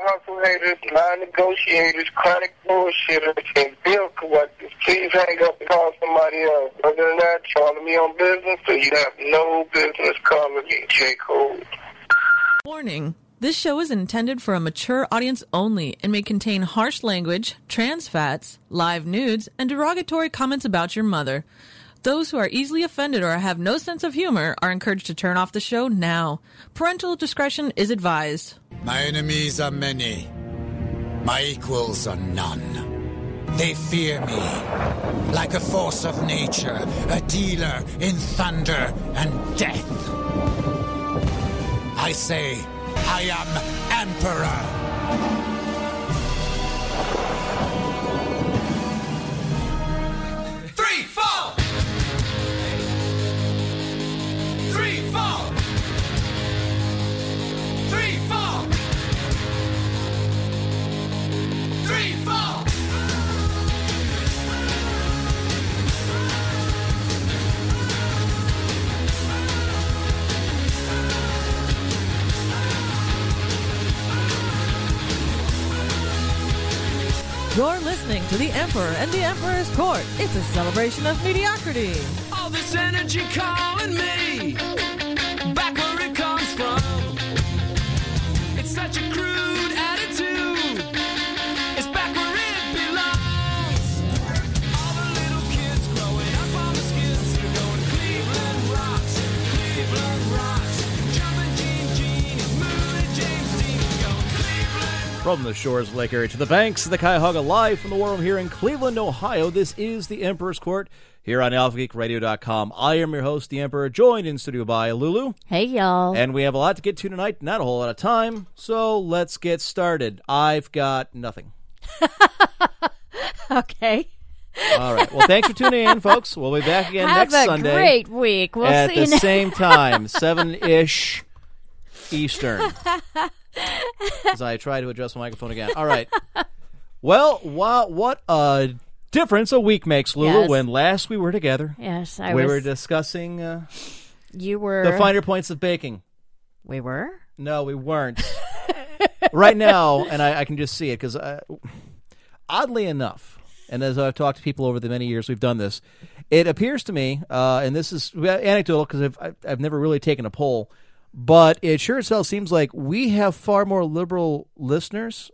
hustle haters, non-negotiators, chronic bullshitters, and bill collectors. Please hang up and call somebody else. Other than that, calling me on business, so you have no business calling me, J. Cole. Warning. This show is intended for a mature audience only and may contain harsh language, trans fats, live nudes, and derogatory comments about your mother. Those who are easily offended or have no sense of humor are encouraged to turn off the show now. Parental discretion is advised. My enemies are many. My equals are none. They fear me. Like a force of nature, a dealer in thunder and death. I say, I am Emperor. Three, four. You're listening to The Emperor and the Emperor's Court. It's a celebration of mediocrity. All this energy calling me From the shores of Lake Erie to the banks of the Cuyahoga, live from the War Room here in Cleveland, Ohio. This is the Emperor's Court here on AlphaGeekRadio.com. I am your host, the Emperor, joined in studio by Lulu. Hey, y'all. And we have a lot to get to tonight, not a whole lot of time, so let's get started. I've got nothing. okay. All right. Well, thanks for tuning in, folks. We'll be back again Have next a Sunday great week. We'll at see the you next same time, 7 ish Eastern. As I try to adjust my microphone again. All right. Well, wha- what a difference a week makes, Lulu. Yes. When last we were together, Yes, I we was. were discussing uh, you were. the finer points of baking. we were. No, we weren't. right now, and I, I can just see it because, oddly enough, and as I've talked to people over the many years we've done this, it appears to me, uh, and this is anecdotal because I've, I've- I've never really taken a poll, but it sure as hell seems like we have far more liberal listeners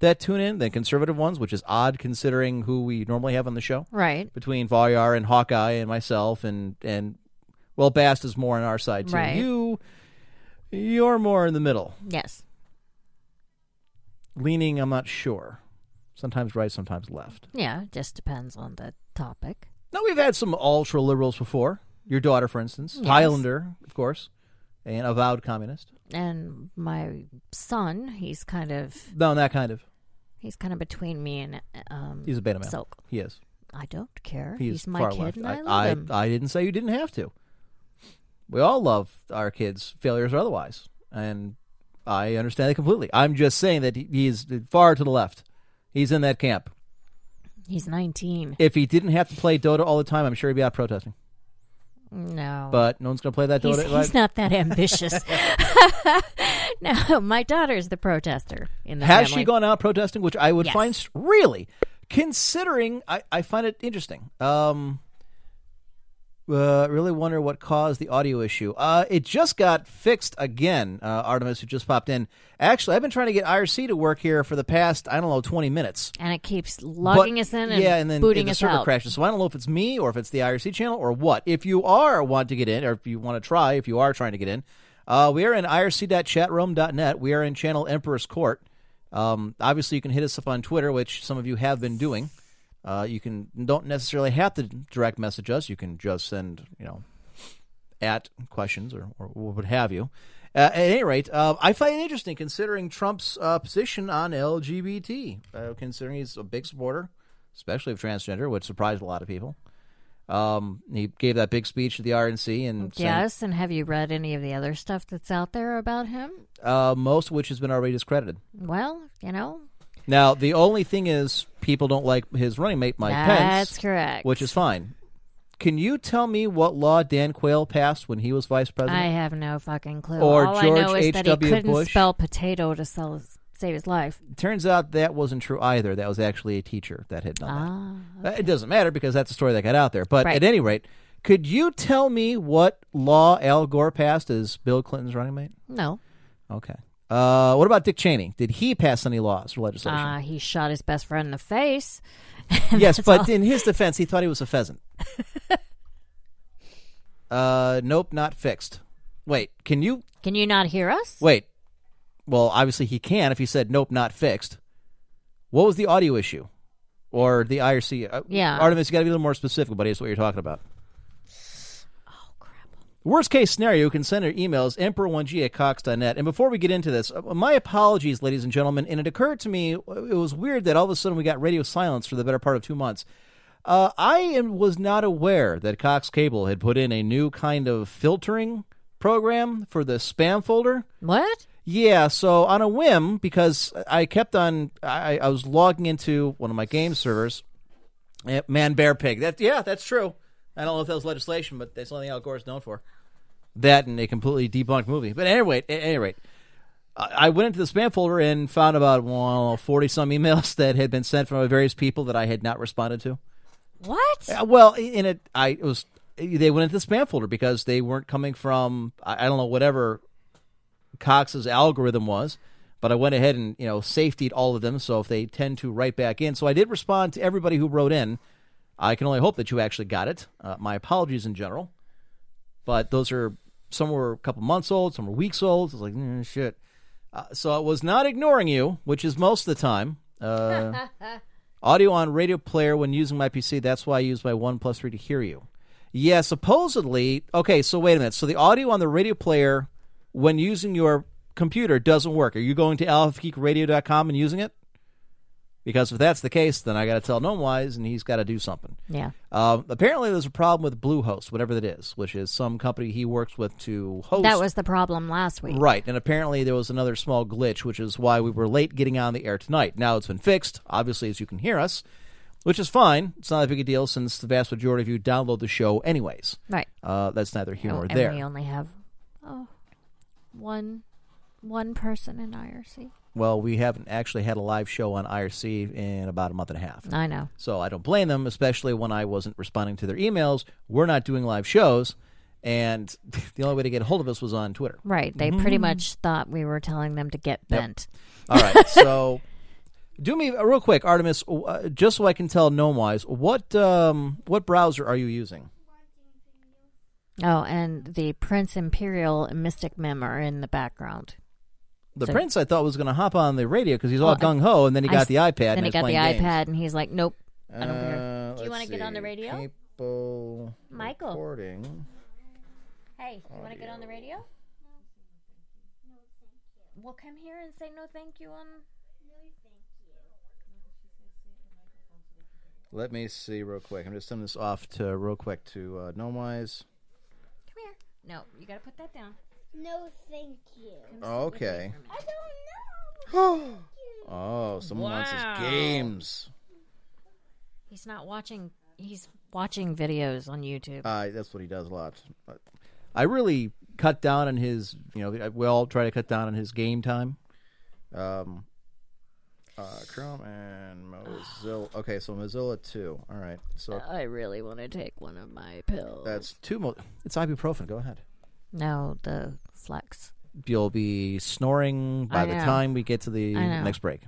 that tune in than conservative ones, which is odd considering who we normally have on the show Right. between Valyar and Hawkeye and myself and and well, Bast is more on our side too. Right. You you're more in the middle, Yes. leaning. I'm not sure. Sometimes right, sometimes left. Yeah. Just depends on the topic. Now we've had some ultra liberals before. Your daughter, for instance, Yes. Highlander, of course, an avowed communist. And my son, he's kind of No, that kind of. he's kind of between me and um. He's a beta male. Silk. He is. I don't care. He's, He's, my far kid, left. and I, love I, him. I didn't say you didn't have to. We all love our kids, failures or otherwise, and I understand it completely. I'm just saying that he- he's far to the left. He's in that camp. he's 19. If he didn't have to play Dota all the time, I'm sure he'd be out protesting. No. But no one's going to play that He's, Dota. he's right? not that ambitious. no, my daughter's the protester in the Has family. she gone out protesting? Which I would Yes. find really, considering I, I find it interesting. Um, uh, really wonder what caused the audio issue. Uh, it just got fixed again. Uh, Artemis, who just popped in. Actually, I've been trying to get IRC to work here for the past I don't know twenty minutes. and it keeps But- logging us in and, yeah, and then booting the us server out. crashes. So I don't know if it's me or if it's the IRC channel or what. If you are want to get in, or if you want to try, if you are trying to get in, uh, we are in irc.chatroom.net. We are in channel Emperor's Court. Um, obviously, you can hit us up on Twitter, which some of you have been doing. Uh, you can don't necessarily have to direct message us. You can just send you know at questions or, or what have you. Uh, at any rate, uh, I find it interesting considering Trump's uh, position on LGBT, uh, considering he's a big supporter, especially of transgender, which surprised a lot of people. Um, he gave that big speech to the RNC and Yes, and have you read any of the other stuff that's out there about him? uh, most of which has been already discredited. Well, you know, Now, the only thing is people don't like his running mate, Mike that's Pence, That's correct. which is fine. Can you tell me what law Dan Quayle passed when he was vice president? I have no fucking clue. Or All George I know is that he couldn't Bush? spell potato to sell, save his life. Turns out that wasn't true either. That was actually a teacher that had done Ah, that. Uh, It doesn't matter because that's the story that got out there. But Right. at any rate, could you tell me what law Al Gore passed as Bill Clinton's running mate? no. Okay. Uh, what about Dick Cheney? Did he pass any laws or legislation? Uh, he shot his best friend in the face. yes, but all. in his defense, he thought he was a pheasant. uh, nope, not fixed. Wait, can you Can you not hear us? wait? Well, obviously he can if he said nope, not fixed. What was the audio issue, or the IRC? Uh, Yeah. Artemis, you got to be a little more specific, buddy. Is what you're talking about. Worst case scenario, you can send your emails emperor1g at cox.net. And before we get into this, uh, my apologies, ladies and gentlemen. And it occurred to me, it was weird that all of a sudden we got radio silence for the better part of two months. Uh, I am, was not aware that Cox Cable had put in a new kind of filtering program for the spam folder. What? Yeah, so on a whim, because I kept on, I, I was logging into one of my game servers. Eh, Man, bear, pig. That yeah, that's true. I don't know if that was legislation, but that's the only thing Al Gore is known for. That and a completely debunked movie. But anyway, at any rate, I went into the spam folder and found about well, forty some emails that had been sent from various people that I had not responded to. What? Uh, Well, in it, I it was they went into the spam folder because they weren't coming from I, I don't know whatever Cox's algorithm was, but I went ahead and you know safetied all of them. So if they tend to write back in, so I did respond to everybody who wrote in. I can only hope that you actually got it. Uh, my apologies in general, but those are some were a couple months old, some were weeks old. It's like mm, shit. Uh, so I was not ignoring you, which is most of the time. Uh, Audio on radio player when using my PC. That's why I use my One Plus Three to hear you. Yeah, supposedly. Okay, so wait a minute. So the audio on the radio player when using your computer doesn't work. Are you going to alphageekradio.com and using it? Because if that's the case, then I got to tell Gnomewise, and he's got to do something. Yeah. Um, apparently, there's a problem with Bluehost, whatever that is, which is some company he works with to host. That was the problem last week. Right, and apparently there was another small glitch, which is why we were late getting on the air tonight. Now it's been fixed, obviously, as you can hear us, which is fine. It's not a big a deal since the vast majority of you download the show anyways. Right. Uh, that's neither here Oh, nor and there. we only have oh one one person in IRC. Well, we haven't actually had a live show on IRC in about a month and a half. I know. So I don't blame them, especially when I wasn't responding to their emails. We're not doing live shows, and the only way to get a hold of us was on Twitter. Right. They pretty much thought we were telling them to get bent. All right, so do me uh, real quick, Artemis, uh, just so I can tell Gnomewise, what um, what browser are you using? Oh, and the Prince Imperial and Mystic Mem are in the background. The So- prince I thought was going to hop on the radio because he's all Well, gung ho, and then he I got s- the iPad. Then and he got the games. iPad, and he's like, "Nope, I don't Uh, care." Do you wanna get on the radio? People Michael. recording. Hey, you want to get on the radio? Well, come here and say no, thank you. On Let me see real quick. I'm just sending this off to real quick to uh, Gnomewise. come here. No, you got to put that down. No, thank you. Okay. I don't know. Oh, someone wants Wow. his games. He's not watching. He's watching videos on YouTube. Uh, that's what he does a lot. I really cut down on his, you know, we all try to cut down on his game time. Um, uh, Chrome and Mozilla. Okay, so Mozilla 2. All right. So I really want to take one of my pills. that's two. Mo- it's ibuprofen. Go ahead. No the flex. You'll be snoring by I the know. time we get to the I know. next break.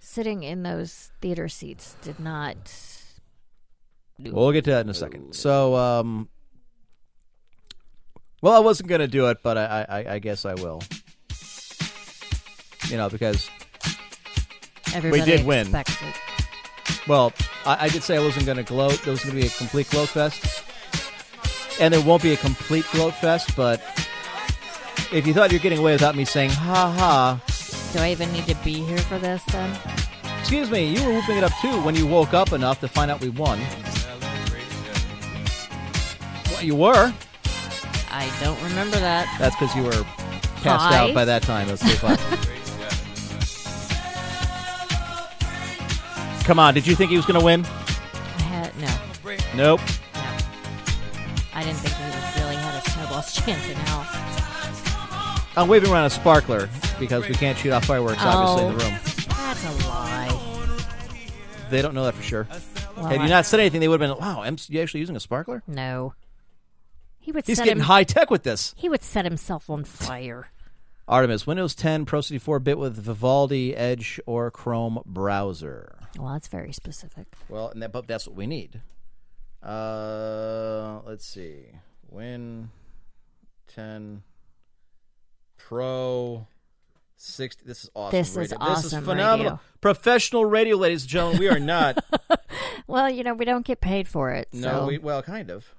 Sitting in those theater seats did not. We'll get to that in a second. So, um, well, I wasn't going to do it, but I, I, I guess I will. You know, because Everybody did win. expects it. Well, I, I did say I wasn't going to gloat. There was going to be a complete gloat fest, and there won't be a complete gloat fest. But if you thought you're getting away without me saying "ha ha," Do I even need to be here for this then? excuse me, you were whooping it up too when you woke up enough to find out we won. Well, you were. I don't remember that. That's because you were passed Hi. out by that time. Let's Come on, did you think he was going to win? I had no, Nope. I didn't think he was really had a snowball's chance in hell. I'm waving around a sparkler. because we can't shoot off fireworks, obviously, in the Oh. room. That's a lie. They don't know that for sure. Well, Had you not said anything, they would have been, wow, Em, you actually using a sparkler? No. He would He's set getting him, high tech with this. He would set himself on fire. Artemis, Windows 10 Pro 64 bit with Vivaldi, Edge, or Chrome browser. Well, that's very specific. Well, and that, but that's what we need. Uh, let's see. Win 10 Pro 60. This is awesome. This is radio. This is phenomenal. radio. Professional radio, ladies and gentlemen. We are not. Well, you know, we don't get paid for it. no, so- we well, kind of.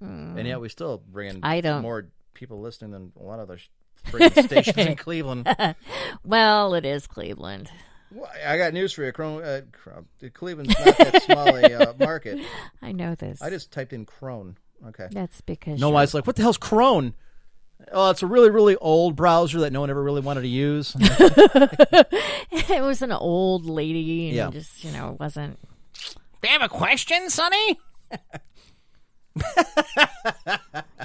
And yet we still bring in I don't- more people listening than a lot of other stations in Cleveland. Well, it is Cleveland. Well, I got news for you. Chrome, uh, Chrome, Cleveland's not that small a uh, market. I know this. I just typed in Crone. Okay. That's because No you're- one's like, what the hell's Crone? Oh, it's a really, really old browser that no one ever really wanted to use. it was an old lady and Yeah. just, you know, it wasn't. Do you have a question, Sonny?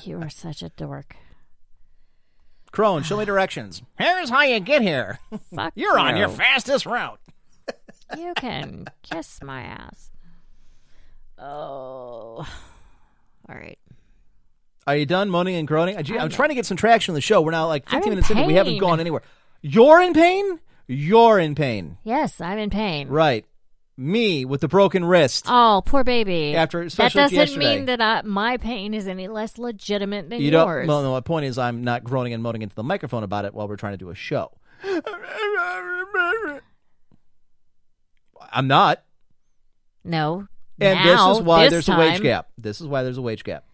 You are such a dork. Crone, show me directions. Here's how you get here. Fuck You're on your fastest route. You can kiss my ass. Oh. All right. Are you done moaning and groaning? I- I'm, I'm- trying to get some traction on the show. We're now like 15 I'm in minutes in. We haven't gone anywhere. You're in pain? You're in pain. Yes, I'm in pain. Right. Me with the broken wrist. Oh, poor baby. After- that doesn't yesterday. mean that I, my pain is any less legitimate than you don't. yours. Well, no, my point is I'm not groaning and moaning into the microphone about it while we're trying to do a show. I'm not. No. And Now, this is why this there's a wage gap. This is why there's a wage gap.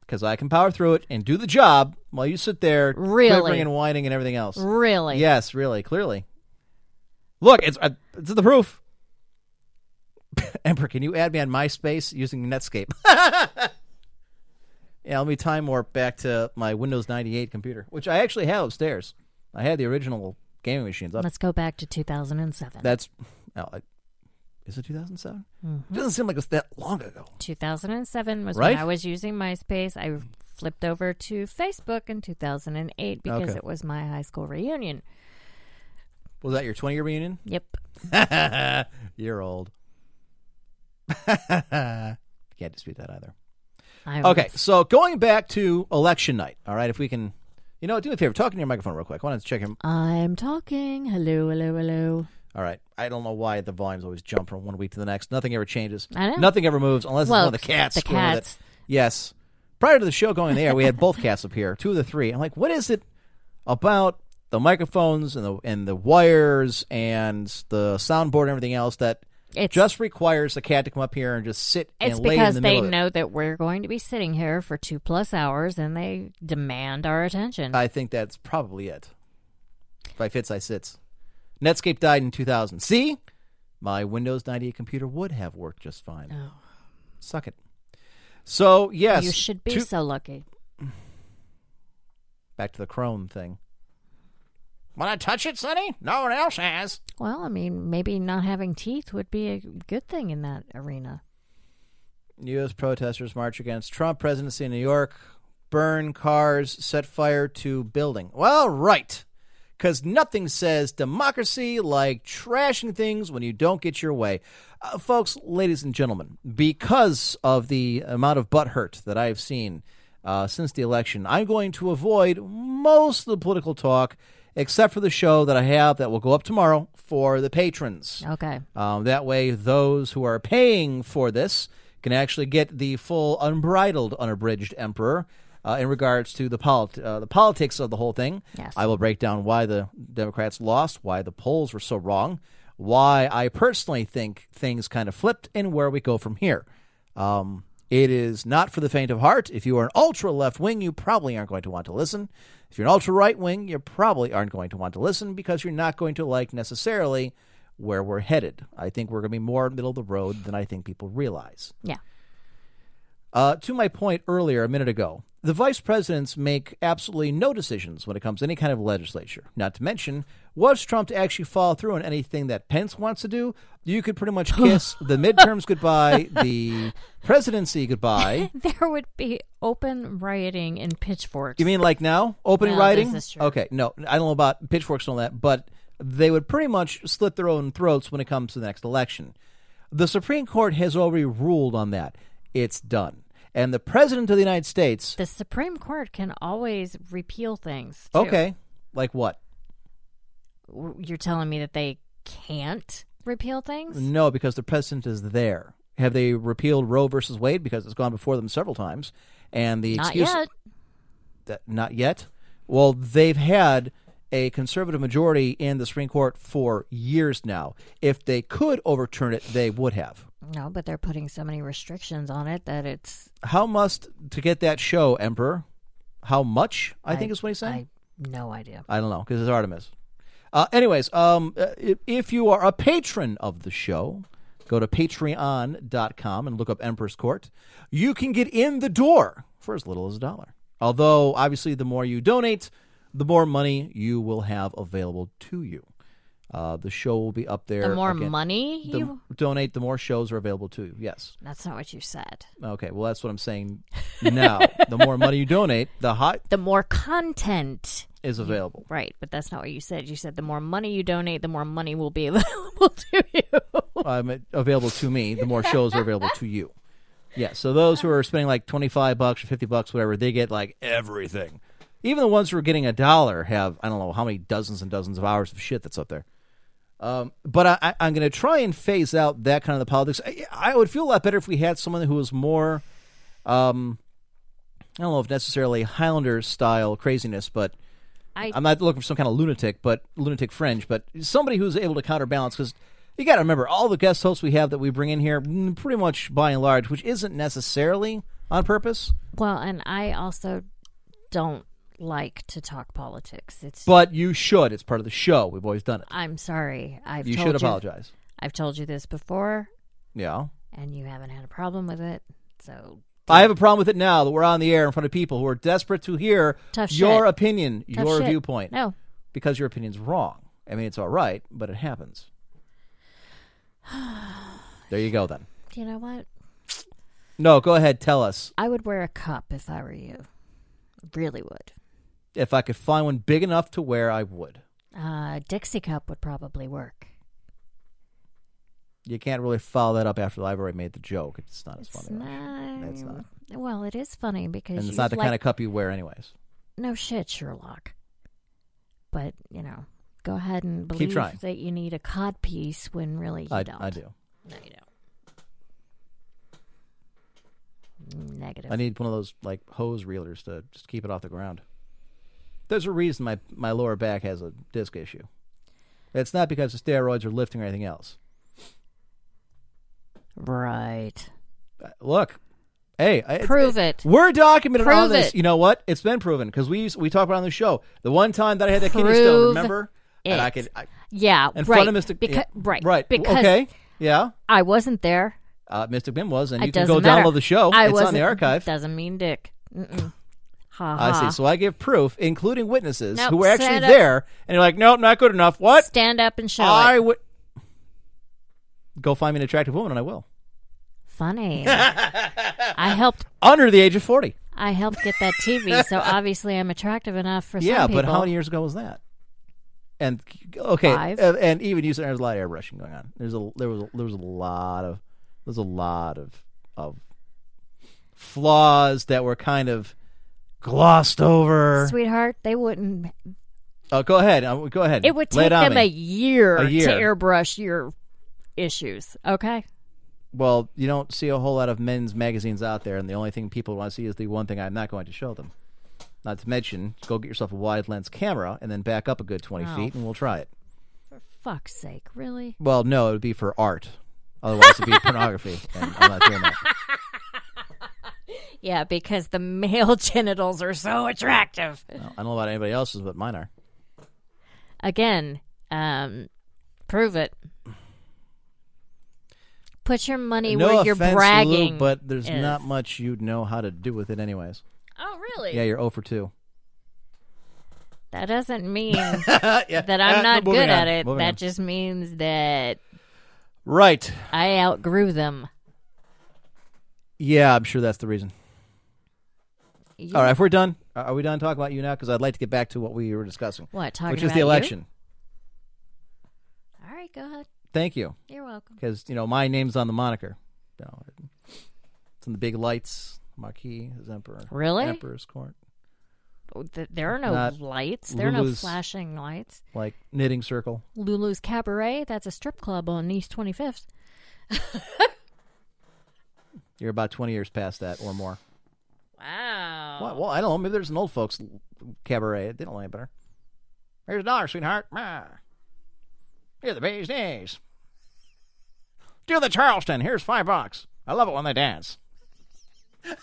Because I can power through it and do the job while you sit there Really? and whining and everything else. Really? Yes, really, clearly. Look, it's uh, it's the proof. Emperor, can you add me on MySpace using Netscape? yeah, let me time warp back to my Windows 98 computer, which I actually have upstairs. I had the original gaming machines up. Let's go back to 2007. That's oh, I, is it 2007? Mm-hmm. Doesn't seem like it's that long ago. 2007 was Right? when I was using MySpace. I flipped over to Facebook in 2008 because Okay. it was my high school reunion. Was that your 20 year reunion? Yep. You're old. Can't dispute that either. I Okay, was- so going back to election night, all right, if we can, you know, do me a favor, talk in your microphone real quick. I want to check him. I'm talking. Hello, hello, hello. All right, I don't know why the volumes always jump from one week to the next. Nothing ever changes. I know. Nothing ever moves unless Well, it's one of the cats. the cats. Yes. Prior to the show going there, we had both cats up here, two of the three. I'm like, what is it about the microphones and the and the wires and the soundboard and everything else that It's just requires the cat to come up here and just sit It's and lay in because the they middle of it? know that we're going to be sitting here for two plus hours and they demand our attention. I think that's probably it. If I fits, I sits. Netscape died in 2000. See? My Windows 98 computer would have worked just fine. Oh. Suck it. So, yes. you should be two- so lucky. Back to the Chrome thing. Want to touch it, Sonny? No one else has. Well, I mean, maybe not having teeth would be a good thing in that arena. U.S. protesters march against Trump presidency in New York. Burn cars, set fire to building. Well, right. Because nothing says democracy like trashing things when you don't get your way. Uh, folks, ladies and gentlemen, because of the amount of butt hurt that I've seen uh, since the election, I'm going to avoid most of the political talk except for the show that I have that will go up tomorrow for the patrons. Okay. Um, that way, those who are paying for this can actually get the full, unbridled, unabridged emperor. Uh, in regards to the polit- uh, the politics of the whole thing, Yes. I will break down why the Democrats lost, why the polls were so wrong, why I personally think things kind of flipped, and where we go from here. Um, it is not for the faint of heart. If you are an ultra left wing, you probably aren't going to want to listen. If you're an ultra right wing, you probably aren't going to want to listen because you're not going to like necessarily where we're headed. I think we're going to be more middle of the road than I think people realize. Yeah. Uh, to my point earlier, a minute ago, the vice presidents make absolutely no decisions when it comes to any kind of legislature. Not to mention, was Trump to actually follow through on anything that Pence wants to do, you could pretty much kiss the midterms goodbye, the presidency goodbye. There would be open rioting and pitchforks. You mean like now? Open No, writing? this is true. Okay, no, I don't know about pitchforks and all that, but they would pretty much slit their own throats when it comes to the next election. The Supreme Court has already ruled on that. It's done. And the President of the United States, the Supreme Court can always repeal things. too. okay, like what? You're telling me that they can't repeal things? No, because the President is there. Have they repealed Roe versus Wade? Because it's gone before them several times. And the Not excuse yet. that not yet. Well, they've had a conservative majority in the Supreme Court for years now. If they could overturn it, they would have. No, but they're putting so many restrictions on it that it's. How must to get that show, Emperor? How much? I, think is what he's saying. I no idea. I don't know because it's Artemis. Uh, anyways, um, uh, if, if you are a patron of the show, go to patreon.com and look up Emperor's Court. You can get in the door for as little as a dollar. Although, obviously, the more you donate, the more money you will have available to you. Uh, the show will be up there. The more again. money the you. donate, the more shows are available to you. Yes. That's not what you said. Okay. Well, that's what I'm saying now. the more money you donate, the hot The more content. is available. Right, but that's not what you said. You said the more money you donate, the more money will be available to you. um, available to me, the more shows are available to you. Yeah, so those who are spending like 25 bucks or 50 bucks, whatever, they get like everything. Even the ones who are getting a dollar have, I don't know how many dozens and dozens of hours of shit that's up there. Um, but I, I'm going to try and phase out that kind of the politics. I, I would feel a lot better if we had someone who was more, um, I don't know if necessarily Highlander style craziness, but I I'm not looking for some kind of lunatic, but lunatic fringe, but somebody who's able to counterbalance because you got to remember all the guest hosts we have that we bring in here, mm, pretty much by and large, which isn't necessarily on purpose, well, and I also don't like to talk politics. It's but you should. It's part of the show. We've always done it. I'm sorry. I've You told should apologize. I've told you this before, Yeah. and you haven't had a problem with it. So I have a problem with it now that we're on the air in front of people who are desperate to hear Tough your shit. opinion, tough your shit. viewpoint, No, because your opinion's wrong. I mean, it's all right, but it happens. there you go, then. you know what? No, go ahead. Tell us. I would wear a cup if I were you. Really would. If I could find one big enough to wear, I would. Uh, Dixie cup would probably work. You can't really follow that up after I've already made the joke. It's not as It's funny. not. It's not. Well, it is funny because And it's not the like, kind of cup you wear, anyways. no shit, Sherlock. But you know, go ahead and believe that you need a cod piece when really you I, don't. I do. No, you don't. Negative. I need one of those like hose reelers to just keep it off the ground. There's a reason my my lower back has a disc issue. It's not because of steroids or lifting or anything else. right. Uh, Look, hey, Prove it. We're documented on Prove this. it. You know what? It's been proven because we we talk about it on the show. The one time that I had that kidney stone, remember? And I could, I, Yeah. and right. front of Mystic, Because, yeah, right. right, Because okay, yeah. I wasn't there. Uh, Mystic Bim was, and It you can go matter. download the show. I it's on the archive. Doesn't mean dick. Mm-mm. Ha I see. So I give proof, including witnesses Nope, who were actually stand up. there, and you're like, nope, not good enough. What? Stand up and show I it. would go find me an attractive woman, and I will. Funny. I helped. Under the age of forty. I helped get that TV, so obviously I'm attractive enough for some yeah, people. but how many years ago was that? And okay, Five. and, and even you said there's a lot of airbrushing going on. There's a there was a, there was a lot of there's a lot of of flaws that were kind of glossed over. Sweetheart, they wouldn't. Oh, go ahead. uh, Go ahead. It would Lay take it on them me. a year, A year. to airbrush your issues. Okay. Well, you don't see a whole lot of men's magazines out there, and the only thing people want to see is the one thing I'm not going to show them. Not to mention, go get yourself a wide lens camera and then back up a good 20 Oh, feet, and we'll try it. For fuck's sake, really? Well, no, it would be for art. Otherwise, it'd be pornography, and I'm not doing that. Yeah, because the male genitals are so attractive. No, I don't know about anybody else's, but mine are. Again, um, prove it. Put your money no where you're offense, bragging. Lou, but there's is. not much you'd know how to do with it, anyways. Oh, really? Yeah, you're 0 for 2. That doesn't mean yeah. that I'm Uh, not good on, at it. moving That on. just means that Right. I outgrew them. Yeah, I'm sure that's the reason. You- All right, if we're done, are we done talking about you now? Because I'd like to get back to what we were discussing, What, talking which is the you? election. All right, go ahead. Thank you. You're welcome. because you know my name's on the moniker. You know, it's in the big lights, marquee as emperor. Really? Emperor's court, Oh, th- There are no Not lights. There are no flashing lights. like knitting circle. Lulu's Cabaret, that's a strip club on East 25th. You're about twenty years past that or more. Wow. Well, well, I don't know. Maybe there's an old folks cabaret. They don't like better. Here's a dollar, sweetheart. Ah. Here the beige knees. Do the Charleston. Here's five bucks. I love it when they dance.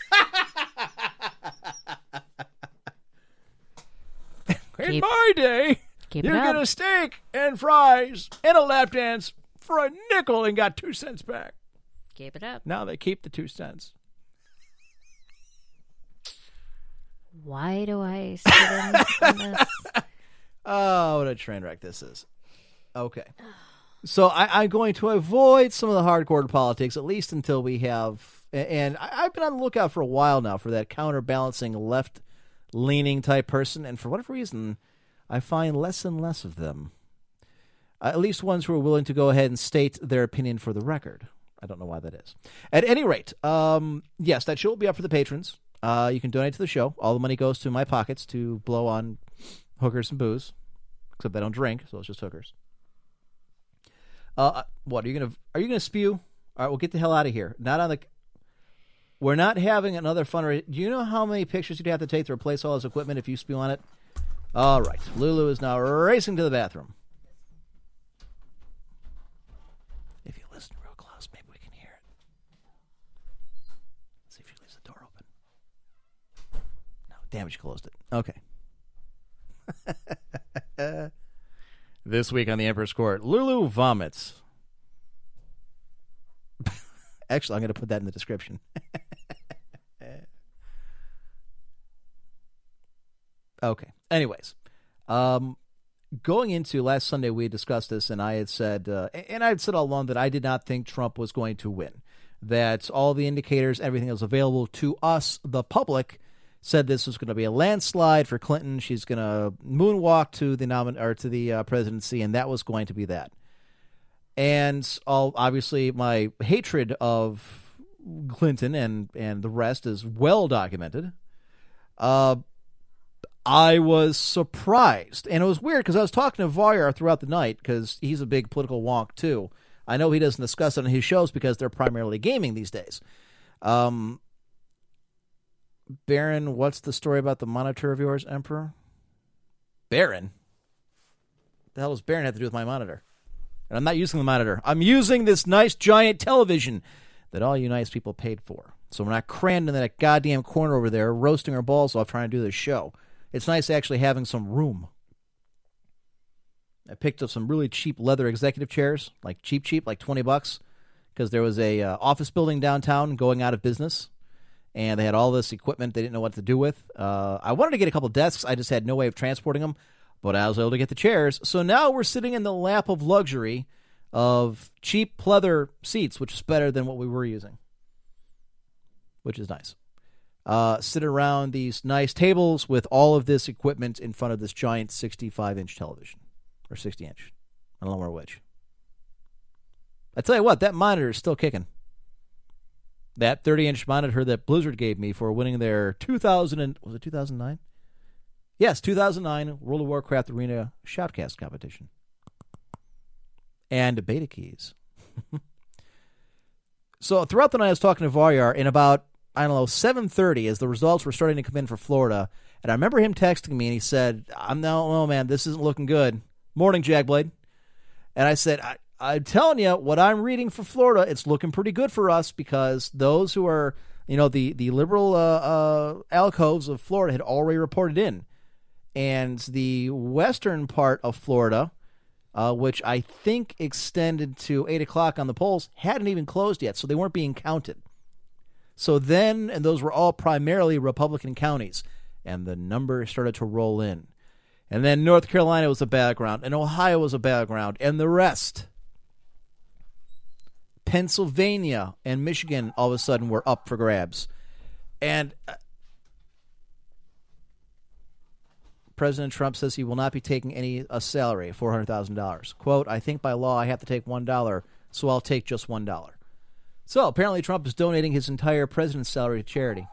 In Keep- my day, you get a steak and fries and a lap dance for a nickel and got two cents back. Keep it up. Now they keep the two cents. Why do I sit in this? Oh, what a train wreck this is. Okay. So I, I'm going to avoid some of the hardcore politics, at least until we have. And I, I've been on the lookout for a while now for that counterbalancing left leaning type person. And for whatever reason, I find less and less of them. Uh, at least ones who are willing to go ahead and state their opinion for the record. I don't know why that is. At any rate, um, yes, that show will be up for the patrons. Uh, you can donate to the show. All the money goes to my pockets to blow on hookers and booze, except they don't drink, so it's just hookers. Uh, what are you gonna? Are you gonna spew? All right, we'll get the hell out of here. Not on the. We're not having another fundraiser. Do you know how many pictures you'd have to take to replace all his equipment if you spew on it? All right, Lulu is now racing to the bathroom. If you listen real close, maybe we can hear it. see if she leaves the door open. No, damn it, she closed it. Okay. This week on the Emperor's Court, Lulu vomits. Actually, I'm going to put that in the description. okay. Anyways, um, going into last Sunday, we had discussed this, and I had said, uh, and I had said all along that I did not think Trump was going to win. That all the indicators, everything that was available to us, the public, said this was going to be a landslide for Clinton. She's going to moonwalk to the nomin- or to the uh, presidency, and that was going to be that. And obviously, my hatred of Clinton and and the rest is well documented. Uh, I was surprised, and it was weird because I was talking to Voyar throughout the night because he's a big political wonk too. I know he doesn't discuss it on his shows because they're primarily gaming these days. Um, Baron, what's the story about the monitor of yours, Emperor? Baron? The hell does Baron have to do with my monitor? And I'm not using the monitor. I'm using this nice giant television that all you nice people paid for. So we're not crammed in that goddamn corner over there roasting our balls off trying to do this show. It's nice actually having some room. I picked up some really cheap leather executive chairs, like cheap, cheap, like 20 bucks, because there was a uh, office building downtown going out of business and they had all this equipment they didn't know what to do with. Uh, I wanted to get a couple desks, I just had no way of transporting them, but I was able to get the chairs. So now we're sitting in the lap of luxury of cheap pleather seats, which is better than what we were using, which is nice. Uh, sit around these nice tables with all of this equipment in front of this giant 65 inch television or 60 inch. I don't know which. I tell you what, that monitor is still kicking that 30 inch monitor that Blizzard gave me for winning their 2000 and, was it 2009? Yes, 2009 World of Warcraft Arena Shoutcast competition. And beta keys. so throughout the night I was talking to Varyar and about I don't know 7:30 as the results were starting to come in for Florida and I remember him texting me and he said, "I'm no, oh man, this isn't looking good." Morning, Jagblade. And I said, I, I'm telling you, what I'm reading for Florida, it's looking pretty good for us because those who are, you know, the the liberal uh, uh, alcoves of Florida had already reported in, and the western part of Florida, uh, which I think extended to eight o'clock on the polls, hadn't even closed yet, so they weren't being counted. So then, and those were all primarily Republican counties, and the numbers started to roll in. And then North Carolina was a battleground, and Ohio was a battleground, and the rest. Pennsylvania and Michigan all of a sudden were up for grabs. And uh, President Trump says he will not be taking any a salary, four hundred thousand dollars. "Quote: I think by law I have to take one dollar, so I'll take just one dollar." So apparently Trump is donating his entire president's salary to charity.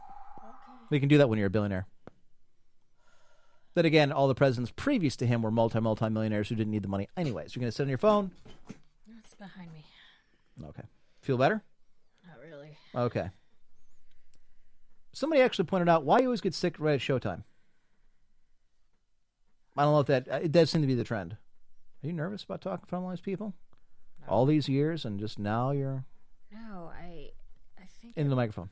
We can do that when you're a billionaire. Then again, all the presidents previous to him were multi multi millionaires who didn't need the money. Anyways, you're gonna sit on your phone. It's behind me. Okay. Feel better? Not really. Okay. Somebody actually pointed out why you always get sick right at showtime. I don't know if that it does seem to be the trend. Are you nervous about talking in front of all these people? All these years and just now you're No, I. I think. in the microphone.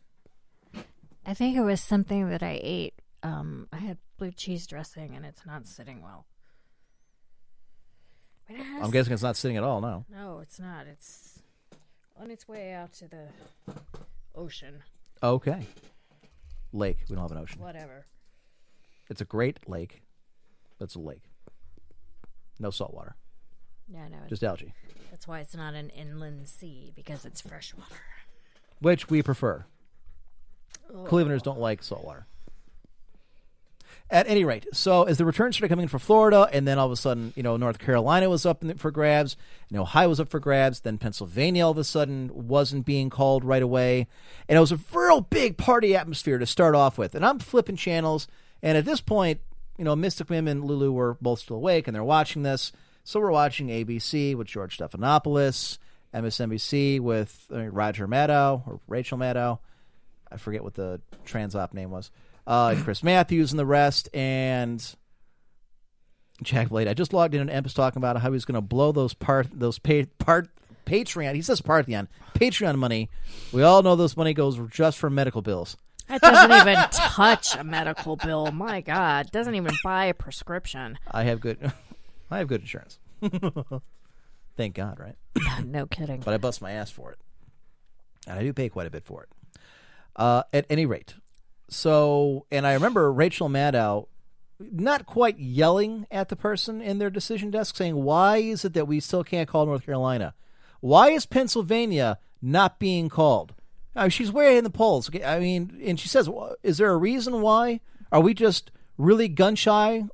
I think it was something that I ate. Um, I had blue cheese dressing, and it's not sitting well. I'm guessing it's not sitting at all now. No, it's not. It's on its way out to the ocean. Okay. Lake. We don't have an ocean. Whatever. It's a great lake. It's a lake. No salt water. Yeah, no. Just algae. That's why it's not an inland sea because it's freshwater. which we prefer. Clevelanders don't like saltwater. At any rate, so as the returns started coming in for Florida, and then all of a sudden, you know, North Carolina was up for grabs, and Ohio was up for grabs, then Pennsylvania all of a sudden wasn't being called right away, and it was a real big party atmosphere to start off with. And I'm flipping channels, and at this point, you know, Mystic Mim and Lulu were both still awake, and they're watching this. So we're watching ABC with George Stephanopoulos, MSNBC with uh, Roger Maddow or Rachel Maddow. I forget what the trans op name was. Uh, and Chris Matthews and the rest, and Jack Blade. I just logged in and Emp was talking about how he was going to blow those part those pay, part Patreon. He says Partheon Patreon money. We all know this money goes just for medical bills. That doesn't even touch a medical bill. My God, doesn't even buy a prescription. I have good, I have good insurance. Thank God, right? no kidding. but I bust my ass for it. And I do pay quite a bit for it. Uh, at any rate, so, and I remember Rachel Maddow not quite yelling at the person in their decision desk saying, Why is it that we still can't call North Carolina? Why is Pennsylvania not being called? I mean, she's way in the polls. I mean, and she says, Is there a reason why? Are we just really gun shy?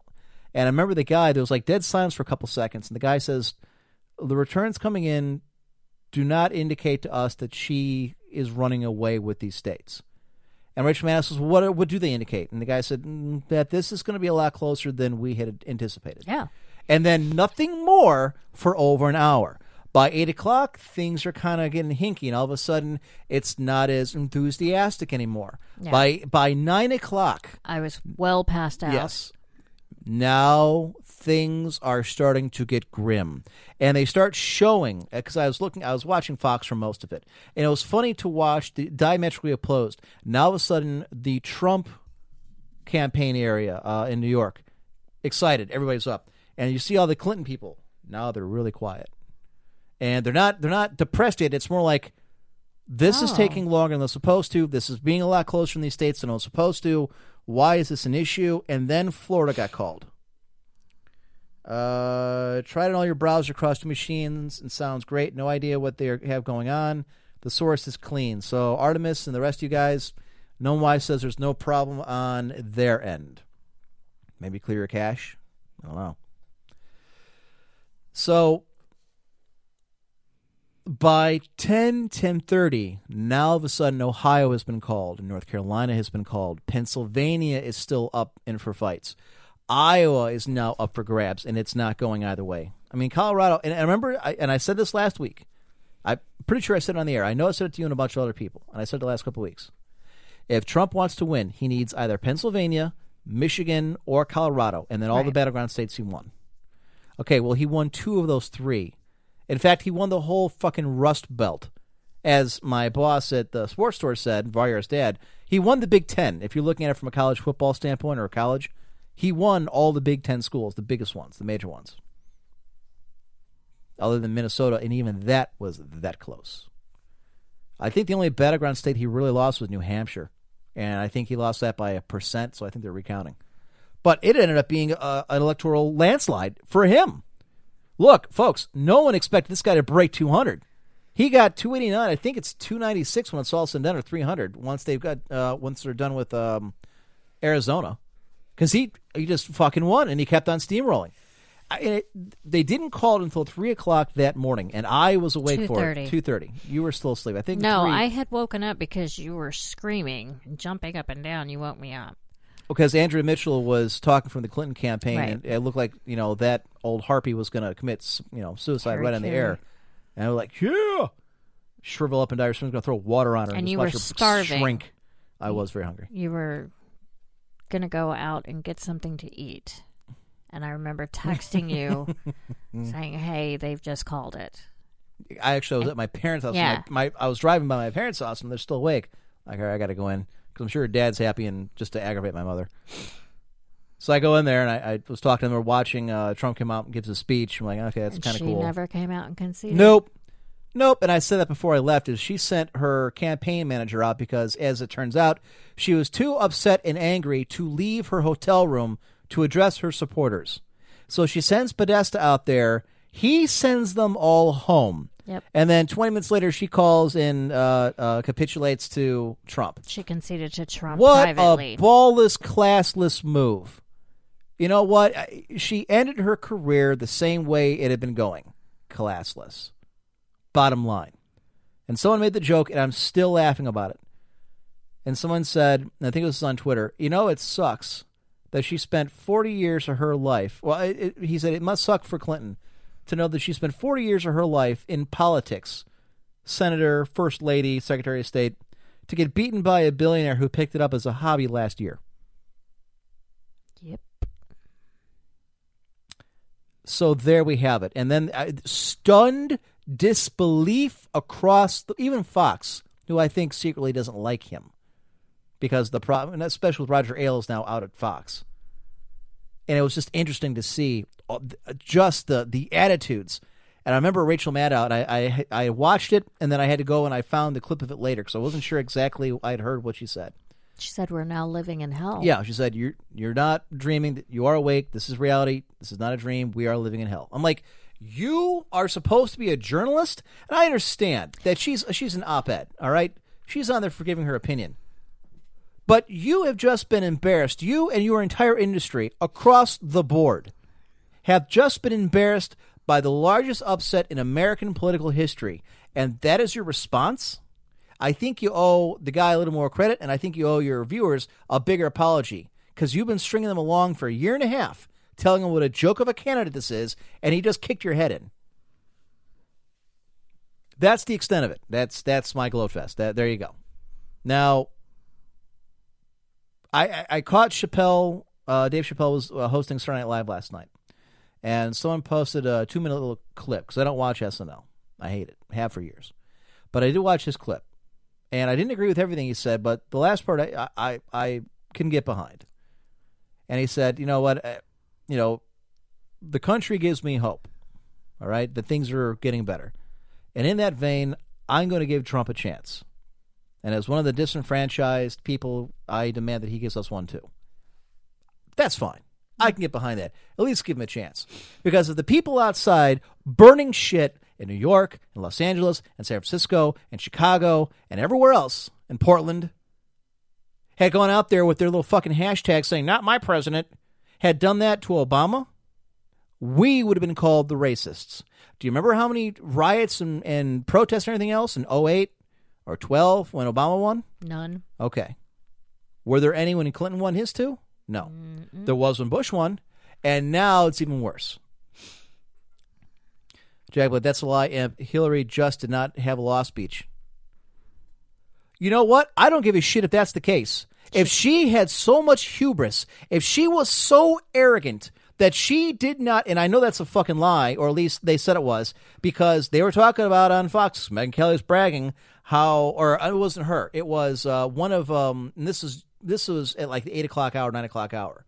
And I remember the guy, there was like dead silence for a couple seconds, and the guy says, The returns coming in do not indicate to us that she is running away with these states. And Rachel Maddow says, what, what do they indicate? And the guy said "Mm, that this is going to be a lot closer than we had anticipated. Yeah. And then nothing more for over an hour. By 8 o'clock, things are kind of getting hinky, and all of a sudden, it's not as enthusiastic anymore. Yeah. By by 9 o'clock, I was well past out. Yes. Now things are starting to get grim, and they start showing. Because I was looking, I was watching Fox for most of it, and it was funny to watch the diametrically opposed. Now all of a sudden, the Trump campaign area uh, in New York, excited, everybody's up, and you see all the Clinton people. Now they're really quiet, and they're not they're not depressed yet. It's more like this is Oh. taking longer than it's supposed to. This is being a lot closer in these states than it was supposed to. Why is this an issue? And then Florida got called. Uh, tried on all your browser across machines and sounds great. No idea what they have going on. The source is clean. So Artemis and the rest of you guys, No Why says there's no problem on their end. Maybe clear your cache. I don't know. So by 10 10:30 now all of a sudden Ohio has been called North Carolina has been called Pennsylvania is still up in for fights Iowa is now up for grabs and it's not going either way. I mean Colorado and I remember I, and I said this last week. I'm pretty sure I said it on the air. I know I said it to you and a bunch of other people and I said it the last couple of weeks. If Trump wants to win he needs either Pennsylvania Michigan or Colorado and then all the battleground states he won. Okay well he won two of those three. In fact, he won the whole fucking Rust Belt. As my boss at the sports store said, Varyar's dad, he won the Big Ten. If you're looking at it from a college football standpoint or a college, he won all the Big Ten schools, the biggest ones, the major ones. Other than Minnesota, and even that was that close. I think the only battleground state he really lost was New Hampshire, and I think he lost that by a percent. So I think they're recounting. But it ended up being a, an electoral landslide for him. Look, folks, no one expected this guy to break 200. He got 289. I think it's 296 when it's all said and done, or 300 once they've got uh, once they're done with um, Arizona, because he he just fucking won and he kept on steamrolling. I, it, they didn't call it until three o'clock that morning, and I was awake for it. 2:30. You were still asleep. I think. No, three- I had woken up because you were screaming, jumping up and down. You woke me up. because Andrea Mitchell was talking from the Clinton campaign, Right. and it looked like you know that old harpy was going to commit you know suicide right on the air, and I was like, yeah, shrivel up and die. Someone's going to throw water on her, And just you were starving. Shrink. I was very hungry. You were gonna go out and get something to eat, and I remember texting you saying, "Hey, they've just called it." I actually was at my parents' house. Yeah. My, my I was driving by my parents' house, and they're still awake. Like, all right, I got to go in because I'm sure Dad's happy, and just to aggravate my mother. So I go in there, and I, I was talking to them. We're watching uh, Trump come out and gives a speech. I'm like, okay, that's kind of cool. She never came out and conceded. Nope. Nope. And I said that before I left is she sent her campaign manager out because as it turns out, she was too upset and angry to leave her hotel room to address her supporters. So she sends Podesta out there. He sends them all home. Yep. And then 20 minutes later, she calls and uh, uh, capitulates to Trump. She conceded to Trump What privately. a ballless, classless move. You know what? She ended her career the same way it had been going classless. Bottom line. And someone made the joke, and I'm still laughing about it. And someone said, and I think it was on Twitter, you know, it sucks that she spent 40 years of her life. Well, it, it, he said it must suck for Clinton to know that she spent 40 years of her life in politics senator, first lady, secretary of state to get beaten by a billionaire who picked it up as a hobby last year. Yep. So there we have it. And then uh, stunned disbelief across the, even Fox, who I think secretly doesn't like him because the problem, and especially with Roger Ailes now out at Fox. And it was just interesting to see uh, just the the attitudes. And I remember Rachel Maddow, and I, I I watched it, and then I had to go and I found the clip of it later because I wasn't sure exactly I'd heard what she said. She said we're now living in hell. Yeah, she said you're you're not dreaming. You are awake. This is reality. This is not a dream. We are living in hell. I'm like, you are supposed to be a journalist, and I understand that she's she's an op-ed. All right, she's on there for giving her opinion. But you have just been embarrassed. You and your entire industry across the board have just been embarrassed by the largest upset in American political history, and that is your response. I think you owe the guy a little more credit, and I think you owe your viewers a bigger apology because you've been stringing them along for a year and a half, telling them what a joke of a candidate this is, and he just kicked your head in. That's the extent of it. That's that's my gloat fest. That, there you go. Now, I I, I caught Chappelle. Uh, Dave Chappelle was uh, hosting Saturday Night Live last night, and someone posted a two minute little clip because I don't watch SNL. I hate it. Have for years, but I did watch his clip, and I didn't agree with everything he said, but the last part I I, I can get behind. And he said, "You know what? You know, the country gives me hope. All right, that things are getting better, and in that vein, I'm going to give Trump a chance. And as one of the disenfranchised people, I demand that he gives us one too. That's fine. I can get behind that. At least give him a chance. Because if the people outside burning shit in New York and Los Angeles and San Francisco and Chicago and everywhere else in Portland had gone out there with their little fucking hashtag saying, not my president, had done that to Obama, we would have been called the racists. Do you remember how many riots and, and protests and everything else in 08 or 12 when Obama won? None. Okay. Were there any when Clinton won his two? No. There was when Bush won, and now it's even worse. Jack, but that's a lie. And Hillary just did not have a law speech. You know what? I don't give a shit if that's the case. If she had so much hubris, if she was so arrogant that she did not, and I know that's a fucking lie, or at least they said it was, because they were talking about on Fox, Megyn Kelly was bragging how, or it wasn't her, it was uh, one of, um, and this is this was at like the eight o'clock hour, nine o'clock hour,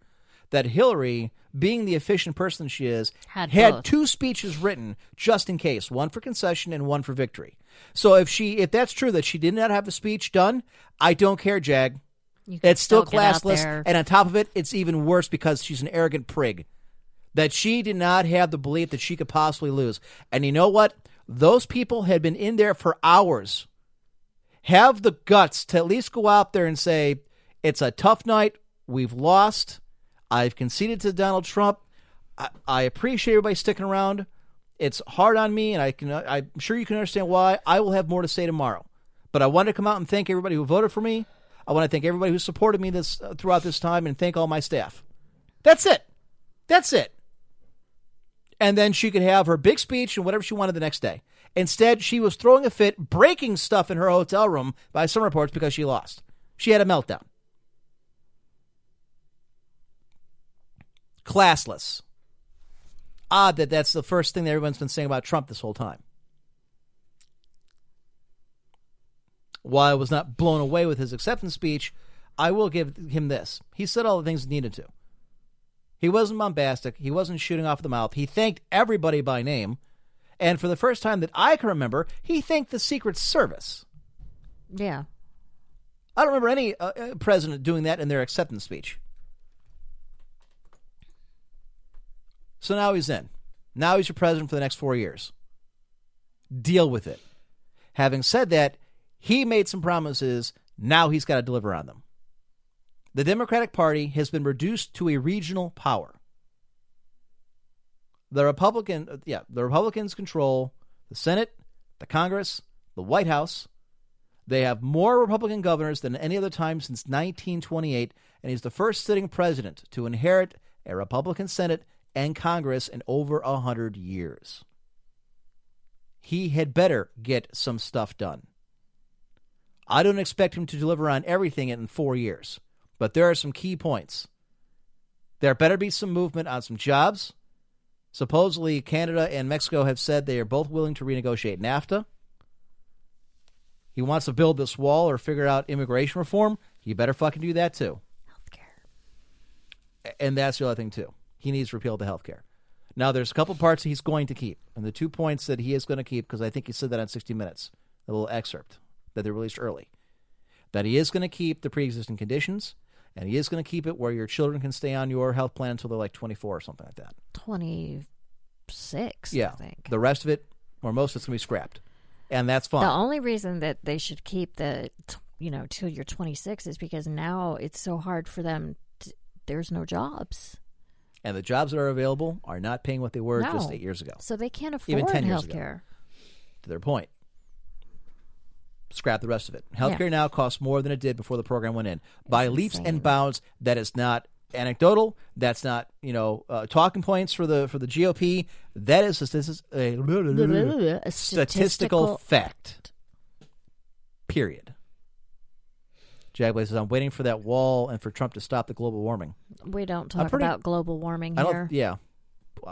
that Hillary being the efficient person she is, Had had two speeches written just in case, one for concession and one for victory. So if she, if that's true that she did not have a speech done, I don't care, Jag. It's still out classless, and on top of it, it's even worse because she's an arrogant prig. That she did not have the belief that she could possibly lose. And you know what? Those people had been in there for hours. Have the guts to at least go out there and say, "It's a tough night. We've lost. I've conceded to Donald Trump. I, I appreciate everybody sticking around. It's hard on me, and I can. I'm sure you can understand why. I will have more to say tomorrow. But I want to come out and thank everybody who voted for me. I want to thank everybody who supported me this uh, throughout this time, and thank all my staff. That's it. That's it. And then she could have her big speech and whatever she wanted the next day. Instead, she was throwing a fit, breaking stuff in her hotel room by some reports because she lost. She had a meltdown. Classless. Odd that that's the first thing that everyone's been saying about Trump this whole time. While I was not blown away with his acceptance speech, I will give him this. He said all the things he needed to. He wasn't bombastic. He wasn't shooting off the mouth. He thanked everybody by name. And for the first time that I can remember, he thanked the Secret Service. yeah. I don't remember any uh, uh, president doing that in their acceptance speech. So now he's in. Now he's your president for the next four years. Deal with it. Having said that, he made some promises. Now he's got to deliver on them. The Democratic Party has been reduced to a regional power. The Republican, uh, yeah, the Republicans control the Senate, the Congress, the White House. They have more Republican governors than any other time since 1928, and he's the first sitting president to inherit a Republican Senate and Congress in over a hundred years. He had better get some stuff done. I don't expect him to deliver on everything in four years, but there are some key points. There better be some movement on some jobs. Supposedly, Canada and Mexico have said they are both willing to renegotiate NAFTA. He wants to build this wall or figure out immigration reform. You better fucking do that too. Healthcare. And that's the other thing too. He needs to repeal the health care. Now, there's a couple parts he's going to keep, and the two points that he is going to keep, because I think he said that on 60 Minutes, a little excerpt that they released early, that he is going to keep the pre-existing conditions, and he is going to keep it where your children can stay on your health plan until they're like 24 or something like that. 26, Yeah, I think. the rest of it, or most of it's going to be scrapped, and that's fine. The only reason that they should keep the, you know, till you're 26 is because now it's so hard for them. To, there's no jobs, and the jobs that are available are not paying what they were just eight years ago. so they can't afford Even 10 years health care. to their point. Scrap the rest of it. Healthcare now costs more than it did before the program went in by leaps and bounds. That is not anecdotal. That's not you know uh, talking points for the for the GOP. That is this is a A statistical statistical fact. Period. Jagblaze says, I'm waiting for that wall and for Trump to stop the global warming. We don't talk pretty- about global warming I here. Yeah.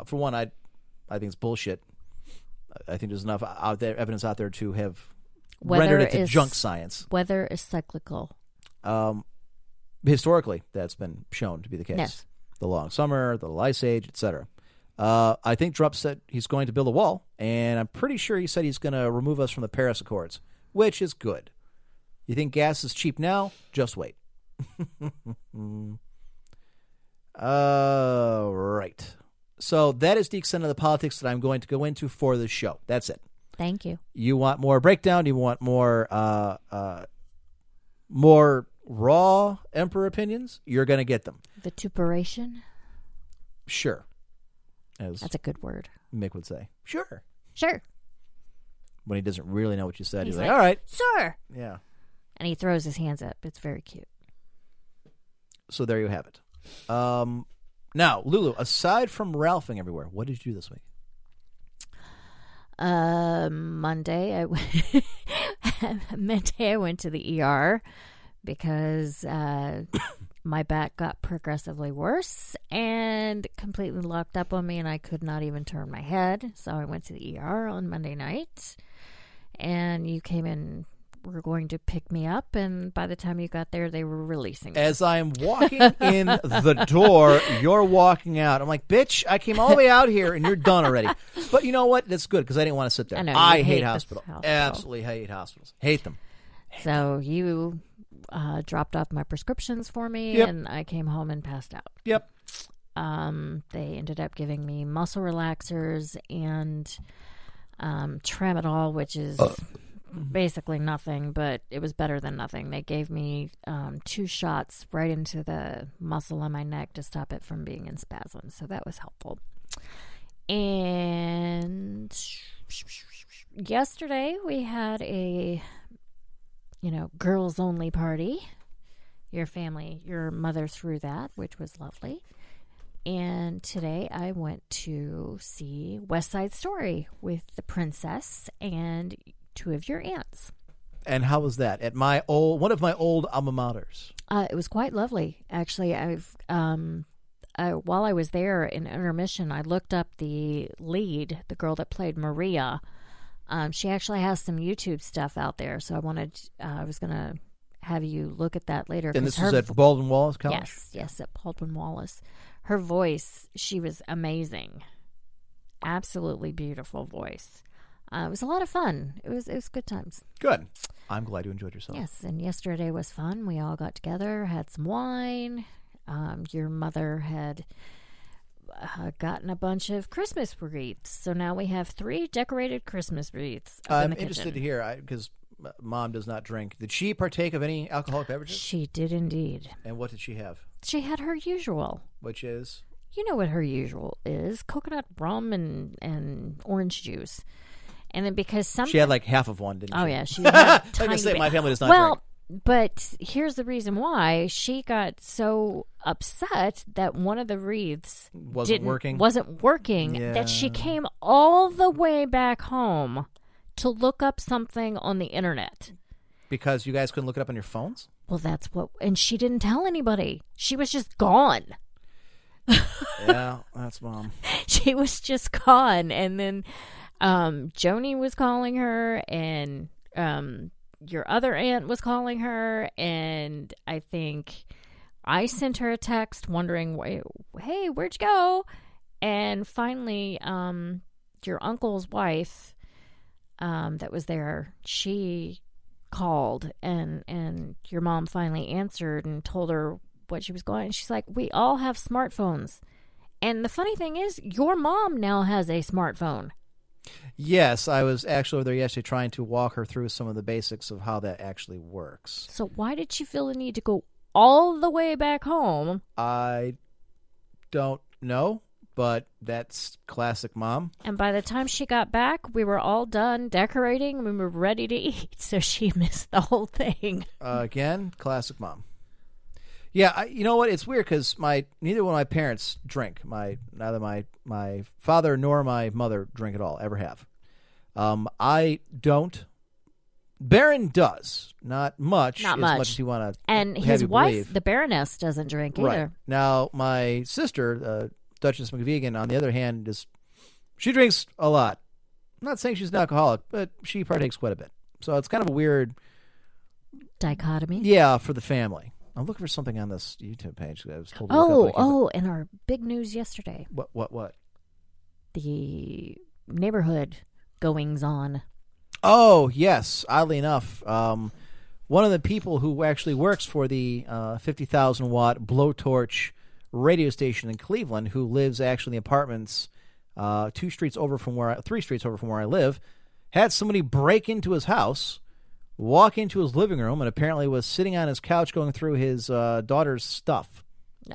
For one, I, I think it's bullshit. I think there's enough out there evidence out there to have rendered it to is- junk science. Weather is cyclical. Um, historically, that's been shown to be the case. Yes. The long summer, the ice age, etc. Uh, I think Trump said he's going to build a wall, and I'm pretty sure he said he's going to remove us from the Paris Accords, which is good. You think gas is cheap now? Just wait. uh, right. So that is the extent of the politics that I'm going to go into for this show. That's it. Thank you. You want more breakdown? You want more uh, uh, more raw emperor opinions? You're going to get them. Vituperation. Sure. As That's a good word. Mick would say. Sure. Sure. When he doesn't really know what you said, he's, He's like, like- all right. Sure. Yeah. And he throws his hands up. It's very cute. So there you have it. Um, now, Lulu, aside from Ralphing everywhere, what did you do this week? Uh, Monday, Monday I went to the ER because uh, my back got progressively worse and completely locked up on me, and I could not even turn my head. So I went to the ER on Monday night, and you came in were going to pick me up, and by the time you got there, they were releasing me. As I'm walking in the door, you're walking out. I'm like, bitch, I came all the way out here and you're done already. But you know what? That's good because I didn't want to sit there. I know, I hate hate hospital. hospital. Absolutely hate hospitals. Hate them. So you uh, dropped off my prescriptions for me, Yep. and I came home and passed out. Yep. Um, they ended up giving me muscle relaxers and um, tramadol, which is basically nothing, but it was better than nothing. They gave me um, two shots right into the muscle on my neck to stop it from being in spasms, so that was helpful. And yesterday we had a you know girls only party your family your mother threw that which was lovely and today i went to see west side story with the princess and two of your aunts And how was that at my old one of my old alma maters? uh, it was quite lovely actually i've um uh, while I was there in intermission, I looked up the lead, the girl that played Maria. Um, she actually has some YouTube stuff out there, so I wanted, uh, I was going to have you look at that later. And this was her at Baldwin Wallace College. Yes, yes, at Baldwin Wallace. Her voice, she was amazing. Absolutely beautiful voice. Uh, it was a lot of fun. It was it was good times. Good. I'm glad you enjoyed yourself. Yes, and yesterday was fun. We all got together, had some wine. Um, your mother had uh, gotten a bunch of Christmas wreaths, so now we have three decorated Christmas wreaths. I'm the interested kitchen. to hear because mom does not drink. Did she partake of any alcoholic beverages? She did indeed. And what did she have? She had her usual. Which is you know what her usual is coconut rum and and orange juice and then because some she had like half of one, didn't she? oh she? yeah she had I was tiny say bit. my family does not well drink. but here's the reason why she got so upset that one of the wreaths Wasn't didn't- working? wasn't working that she came all the way back home to look up something on the internet Because you guys couldn't look it up on your phones? well that's what and she didn't tell anybody she was just gone yeah, that's mom. she was just gone and then um joni was calling her and um your other aunt was calling her. And i think i sent her a text wondering "Wh- hey where'd you go? And finally um your uncle's wife um that was there she called and and your mom finally answered and told her what she was going. She's like we all have smartphones. And the funny thing is, your mom now has a smartphone. Yes, I was actually over there yesterday trying to walk her through some of the basics of how that actually works. So why did she feel the need to go all the way back home? I don't know, but that's classic mom. And by the time she got back, we were all done decorating. We were ready to eat. So she missed the whole thing. Uh, again, classic mom. Yeah, I, you know what? It's weird because my neither one of my parents drink. My neither my my father nor my mother drink at all. Ever have. Um, I don't. Baron does not much. Not as much. much as you want to. And his wife, believe. the Baroness, doesn't drink Right. either. Now, my sister, uh, Duchess McVegan, on the other hand, is she drinks a lot. I'm not saying she's an alcoholic, but she partakes quite a bit. So it's kind of a weird, Dichotomy. yeah, for the family. I'm looking for something on this YouTube page. I was told to look up, Oh, oh, and our big news yesterday What? What? What? the neighborhood goings on. Oh, yes. Oddly enough, um, one of the people who actually works for the uh, 50,000 watt blowtorch radio station in Cleveland, who lives actually in the apartments uh, two streets over from where I, three streets over from where I live, had somebody break into his house, walk into his living room, and apparently was sitting on his couch going through his uh, daughter's stuff.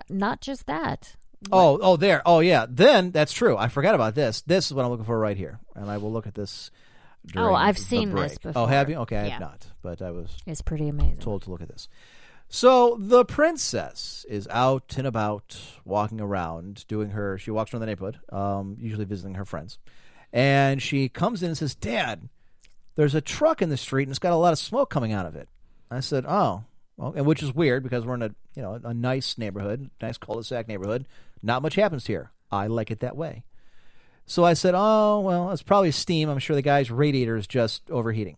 Not just that. Oh, oh, there. Oh, yeah. Then that's true. I forgot about this. This is what I'm looking for right here, and I will look at this. Oh, I've seen this before. Oh, have you? Okay, I have not, but I was It's pretty amazing. told to look at this. So the princess is out and about, walking around, doing her. She walks around the neighborhood, um, usually visiting her friends, and she comes in and says, "Dad, there's a truck in the street and it's got a lot of smoke coming out of it." I said, "Oh." Well, and which is weird because we're in a you know a nice neighborhood, nice cul-de-sac neighborhood. Not much happens here. I like it that way. So I said, "Oh well, it's probably steam. I'm sure the guy's radiator is just overheating."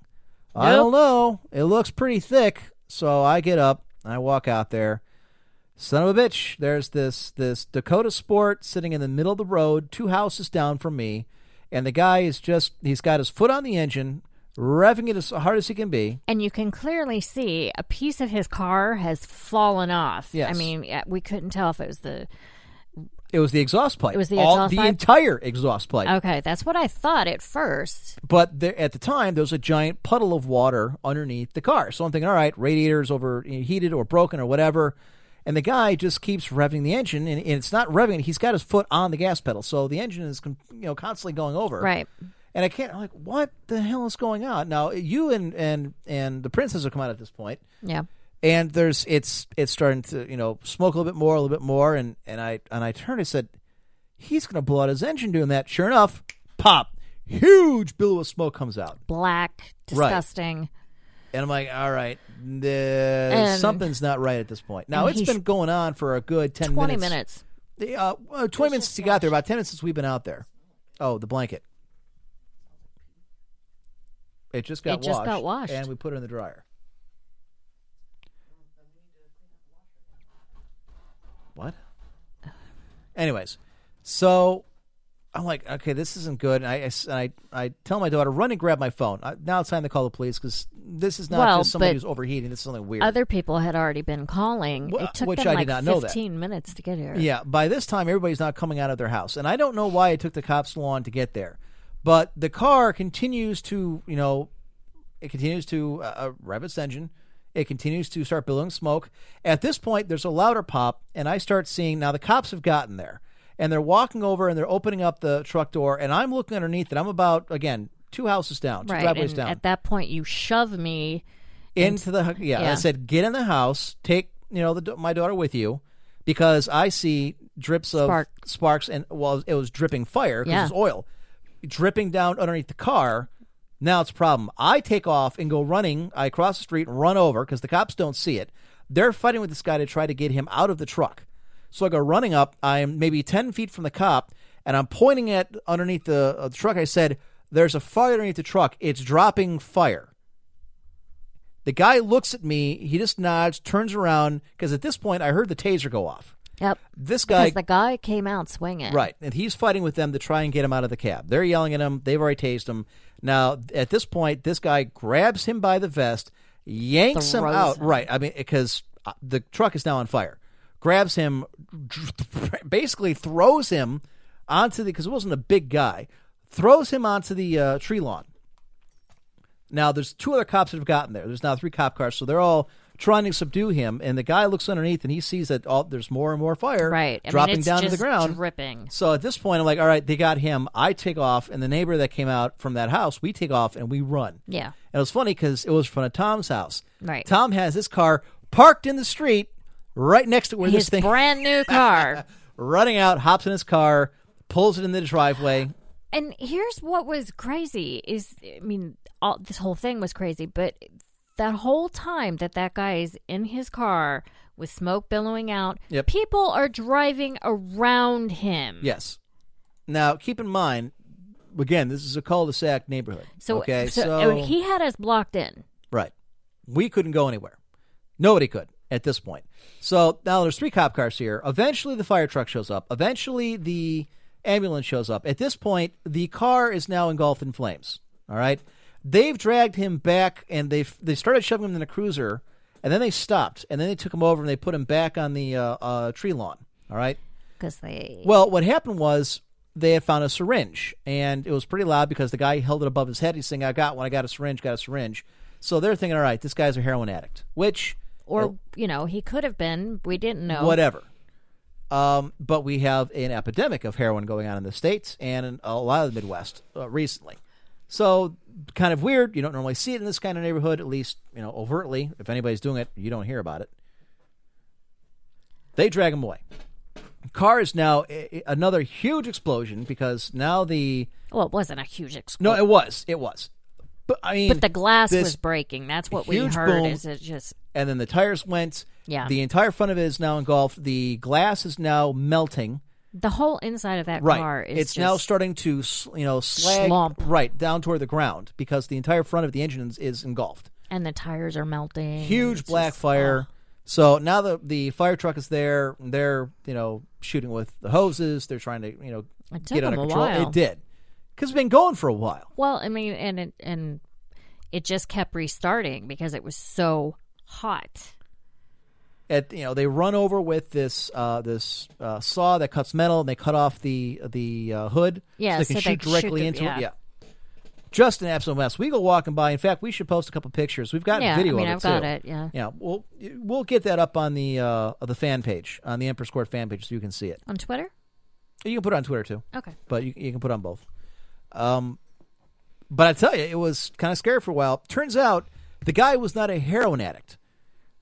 I don't know. It looks pretty thick. So I get up, I walk out there. Son of a bitch, there's this this Dakota Sport sitting in the middle of the road, two houses down from me, and the guy is just he's got his foot on the engine, revving it as hard as he can be. And you can clearly see a piece of his car has fallen off. Yes. I mean, we couldn't tell if it was the. It was the exhaust pipe. It was the All, exhaust the entire exhaust pipe. Okay, that's what I thought at first. But there, at the time, there was a giant puddle of water underneath the car. So I'm thinking, all right, radiator's overheated or broken or whatever. And the guy just keeps revving the engine, and, and it's not revving. He's got his foot on the gas pedal, so the engine is you know constantly going over. Right. And I can't. I'm like, what the hell is going on? Now you and and and the princess have come out at this point, Yeah. and there's it's it's starting to you know smoke a little bit more, a little bit more, and and I and I turned and said, he's going to blow out his engine doing that. Sure enough, pop, huge billow of smoke comes out. Black, Right. disgusting. And I'm like, all right, something's not right at this point. Now, it's been going on for a good 10 20 minutes. minutes. The, uh, uh, 20 minutes since you got there, about 10 minutes since we've been out there. Oh, the blanket. It just got It just washed. got washed. And we put it in the dryer. What? Anyways, so I'm like, okay, this isn't good. And I, I I, I tell my daughter, run and grab my phone. I, now it's time to call the police because this is not Well, just somebody who's overheating. This is something weird. Other people had already been calling. Well, it took which them I did like not know that. 15 minutes to get here. Yeah, by this time everybody's not coming out of their house, and I don't know why it took the cops long to get there, but the car continues to, you know, it continues to uh, uh, rev its engine. It continues to start billowing smoke. At this point, there's a louder pop, and I start seeing now the cops have gotten there, and they're walking over and they're opening up the truck door, and I'm looking underneath it. I'm about again two houses down, two Right. driveways down at that point, you shove me. into the yeah, I said get in the house, take you know the, my daughter with you because I see drips of Spark. sparks and well it was dripping fire because Yeah. it's oil dripping down underneath the car. Now it's a problem. I take off and go running. I cross the street and run over because the cops don't see it. They're fighting with this guy to try to get him out of the truck. So I go running up. I'm maybe ten feet from the cop, and I'm pointing at underneath the, uh, the truck. I said, "There's a fire underneath the truck. It's dropping fire." The guy looks at me. He just nods, turns around because at this point I heard the taser go off. Yep. This guy, Because the guy came out swinging. right, and he's fighting with them to try and get him out of the cab. They're yelling at him. They've already tased him. Now at this point, this guy grabs him by the vest, yanks him out. him. Right, I mean because uh, the truck is now on fire. Grabs him, basically throws him onto the because it wasn't a big guy. Throws him onto the uh, tree lawn. Now, there's two other cops that have gotten there. There's now three cop cars, so they're all trying to subdue him. And the guy looks underneath, and he sees that all, there's more and more fire Right. I dropping down to the ground. Dripping. So at this point, I'm like, all right, they got him. I take off, and the neighbor that came out from that house, we take off and we run. Yeah. And it was funny because it was in front of Tom's house. Right. Tom has his car parked in the street right next to where His this thing brand new car. running out, hops in his car, pulls it in the driveway. And here's what was crazy is I mean all this whole thing was crazy, but that whole time that that guy is in his car with smoke billowing out, Yep. people are driving around him. Yes. Now, keep in mind, again, this is a cul-de-sac neighborhood. So, okay, so, so, he had us blocked in. right, we couldn't go anywhere. Nobody could at this point. So now there's three cop cars here. Eventually, the fire truck shows up. Eventually, the ambulance shows up. At this point, the car is now engulfed in flames. All right, they've dragged him back, and they they started shoving him in the cruiser, and then they stopped, and then they took him over and they put him back on the uh, uh, tree lawn. All right. Because they. Well, what happened was they had found a syringe, and it was pretty loud because the guy held it above his head. He's saying, "I got one. I got a syringe. Got a syringe." So they're thinking, "All right, this guy's a heroin addict," which or, you know, he could have been. We didn't know. whatever. Um, but we have an epidemic of heroin going on in the states and in a lot of the Midwest uh, recently. So kind of weird. You don't normally see it in this kind of neighborhood, at least you know overtly. If anybody's doing it, you don't hear about it. They drag him away. Car is now a- a- another huge explosion because now the Well, it wasn't a huge explosion. no, it was it was, but I mean, but the glass was breaking. That's what we heard. boom. Is it just and then the tires went. Yeah. The entire front of it is now engulfed. The glass is now melting. The whole inside of that Right. car is it's now starting to you know slag Slump. right down toward the ground because the entire front of the engine is, is engulfed. and the tires are melting. Huge black just- fire. So now the the fire truck is there. They're you know shooting with the hoses. They're trying to you know get under control. while. It did because it's been going for a while. Well, I mean, and it, and it just kept restarting because it was so hot. At you know they run over with this uh, this uh, saw that cuts metal and they cut off the the uh, hood Yeah, so they can so shoot can directly shoot into yeah. it. Yeah. Just an absolute mess. We go walking by. In fact, we should post a couple pictures. We've got Yeah, I video mean, of it I've got too. it, yeah. yeah. We'll we'll get that up on the uh, the fan page on the Emperor's Court fan page so you can see it. On Twitter? You can put it on Twitter too. Okay. but you, you can put on both. Um, but I tell you, it was kind of scary for a while. Turns out the guy was not a heroin addict.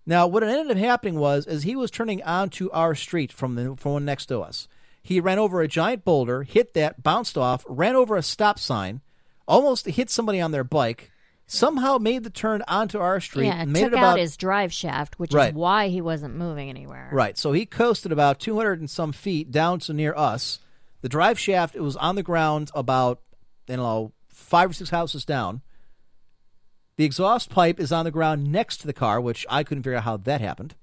Now, what ended up happening was, as he was turning onto our street from the from one next to us, he ran over a giant boulder, hit that, bounced off, ran over a stop sign, almost hit somebody on their bike. Somehow made the turn onto our street. Yeah, made took it about out his drive shaft, which Right. is why he wasn't moving anywhere. Right. So he coasted about 200 and some feet down to near us. The drive shaft it was on the ground about you know five or six houses down. The exhaust pipe is on the ground next to the car, which I couldn't figure out how that happened.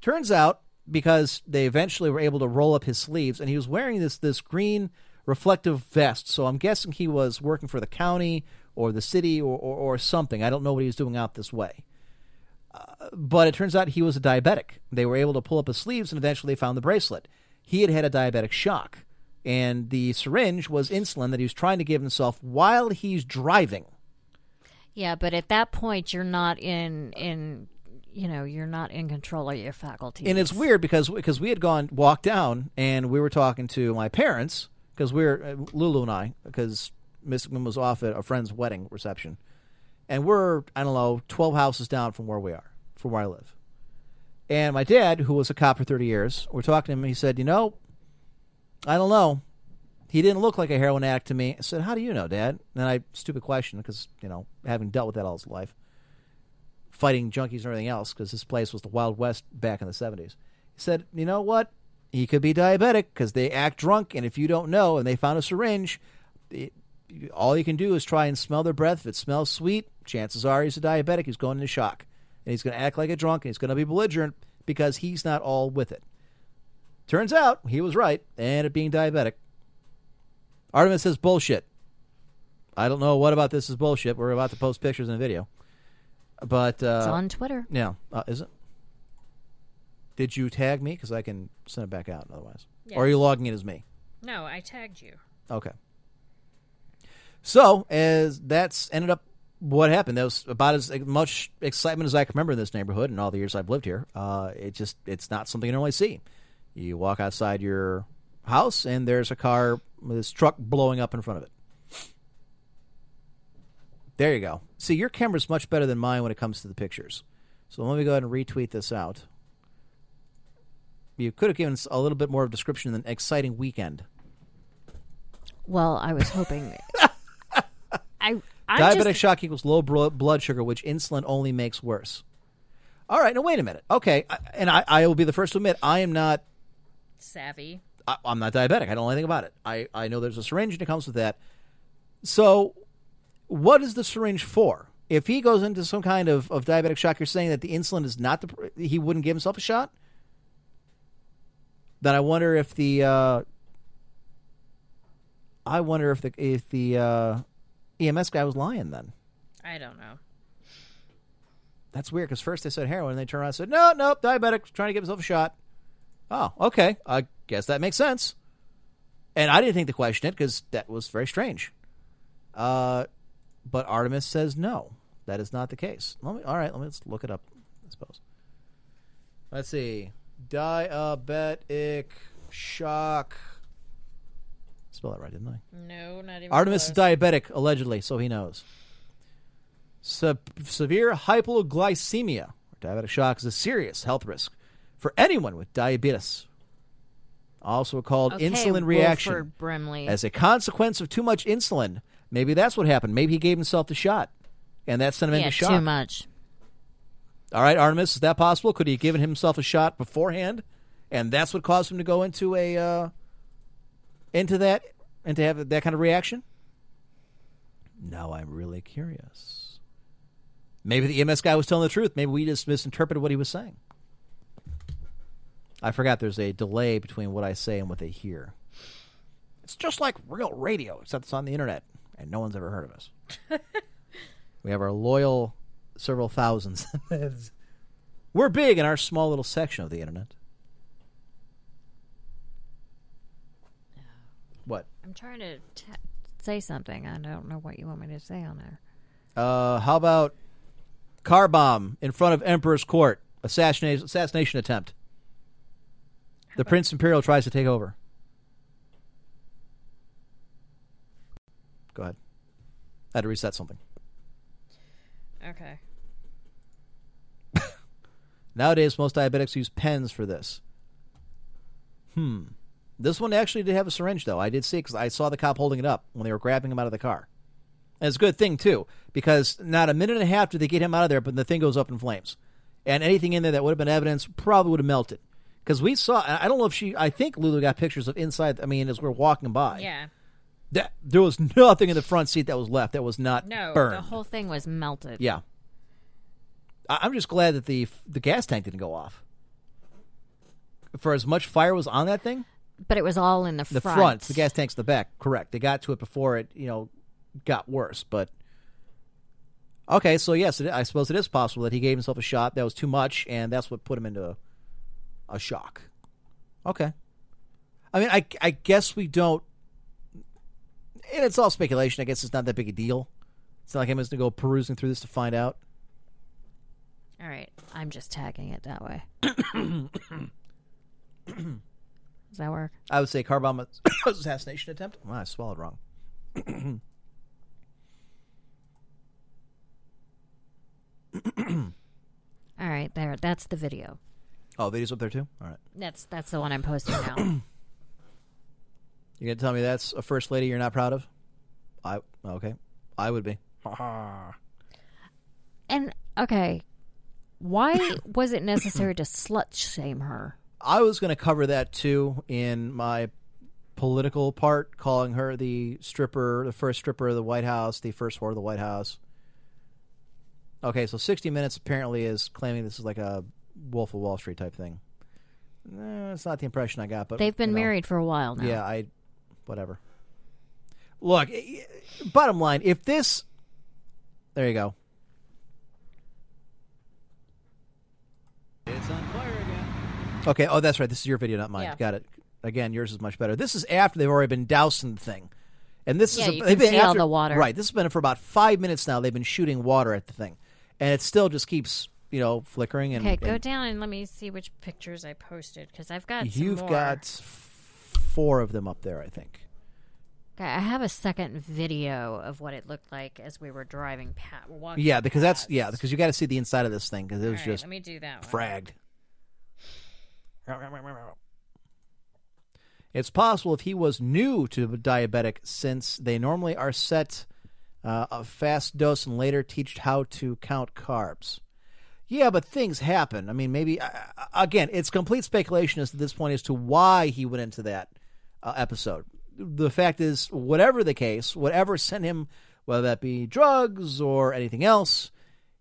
Turns out because they eventually were able to roll up his sleeves, and he was wearing this this green reflective vest. So I'm guessing he was working for the county or the city or, or, or something. I don't know what he was doing out this way uh, but it turns out he was a diabetic. They were able to pull up his sleeves, and eventually they found the bracelet. He had had a diabetic shock, and the syringe was insulin that he was trying to give himself while he's driving. Yeah, but at that point, you're not in in you know you're not in control of your faculty. And it's weird because because we had gone walked down, and we were talking to my parents because we were uh, Lulu and I because Miss Wynn was off at a friend's wedding reception, and we're I don't know twelve houses down from where we are, from where I live. And my dad, who was a cop for thirty years, we're talking to him. and He said, "You know, I don't know. He didn't look like a heroin addict to me." I said, "How do you know, Dad?" And I stupid question because you know having dealt with that all his life, fighting junkies and everything else because this place was the Wild West back in the seventies. He said, "You know what? He could be diabetic because they act drunk, and if you don't know, and they found a syringe." It, all you can do is try and smell their breath. If it smells sweet, chances are he's a diabetic. He's going into shock. And he's going to act like a drunk and he's going to be belligerent because he's not all with it. Turns out he was right, and it being diabetic. Artemis says bullshit. I don't know what about this is bullshit. We're about to post pictures and a video. But, uh, it's on Twitter. yeah, uh, is it? Did you tag me? Because I can send it back out otherwise. Or are you logging in as me? No, I tagged you. Okay. So as that's ended up what happened. That was about as much excitement as I can remember in this neighborhood in all the years I've lived here. Uh, it just it's not something you normally see. You walk outside your house and there's a car with this truck blowing up in front of it. There you go. See, your camera's much better than mine when it comes to the pictures. So let me go ahead and retweet this out. You could have given us a little bit more of a description than exciting weekend. Well, I was hoping. I I Diabetic just, shock equals low blood sugar, which insulin only makes worse. All right, now wait a minute. Okay, I, and I, I will be the first to admit I am not. savvy. I, I'm not diabetic. I don't know anything about it. I, I know there's a syringe and it comes with that. So, what is the syringe for? If he goes into some kind of, of diabetic shock, you're saying that the insulin is not the he wouldn't give himself a shot. Then I wonder if the uh, I wonder if the if the uh, EMS guy was lying then. I don't know. That's weird because first they said heroin and they turned around and said, no, no, diabetic, trying to give himself a shot. Oh, okay. I guess that makes sense. And I didn't think to question it because that was very strange. Uh, but Artemis says no, that is not the case. Let me, all right, let me let's look it up, I suppose. Let's see. Diabetic shock. Spell that right, didn't I? No, not even. Artemis is diabetic, allegedly, so he knows. Se- severe hypoglycemia or diabetic shock is a serious health risk for anyone with diabetes, also called Okay, insulin reaction. Brimley. As a consequence of too much insulin, maybe that's what happened. Maybe he gave himself the shot, and that sent him yeah, into shock. too much. All right, Artemis, is that possible? Could he have given himself a shot beforehand and that's what caused him to go into a uh, into that and to have that kind of reaction. Now I'm really curious. Maybe the EMS guy was telling the truth. Maybe we just misinterpreted what he was saying. I forgot there's a delay between what I say and what they hear. It's just like real radio, except it's on the internet, and no one's ever heard of us. we have our loyal several thousands. We're big in our small little section of the internet. What? I'm trying to t- say something. I don't know what you want me to say on there. Uh, how about car bomb in front of Emperor's Court? Assassination, assassination attempt. The Prince Imperial tries to take over. Go ahead. I had to reset something. Okay. Nowadays, most diabetics use pens for this. Hmm. This one actually did have a syringe, though. I did see because I saw the cop holding it up when they were grabbing him out of the car. And it's a good thing, too, because not a minute and a half did they get him out of there, but the thing goes up in flames. And anything in there that would have been evidence probably would have melted. Because we saw, I don't know if she, I think Lulu got pictures of inside, I mean, as we are walking by. Yeah. That, there was nothing in the front seat that was left that was not No, burned. the whole thing was melted. Yeah. I- I'm just glad that the the gas tank didn't go off. For as much fire was on that thing, But it was all in the, the front. front, the gas tank's the back. Correct. They got to it before it, you know, got worse. But okay, so yes, it, I suppose it is possible that he gave himself a shot that was too much, and that's what put him into a shock. Okay. I mean, I I guess we don't. And it's all speculation. I guess it's not that big a deal. It's not like I'm just gonna go perusing through this to find out. All right. I'm just tagging it that way. Does that work? I would say car bomb assassination attempt. Well, I swallowed wrong. All right, there. That's the video. Oh, video's up there too. All right, That's that's the one I'm posting now. you gonna tell me that's a first lady you're not proud of? I okay, I would be. and okay, why was it necessary to slut shame her? I was gonna cover that too in my political part, calling her the stripper, the first stripper of the White House, the first whore of the White House. Okay, so 60 Minutes apparently is claiming this is like a Wolf of Wall Street type thing. Eh, it's not the impression I got, but They've been you know. married for a while now. Yeah, I whatever. Look, bottom line, if this There you go. It's on fire again. Okay, oh that's right. This is your video, not mine. Yeah. Got it. Again, yours is much better. This is after they've already been dousing the thing. And this Yeah, is a, you they've been see all after- the water. Right. This has been for about 5 minutes now. They've been shooting water at the thing. And it still just keeps, you know, flickering and Okay, go and down and let me see which pictures I posted because I've got. You've more. got f- 4 of them up there, I think. Okay, I have a second video of what it looked like as we were driving past. Yeah, because that's yeah, because you got to see the inside of this thing because it was right, just let me do that. Fragged. It's possible if he was new to diabetic, since they normally are set uh, a fast dose and later teach how to count carbs. Yeah, but things happen. I mean, maybe uh, again, it's complete speculation as to this point as to why he went into that uh, episode. The fact is, whatever the case, whatever sent him, whether that be drugs or anything else,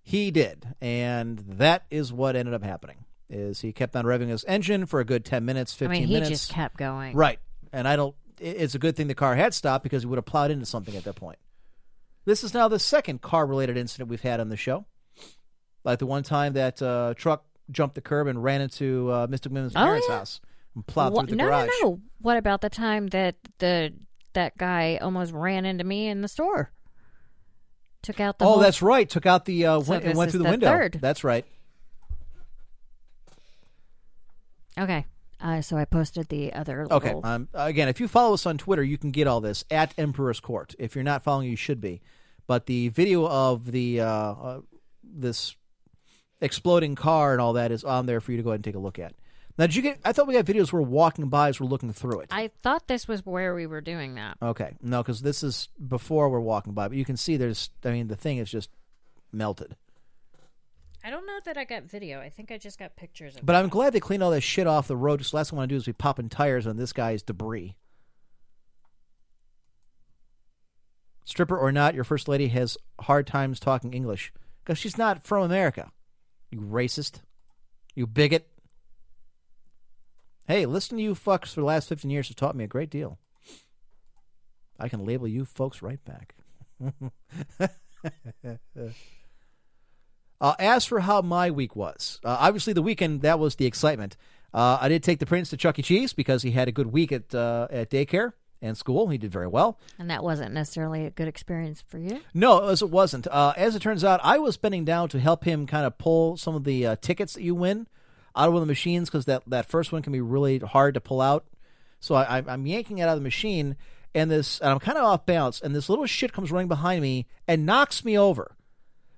he did, and that is what ended up happening. Is he kept on revving his engine for a good ten minutes, I fifteen mean, he minutes, just kept going. Right. And I don't. It's a good thing the car had stopped because he would have plowed into something at that point. This is now the second car related incident we've had on the show. Like the one time that uh, truck jumped the curb and ran into uh, Mr. McMillan's Oh, parents' yeah. house and plowed Wha- through the no, garage. no, no. What about the time that the that guy almost ran into me in the store? Took out the. oh, whole- that's right. Took out the uh, So win- and went through the, the window. third. That's right. okay. Uh, so I posted the other. Okay. Um, again, if you follow us on Twitter, you can get all this at Emperor's Court. If you're not following, you should be. But the video of the uh, uh, this exploding car and all that is on there for you to go ahead and take a look at. Now, did you get? I thought we got videos where we're walking by as we're looking through it. I thought this was where we were doing that. okay, no, because this is before we're walking by, but you can see there's. I mean, the thing is just melted. I don't know that I got video. I think I just got pictures of But I'm glad they cleaned all that shit off the road. Just the last thing I want to do is be popping tires on this guy's debris. Stripper or not, your first lady has hard times talking English because she's not from America. You racist. You bigot. Hey, listening to you fucks for the last 15 years has taught me a great deal. I can label you folks right back. Uh, as for how my week was, uh, obviously the weekend that was the excitement. Uh, I did take the prince to Chuck E. Cheese because he had a good week at uh, at daycare and school. He did very well. And that wasn't necessarily a good experience for you. No, as it wasn't. Uh, as it turns out, I was bending down to help him kind of pull some of the uh, tickets that you win out of one of the machines because that, that first one can be really hard to pull out. So I, I'm- I'm yanking it out of the machine, and this and I'm kind of off balance, and this little shit comes running behind me and knocks me over.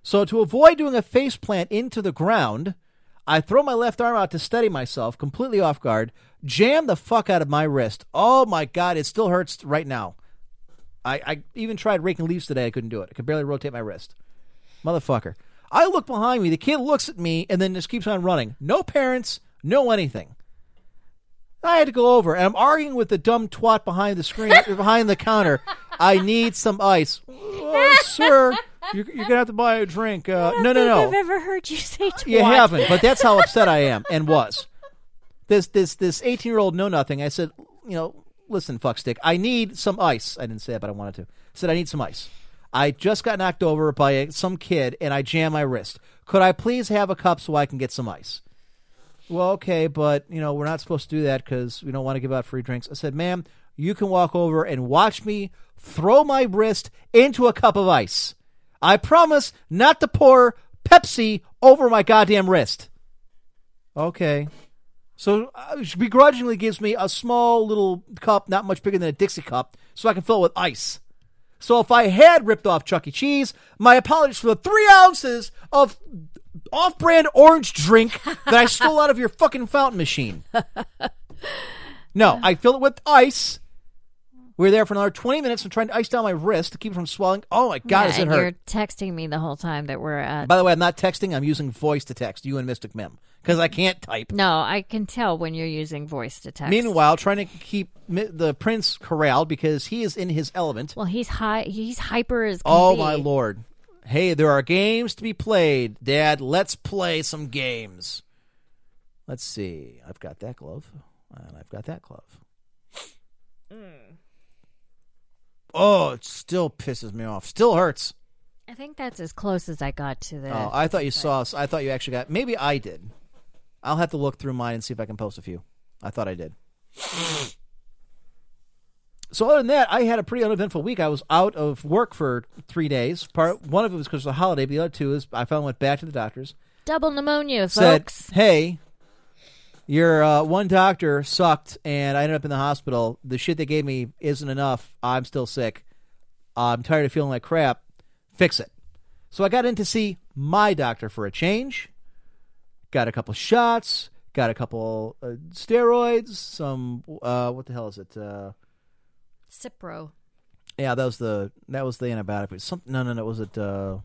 So to avoid doing a face plant into the ground, I throw my left arm out to steady myself, completely off guard, jam the fuck out of my wrist. Oh my god, it still hurts right now. I, I even tried raking leaves today. I couldn't do it. I could barely rotate my wrist. Motherfucker. I look behind me. The kid looks at me and then just keeps on running. No parents, no anything. I had to go over, and I'm arguing with the dumb twat behind the screen, behind the counter. I need some ice, oh, sir. You're, you're gonna have to buy a drink. Uh, no, no, no. I've ever heard you say twat. You haven't, but that's how upset I am and was. This this this eighteen year old know nothing. I said, you know, listen, fuckstick, I need some ice. I didn't say it, but I wanted to. I said I need some ice. I just got knocked over by a, some kid, and I jammed my wrist. Could I please have a cup so I can get some ice? Well, okay, but you know we're not supposed to do that because we don't want to give out free drinks. I said, ma'am, you can walk over and watch me throw my wrist into a cup of ice. I promise not to pour Pepsi over my goddamn wrist. Okay. So uh, she begrudgingly gives me a small little cup, not much bigger than a Dixie cup, so I can fill it with ice. So if I had ripped off Chuck E. Cheese, my apologies for the three ounces of off-brand orange drink that I stole out of your fucking fountain machine. No, I filled it with ice. We were there for another 20 minutes. I'm trying to ice down my wrist to keep it from swelling. Oh my God, Yeah, does it hurt? You're texting me the whole time that we're at. By the way, I'm not texting. I'm using voice to text you and Mystic Mim because I can't type. no, I can tell when you're using voice to text. Meanwhile, trying to keep the prince corralled because he is in his element. well, he's high. He's hyper as can Oh be. my lord! Hey, there are games to be played, Dad. Let's play some games. Let's see. I've got that glove, and I've got that glove. Mm. Oh, it still pisses me off. Still hurts. I think that's as close as I got to the. Oh, I thought you saw. Us. I thought you actually got. Maybe I did. I'll have to look through mine and see if I can post a few. I thought I did. So other than that, I had a pretty uneventful week. I was out of work for three days. Part one of it was because of the holiday. But the other two is I finally went back to the doctors. Double pneumonia, Said, folks. "Hey, your uh, one doctor sucked, and I ended up in the hospital. The shit they gave me isn't enough. I'm still sick. I'm tired of feeling like crap. Fix it." So I got in to see my doctor for a change. Got a couple shots. Got a couple uh, steroids. Some uh, what the hell is it? Uh, Cipro. yeah, that was the that was the antibiotic. But some no no no was it uh,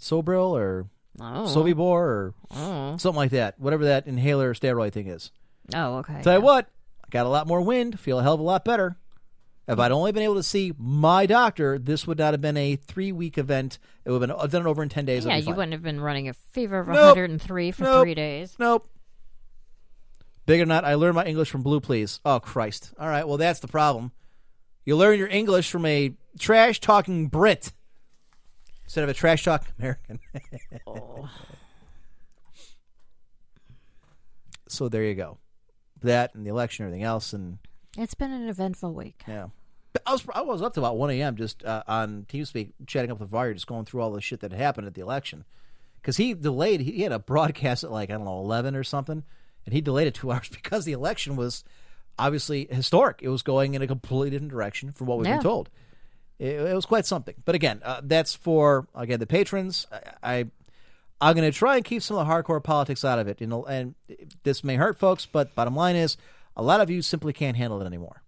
Sobril or Oh. Sobibor or Oh. something like that. Whatever that inhaler steroid thing is. Oh, okay. Tell you what, I got a lot more wind. Feel a hell of a lot better. If I'd only been able to see my doctor, this would not have been a three week event. It would have been done it over in ten days. yeah, you wouldn't have been running a fever of Nope. 103 for Nope. three days. Nope. Big or not, I learned my English from Blue Please. Oh Christ! All right, well that's the problem. You learn your English from a trash talking Brit instead of a trash talking American. oh. So there you go. That and the election, everything else, and It's been an eventful week. yeah. I was I was up to about one a.m. just uh, on TeamSpeak chatting up with Varya, just going through all the shit that happened at the election. Because he delayed, he had a broadcast at like I don't know eleven or something, and he delayed it two hours because the election was obviously historic. It was going in a completely different direction from what we've Yeah. been told. It, it was quite something. But again, uh, that's for again the patrons. I, I I'm going to try and keep some of the hardcore politics out of it. You know, and this may hurt folks, but bottom line is, a lot of you simply can't handle it anymore.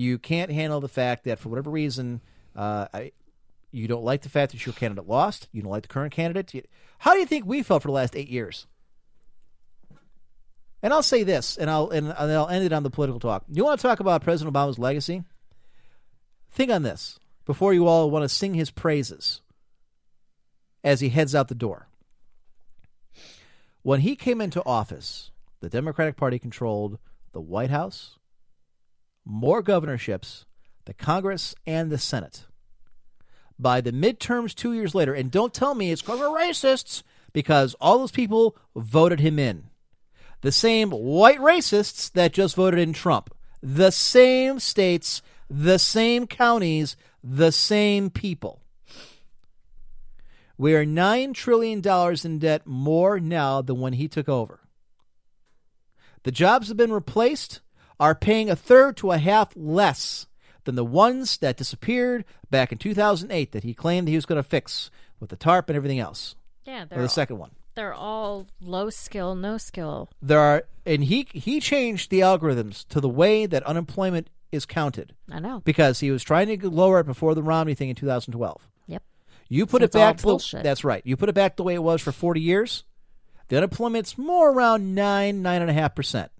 You can't handle the fact that for whatever reason, uh, I, You don't like the fact that your candidate lost. You don't like the current candidate. You- How do you think we felt for the last eight years? And I'll say this, and I'll and I'll end it on the political talk. You want to talk about President Obama's legacy? Think on this before you all want to sing his praises as he heads out the door. When he came into office, the Democratic Party controlled the White House, more governorships, the Congress, and the Senate. By the midterms two years later, and don't tell me it's because we're racists, because all those people voted him in. The same white racists that just voted in Trump. The same states, the same counties, the same people. We are $9 trillion in debt more now than when he took over. The jobs have been replaced are paying a third to a half less than the ones that disappeared back in 2008 that he claimed that he was going to fix with the TARP and everything else. Yeah, Or they're the all, second one. they're all low skill, no skill. There are and he he changed the algorithms to the way that unemployment is counted I know. because he was trying to lower it before the Romney thing in 2012. Yep. You put So it back the, that's right. You put it back the way it was for 40 years. The unemployment's more around nine nine and a half percent.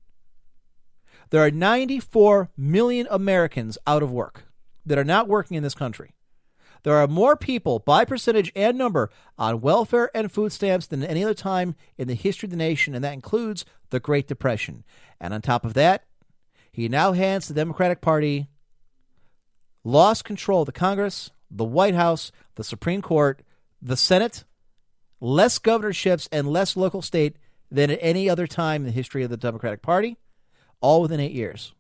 There are 94 million Americans out of work that are not working in this country. There are more people by percentage and number on welfare and food stamps than any other time in the history of the nation, and that includes the Great Depression. And on top of that, he now hands the Democratic Party lost control of the Congress, the White House, the Supreme Court, the Senate, less governorships, and less local state than at any other time in the history of the Democratic Party, all within eight years.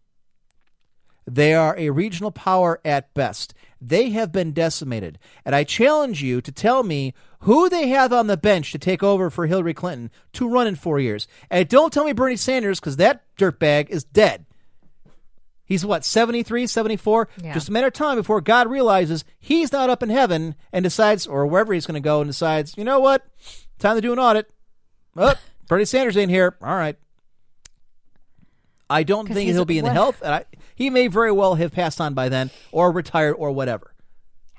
They are a regional power at best. They have been decimated. And I challenge you to tell me who they have on the bench to take over for Hillary Clinton to run in four years. And don't tell me Bernie Sanders, because that dirtbag is dead. He's what, 73, 74? Yeah. Just a matter of time before God realizes he's not up in heaven and decides, or wherever he's going to go, and decides, you know what? Time to do an audit. Oh, Bernie Sanders ain't here. All right. I don't think he'll be in what- health. And I, he may very well have passed on by then, or retired, or whatever.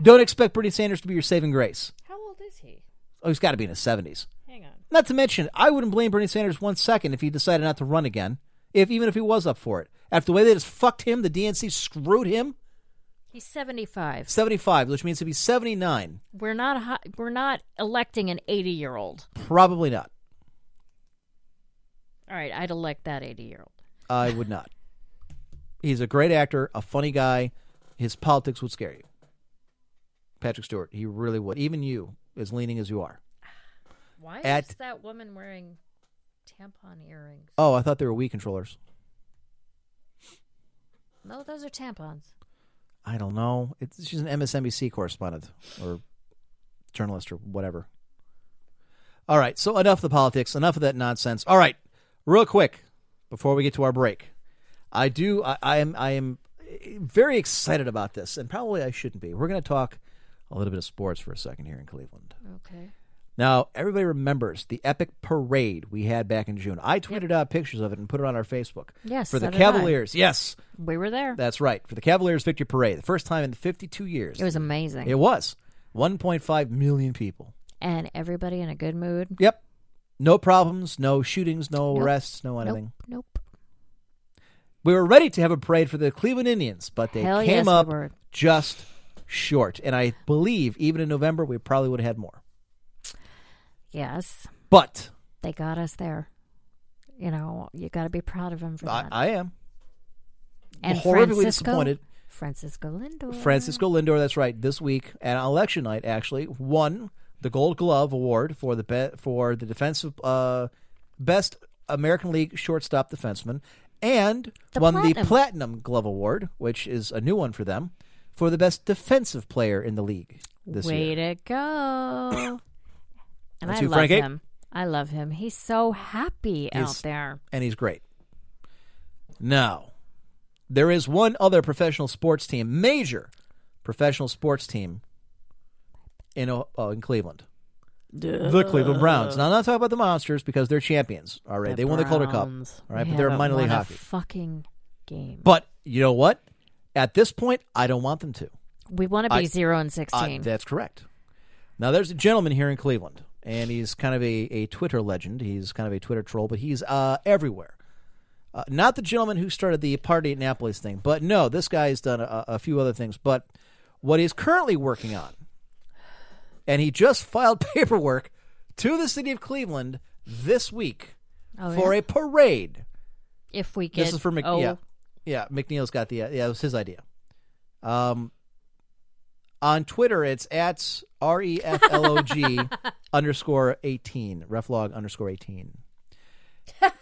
Don't expect Bernie Sanders to be your saving grace. How old is he? Oh, he's got to be in his 70s. Hang on. Not to mention, I wouldn't blame Bernie Sanders one second if he decided not to run again, if even if he was up for it. After the way they just fucked him, the DNC screwed him. He's 75. 75, which means if be 79, We're not we're not electing an 80-year-old. probably not. All right, I'd elect that 80-year-old. I would not. He's a great actor, a funny guy. His politics would scare you. Patrick Stewart, he really would. Even you, as leaning as you are. Why At- is that woman wearing tampon earrings? Oh, I thought they were Wii controllers. No, those are tampons. I don't know. It's, she's an MSNBC correspondent or journalist or whatever. All right, so enough of the politics, enough of that nonsense. All right, real quick before we get to our break, I do. I, I am. I am very excited about this, and probably I shouldn't be. We're going to talk a little bit of sports for a second here in Cleveland. Okay. Now, everybody remembers the epic parade we had back in June. I tweeted out pictures of it and put it on our Facebook. Yes, for the so. Cavaliers. Yes, We were there. that's right. For the Cavaliers victory parade, the first time in 52 years. It was amazing. It was 1.5 million people. and everybody in a good mood. Yep. No problems, no shootings, no Nope. arrests, no anything. Nope. Nope. We were ready to have a parade for the Cleveland Indians, but they Hell came yes, up were. just short. And I believe even in November we probably would have had more. Yes. But They got us there. You know, you got to be proud of him for I, that. I am and horribly Francisco, disappointed. Francisco Lindor. Francisco Lindor, that's right, this week at election night actually won the Gold Glove award for the be- for the defensive uh, best American League shortstop defenseman, and The won the Platinum. Platinum Glove award, which is a new one for them, for the best defensive player in the league this Way year. to go. and That's I love Frankie? him. I love him. He's so happy out there. and he's great. Now, there is one other professional sports team, major professional sports team in uh, in Cleveland. The Cleveland Browns. Now, I'm not talking about the Monsters because they're champions. All right, they won the Calder Cup. Browns. All right, but they're haven't minor league won a hockey. fucking game. But you know what? At this point, I don't want them to. We want to be I- zero and Uh, sixteen. that's correct. Now, there's a gentleman here in Cleveland, and he's kind of a, a Twitter legend. He's kind of a Twitter troll, but he's uh, everywhere. Uh, not the gentleman who started the party at Naples thing, but no, this guy has done a, a few other things. But what he's currently working on, and he just filed paperwork to the city of Cleveland this week Oh, for yeah? a parade. if we get This is for Mc, oh, yeah, yeah. McNeil's got the yeah. It was his idea. Um, on Twitter, it's at r e f l o g underscore eighteen reflog underscore eighteen.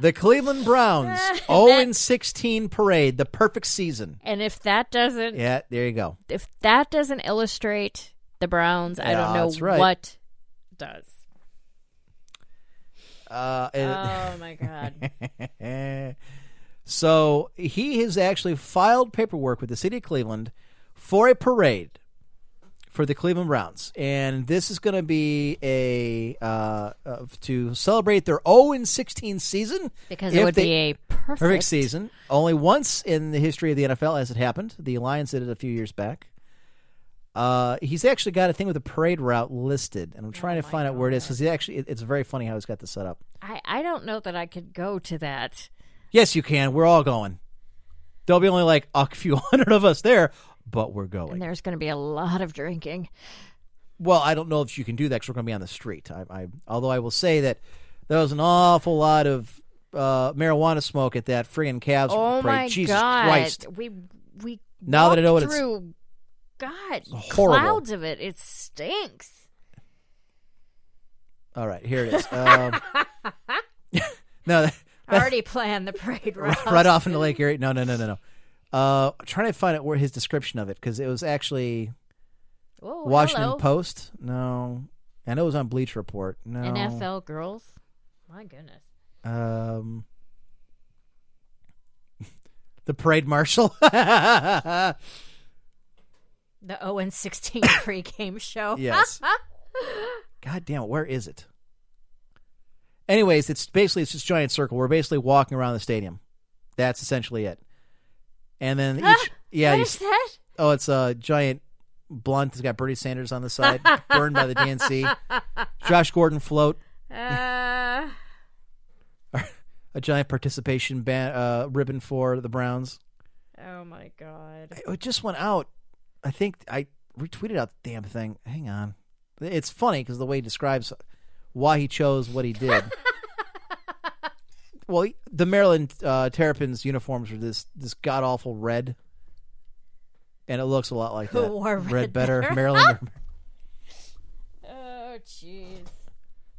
the Cleveland Browns 0 and 16 parade, the perfect season. And if that doesn't, Yeah, there you go. if that doesn't illustrate the Browns, I don't know that's right. what does. Uh, Oh my god! so he has actually filed paperwork with the city of Cleveland for a parade for the Cleveland Browns, and this is going to be a uh, uh, to celebrate their 0 and 16 season Because it would they- be a perfect, perfect season. Only once in the history of the NFL has it happened. The Lions did it a few years back. Uh, he's actually got a thing with a parade route listed, and I'm trying to my find out where it is because he actually it- it's very funny how he's got this set up. I I don't know that I could go to that. Yes, you can. We're all going. There'll be only like a few hundred of us there, but we're And going. there's going to be a lot of drinking. Well, I don't know if you can do that because we're going to be on the street. I, I, although I will say that there was an awful lot of uh, marijuana smoke at that friggin' Cavs Oh parade. my Jesus god! Christ! We we Now that I know what walked it's- through, God, horrible. clouds of it. It stinks. All right, here it is. Um, no, that- I already planned the parade route. right off into Lake Erie. No, no, no, no, no. Uh, I'm trying to find out where his description of it because it was actually Whoa, Washington hello. Post. No, I know it was on Bleacher Report. No, NFL girls. My goodness. Um, the parade marshal. The 0 and 16 pregame show. Yes. God damn it, where is it? Anyways, it's basically it's just giant circle. We're basically walking around the stadium. That's essentially it. And then each yeah, What you, is that? oh, it's a giant blunt. It's got Bernie Sanders on the side, burned by the DNC. Josh Gordon float, Uh, a giant participation ban- uh, ribbon for the Browns. oh my god. It just went out. I think I retweeted out the damn thing. Hang on. It's funny because the way he describes why he chose what he did. Well, the Maryland uh, Terrapins uniforms are this this god awful red, and it looks a lot like Who that. wore red better, there? Maryland Oh jeez.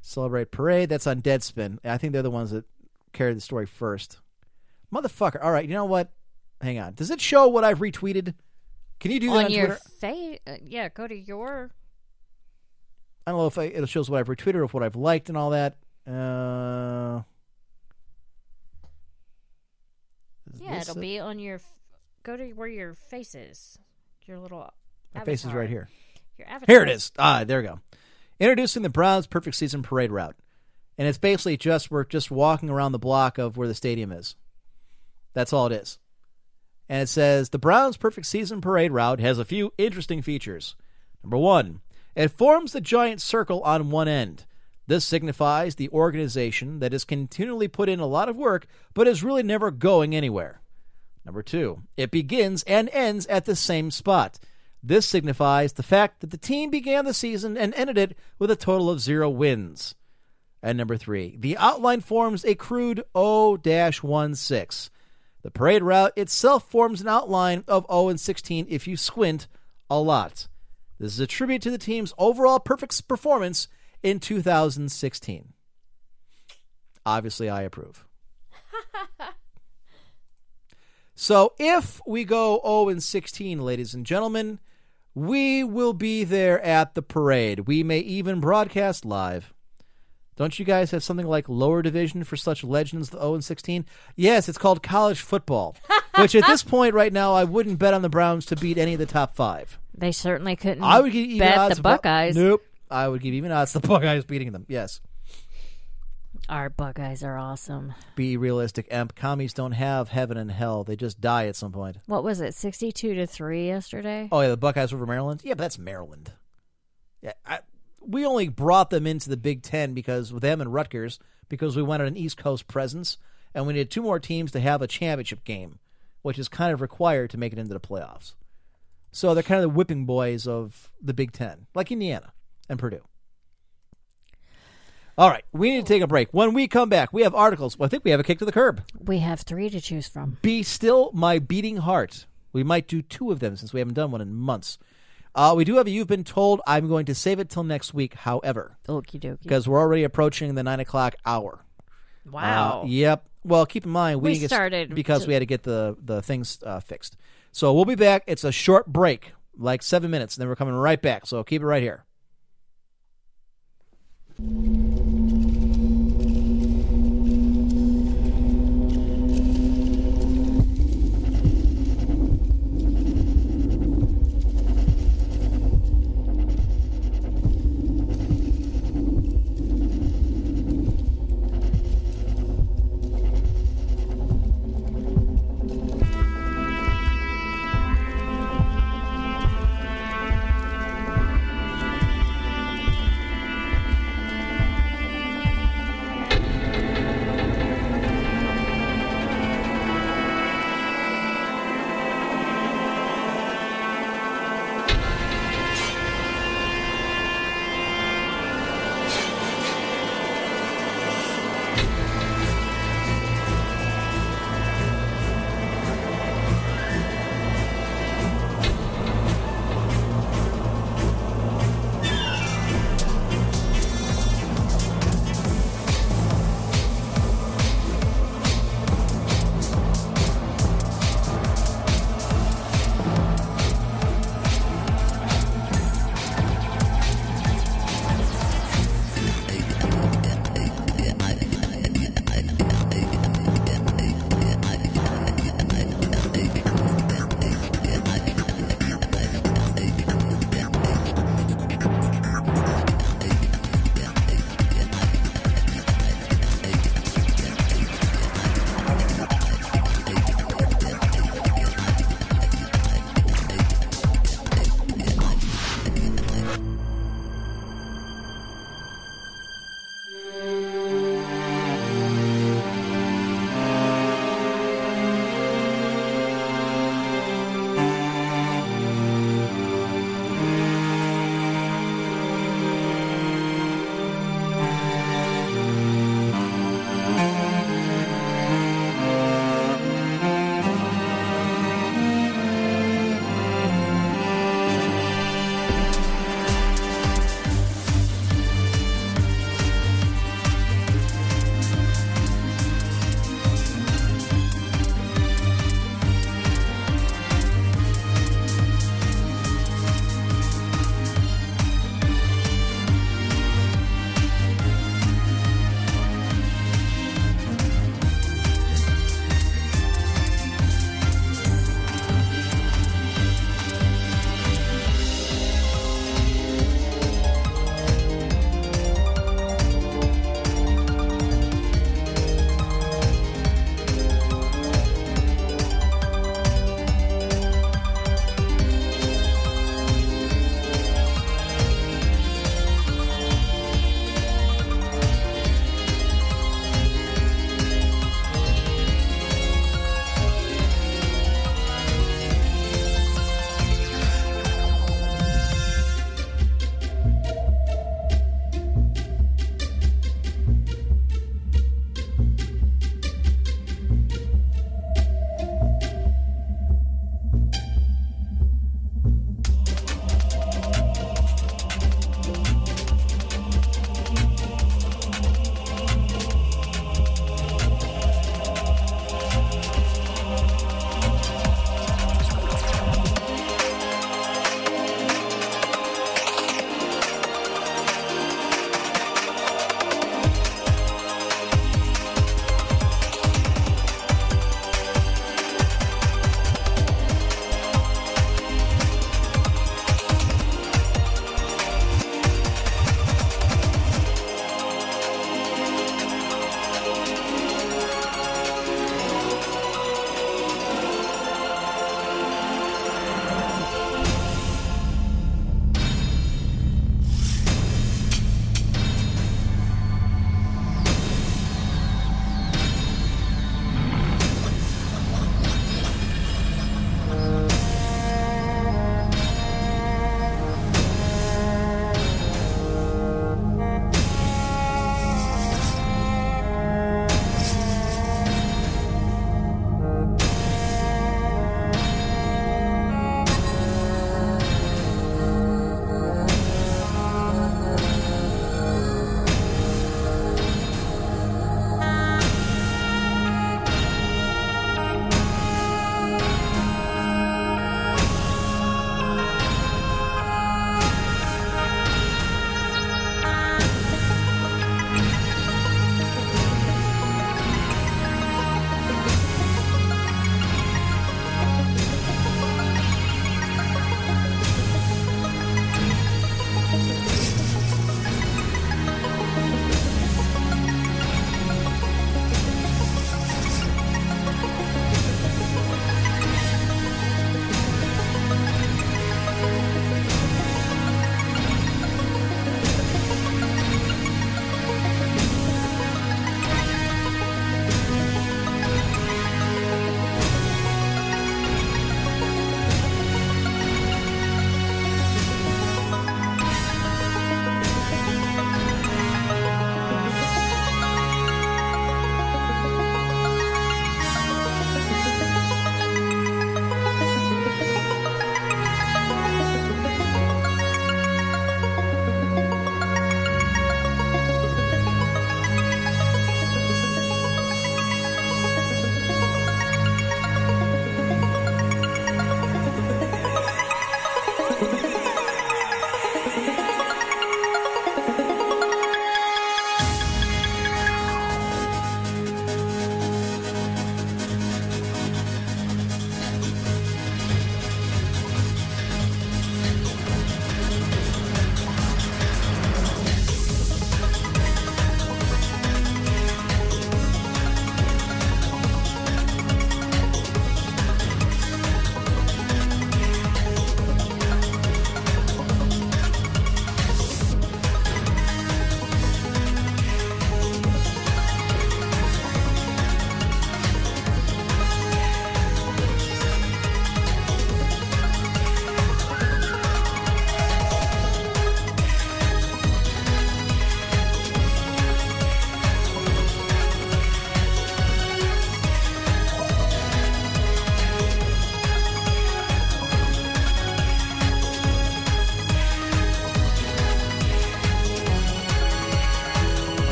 celebrate parade. That's on Deadspin. I think they're the ones that carried the story first. Motherfucker. All right, you know what? Hang on. Does it show what I've retweeted? Can you do that on, On your Twitter? face, uh, yeah. Go to your. I don't know if I, it shows what I've retweeted or if what I've liked and all that. Uh, is Yeah, this it'll it? be on your. Go to where your face is. Your little. My face is right here. Your avatar. Here it is. Ah, there we go. Introducing the Browns Perfect Season Parade route, and it's basically just we're just walking around the block of where the stadium is. That's all it is. And it says the Browns Perfect Season Parade route has a few interesting features. Number one, it forms the giant circle on one end. This signifies the organization that has continually put in a lot of work but is really never going anywhere. Number two, it begins and ends at the same spot. This signifies the fact that the team began the season and ended it with a total of zero wins. And number three, the outline forms a crude O 16. The parade route itself forms an outline of 0 and 16 if you squint a lot. This is a tribute to the team's overall perfect performance in 2016. Obviously, I approve. so, if we go 0 and 16, ladies and gentlemen, we will be there at the parade. We may even broadcast live. Don't you guys have something like lower division for such legends, the 0 and 16? Yes, it's called college football, which at this point right now, I wouldn't bet on the Browns to beat any of the top five. They certainly couldn't. I would give even bet odds the about- Buckeyes. Nope. I would give even odds the Buckeyes beating them. Yes. Our Buckeyes are awesome. Be realistic, Emp. Commies don't have heaven and hell. They just die at some point. What was it? Sixty-two to three yesterday. Oh yeah, the Buckeyes over Maryland. Yeah, but that's Maryland. Yeah, I, we only brought them into the Big Ten because with them and Rutgers because we wanted an East Coast presence, and we needed two more teams to have a championship game, which is kind of required to make it into the playoffs. So they're kind of the whipping boys of the Big Ten, like Indiana and Purdue. All right, we need to take a break. When we come back, we have articles. Well, I think we have a kick to the curb. We have three to choose from. Be still my beating heart. We might do two of them since we haven't done one in months. Uh, we do have a You've Been Told. I'm going to save it till next week, however, Okie dokie. because we're already approaching the 9 o'clock hour. Wow. Uh, yep. Well, keep in mind, we, We started because to- we had to get the, the things uh, fixed. So we'll be back. It's a short break, like seven minutes, and then we're coming right back. So keep it right here. Thank you.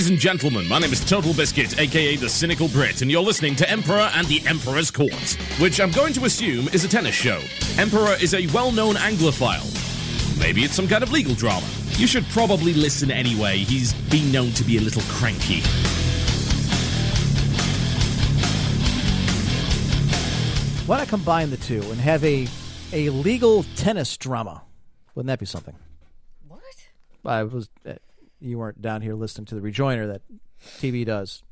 Ladies and gentlemen, my name is TotalBiscuit, aka the Cynical Brit, and you're listening to Emperor and the Emperor's Court, which I'm going to assume is a tennis show. Emperor is a well known Anglophile. Maybe it's some kind of legal drama. You should probably listen anyway, he's been known to be a little cranky. Why not combine the two and have a a legal tennis drama? Wouldn't that be something? What? I was uh, you weren't down here listening to the rejoinder that TV does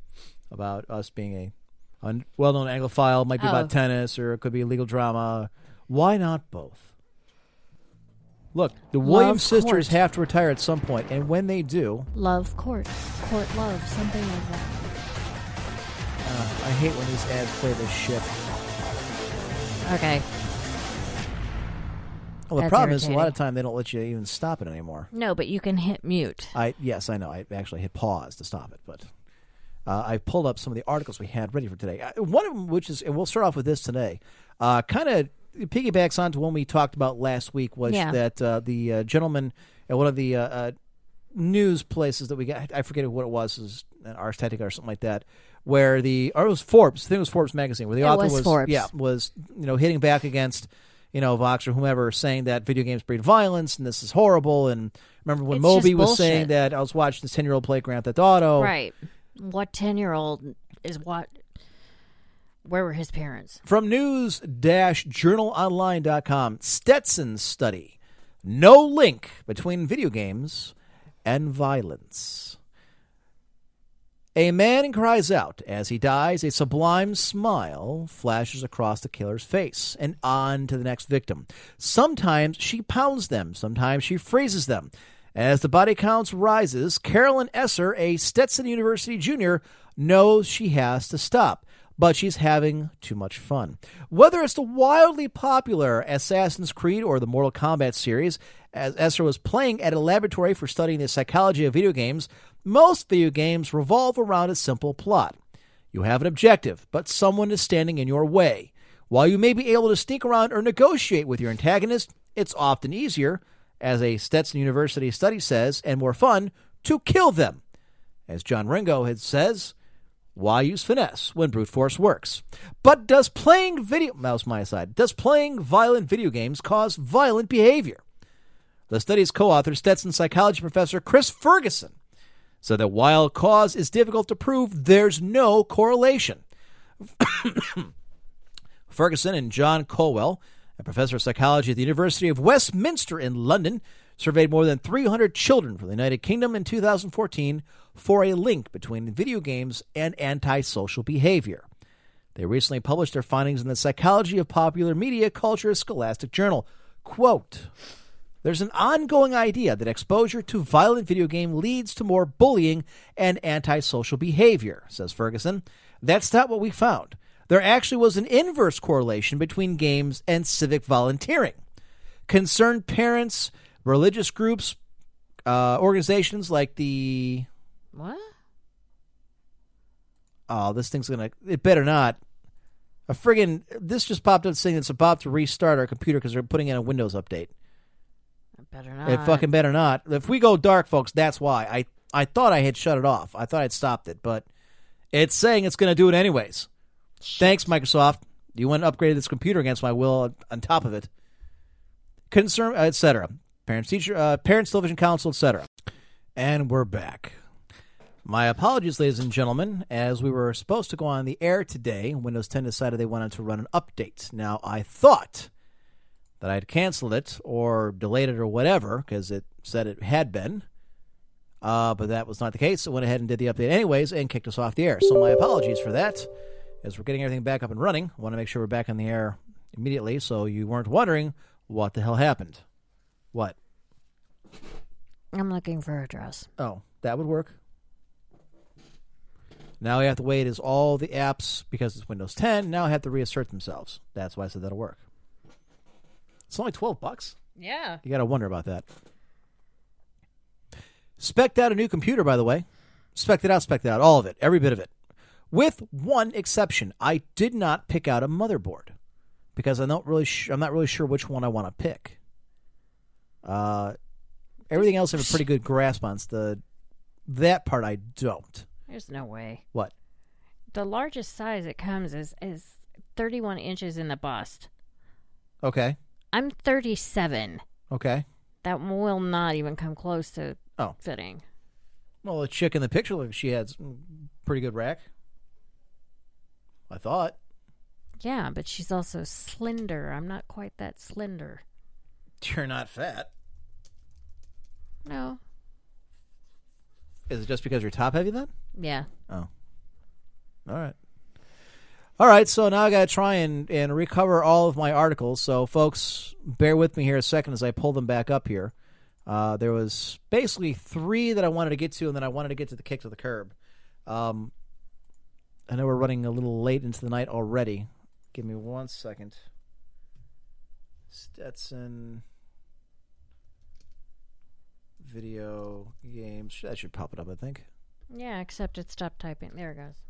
about us being a, a well-known Anglophile. Might be Oh. about tennis, or it could be a legal drama. Why not both? Look, the Williams sisters court. have to retire at some point, and when they do, Love court. Court love. Something like that. uh, I hate when these ads play this shit. Okay. Well, the That's problem is a lot of time they don't let you even stop it anymore. No, but you can hit mute. I yes, I know. I actually hit pause to stop it, but uh, I pulled up some of the articles we had ready for today. Uh, one of them, which is, and we'll start off with this today, uh, kind of piggybacks on to one we talked about last week, was Yeah. that uh, the uh, gentleman at one of the uh, uh, news places that we got, I forget what it was, it was an Ars Technica or something like that, where the or it was Forbes, I think it was Forbes magazine, where the It author was Forbes. yeah was you know hitting back against. You know, Vox or whomever saying that video games breed violence and this is horrible. And remember when It's Moby was saying that I was watching this ten year old play Grand Theft Auto. Right. What 10 year old is what? Where were his parents? From news-journalonline.com, Stetson study. No link between video games and violence. A man cries out as he dies. A sublime smile flashes across the killer's face and on to the next victim. Sometimes she pounds them, sometimes she freezes them. As the body counts rises, Carolyn Esser, a Stetson University junior, knows she has to stop, but she's having too much fun. Whether it's the wildly popular Assassin's Creed or the Mortal Kombat series, as Esser was playing at a laboratory for studying the psychology of video games, most video games revolve around a simple plot. You have an objective, but someone is standing in your way. While you may be able to sneak around or negotiate with your antagonist, it's often easier, as a Stetson University study says, and more fun, to kill them. As John Ringo had says, why use finesse when brute force works? But does playing video was my side. Does playing violent video games cause violent behavior? The study's co-author, Stetson psychology professor Chris Ferguson, said that while cause is difficult to prove, there's no correlation. Ferguson and John Colwell, a professor of psychology at the University of Westminster in London, surveyed more than 300 children from the United Kingdom in 2014 for a link between video games and antisocial behavior. They recently published their findings in the Psychology of Popular Media Culture Scholastic Journal. Quote, there's an ongoing idea that exposure to violent video game leads to more bullying and antisocial behavior, says Ferguson. That's not what we found. There actually was an inverse correlation between games and civic volunteering. Concerned parents, religious groups, uh, organizations like the What? oh, this thing's gonna. It better not. A friggin' this just popped up saying it's about to restart our computer because they're putting in a Windows update. Better not. It fucking better not. If we go dark, folks, that's why. I I thought I had shut it off. I thought I'd stopped it, but it's saying it's going to do it anyways. Thanks, Microsoft. You went and upgraded this computer against my will on, top of it. Concern, etc. Parents, teacher, uh, parents, television council, etc. And we're back. My apologies, ladies and gentlemen, as we were supposed to go on the air today. Windows 10 decided they wanted to run an update. Now, I thought that I'd canceled it or delayed it or whatever because it said it had been. Uh, but that was not the case. So I went ahead and did the update anyways and kicked us off the air. So my apologies for that. As we're getting everything back up and running, I want to make sure we're back on the air immediately so you weren't wondering what the hell happened. What? I'm looking for a dress. Oh, that would work. Now we have to wait as all the apps, because it's Windows 10, now have to reassert themselves. That's why I said that'll work. It's only 12 bucks. Yeah. You got to wonder about that. Spec'd out a new computer, by the way. Spec'd it out, spec'd it out, all of it, every bit of it. With one exception, I did not pick out a motherboard because I'm not really sh- I'm not really sure which one I want to pick. Uh, everything else I have a pretty good grasp on. It's the That part I don't. There's no way. What? The largest size it comes is is 31 inches in the bust. Okay. I'm 37. Okay. That will not even come close to Oh. fitting. Well, the chick in the picture looked she had some mm, pretty good rack. I thought. Yeah, but she's also slender. I'm not quite that slender. You're not fat. No. Is it just because you're top heavy then? Yeah. Oh. All right. All right, so now I got to try and, and recover all of my articles. So, folks, bear with me here a second as I pull them back up here. Uh, there was basically three that I wanted to get to, and then I wanted to get to the kick to the curb. Um, I know we're running a little late into the night already. Give me one second. Stetson video games. That should pop it up, I think. Yeah, except it stopped typing. There it goes.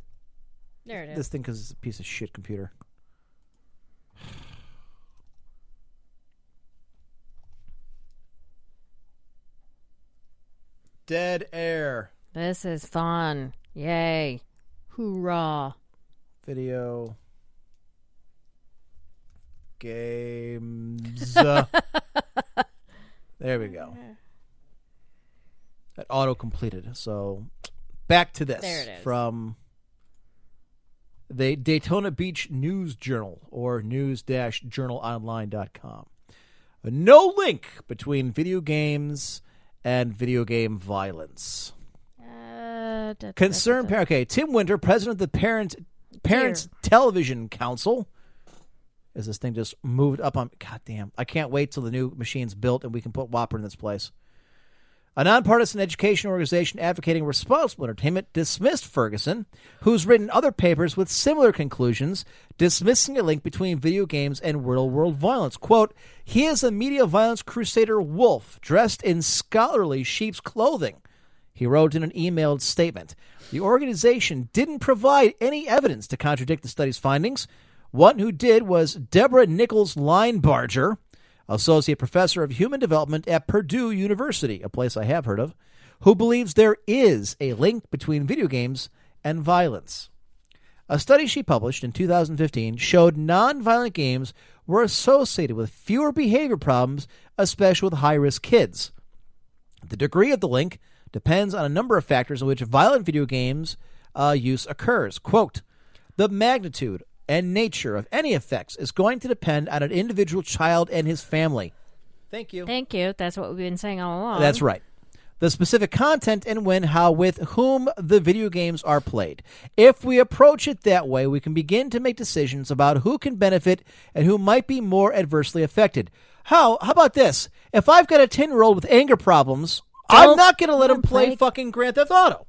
There it is. This thing because it's a piece of shit computer. Dead air This is fun. Yay. Hoorah. video games. there we go. That auto completed. So back to this There it is. from the Daytona Beach News Journal or news-journalonline.com. No link between video games and video game violence. Uh, da- da- Concerned da- da- parent. Okay, Tim Winter, president of the Parent Parents Television Council. Is this thing just moved up on? God damn! I can't wait till the new machine's built and we can put Whopper in this place. A nonpartisan education organization advocating responsible entertainment dismissed Ferguson, who's written other papers with similar conclusions, dismissing a link between video games and real world violence. Quote, he is a media violence crusader wolf dressed in scholarly sheep's clothing. He wrote in an emailed statement. The organization didn't provide any evidence to contradict the study's findings. One who did was Deborah Nichols Linebarger, associate professor of human development at Purdue University, a place I have heard of, who believes there is a link between video games and violence. A study she published in 2015 showed nonviolent games were associated with fewer behavior problems, especially with high risk kids. The degree of the link depends on a number of factors in which violent video games uh, use occurs. Quote, the magnitude and nature of any effects is going to depend on an individual child and his family. Thank you. Thank you. That's what we've been saying all along. That's right. The specific content and when, how, with whom the video games are played. If we approach it that way, we can begin to make decisions about who can benefit and who might be more adversely affected. How? How about this? If I've got a 10 year old with anger problems, I'm Don't going to let him let him play play- fucking Grand Theft Auto.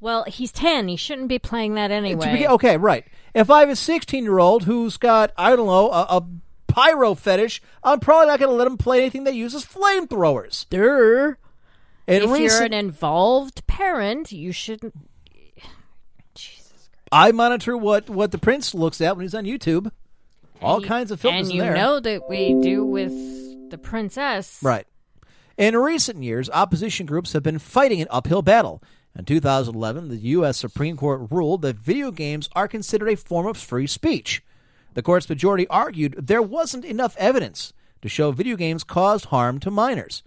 Well, he's 10. He shouldn't be playing that To anyway. begin- okay, right. If I have a 16 year old who's got, I don't know, a, a pyro fetish, I'm probably not going to let him play anything that uses flamethrowers. Durr. And If you're an involved parent, you shouldn't. I monitor what what the prince looks at when he's on YouTube. All you- kinds of filters And in you there. know that we do with the princess. Right. In recent years, opposition groups have been fighting an uphill battle. In 2011, the U.S. Supreme Court ruled that video games are considered a form of free speech. The court's majority argued there wasn't enough evidence to show video games caused harm to minors.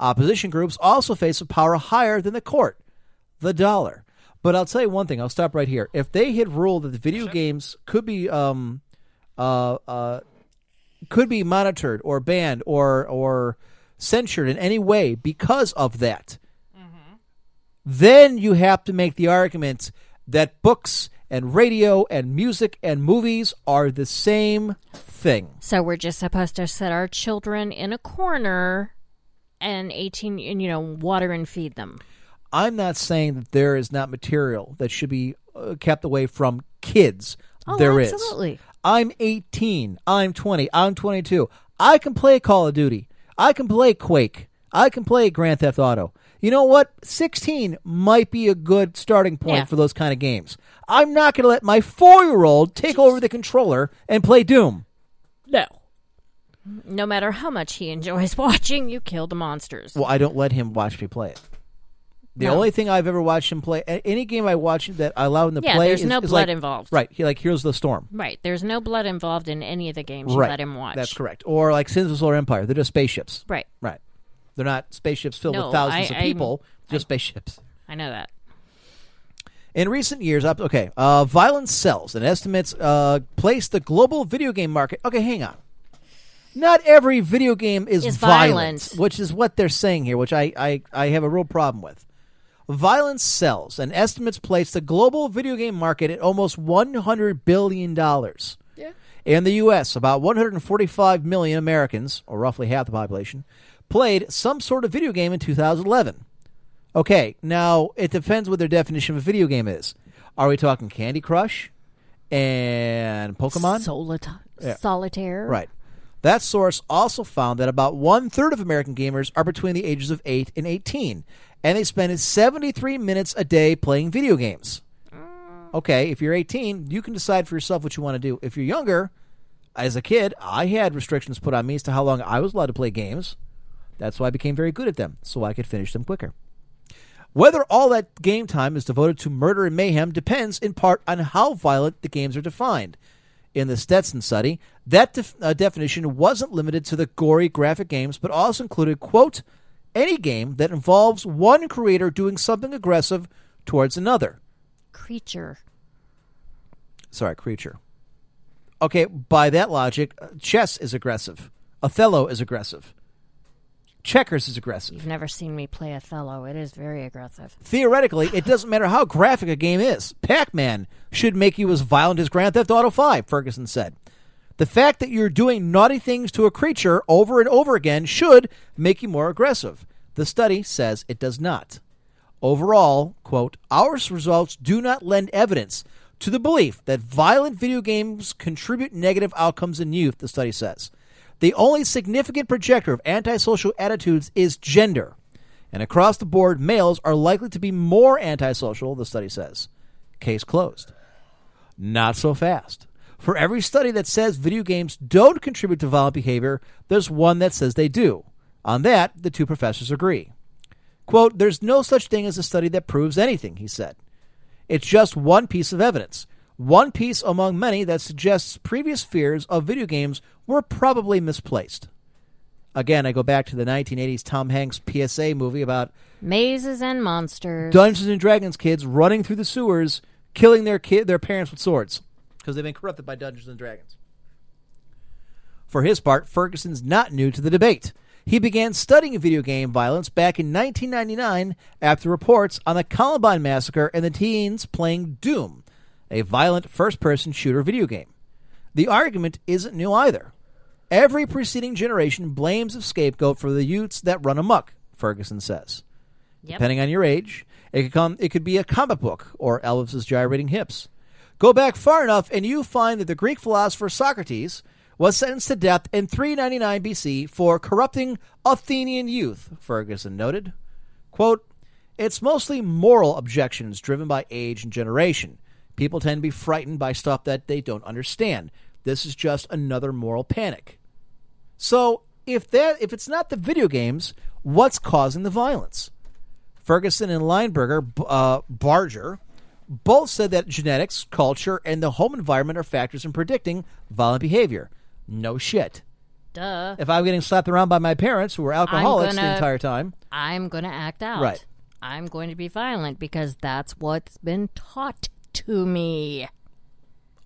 Opposition groups also face a power higher than the court the dollar. But I'll tell you one thing, I'll stop right here. If they had ruled that the video games could be um, uh, uh, could be monitored or banned or or censured in any way because of that. Then you have to make the argument that books and radio and music and movies are the same thing. So we're just supposed to set our children in a corner and 18, and, you know, water and feed them. I'm not saying that there is not material that should be uh, kept away from kids. Oh, There is. absolutely. I'm 18. I'm 20. I'm 22. I can play Call of Duty. I can play Quake. I can play Grand Theft Auto. You know what? 16 might be a good starting point Yeah. for those kind of games. I'm not going to let my four year old take over the controller and play Doom. No. No matter how much he enjoys watching you kill the monsters. Well, I don't let him watch me play it. The No. only thing I've ever watched him play, any game I watch that I allow him to Yeah, play, there's is, no blood like- involved. Right, he, like Heroes of the Storm. Right. There's no blood involved in any of the games you right, let him watch. That's correct. Or like Sins of Solar Empire, they're just spaceships. Right. Right. They're not spaceships filled No, with thousands I- of I'm- people, just spaceships. I know that. In recent years, up okay, uh, violence sells, and estimates uh, place the global video game market. Okay, hang on. Not every video game is, Is violent, violent. which is what they're saying here, which I, I, I have a real problem with. Violence sells, and estimates place the global video game market at almost $100 billion. Yeah. In the U.S., about 145 million Americans, or roughly half the population, played some sort of video game in 2011. Okay, now it depends what their definition of a video game is. Are we talking Candy Crush and Pokemon? Solita- Yeah. Solitaire. Right. That source also found that about one third of American gamers are between the ages of 8 and 18, and they spend 73 minutes a day playing video games. Okay, if you're 18, you can decide for yourself what you want to do. If you're younger, as a kid, I had restrictions put on me as to how long I was allowed to play games. That's why I became very good at them, so I could finish them quicker. Whether all that game time is devoted to murder and mayhem depends in part on how violent the games are defined. In the Stetson study, that def- uh, definition wasn't limited to the gory graphic games, but also included, quote, any game that involves one creator doing something aggressive towards another. Creature. Sorry, creature. Okay, by that logic, uh, chess is aggressive. Othello is aggressive. Checkers is aggressive. You've never seen me play Othello. It is very aggressive. Theoretically, it doesn't matter how graphic a game is. Pac Man should make you as violent as Grand Theft Auto 5, Ferguson said. The fact that you're doing naughty things to a creature over and over again should make you more aggressive. The study says it does not. Overall, quote, our results do not lend evidence to the belief that violent video games contribute negative outcomes in youth, the study says. The only significant projector of antisocial attitudes is gender. And across the board, males are likely to be more antisocial, the study says. Case closed. Not so fast. For every study that says video games don't contribute to violent behavior, there's one that says they do. On that, the two professors agree. Quote, There's no such thing as a study that proves anything, he said. It's just one piece of evidence. One piece among many that suggests previous fears of video games were probably misplaced. Again, I go back to the 1980s Tom Hanks PSA movie about Mazes and monsters. Dungeons and Dragons kids running through the sewers, killing their kid, their parents with swords because they've been corrupted by Dungeons and Dragons. For his part, Ferguson's not new to the debate. He began studying video game violence back in 1999 after reports on the Columbine massacre and the teens playing Doom, a violent first-person shooter video game. The argument isn't new either. Every preceding generation blames a scapegoat for the youths that run amok, Ferguson says. Yep. Depending on your age, it could come it could be a comic book or Elvis's gyrating hips. Go back far enough and you find that the Greek philosopher Socrates was sentenced to death in 399 BC for corrupting Athenian youth, Ferguson noted. Quote, It's mostly moral objections driven by age and generation. People tend to be frightened by stuff that they don't understand. This is just another moral panic. So, if that if it's not the video games, what's causing the violence? Ferguson and Lineberger, uh, Barger, both said that genetics, culture, and the home environment are factors in predicting violent behavior. No shit. Duh. If I'm getting slapped around by my parents who were alcoholics the gonna- entire time, I'm going to act out. Right. I'm going to be violent because that's what's been taught to me.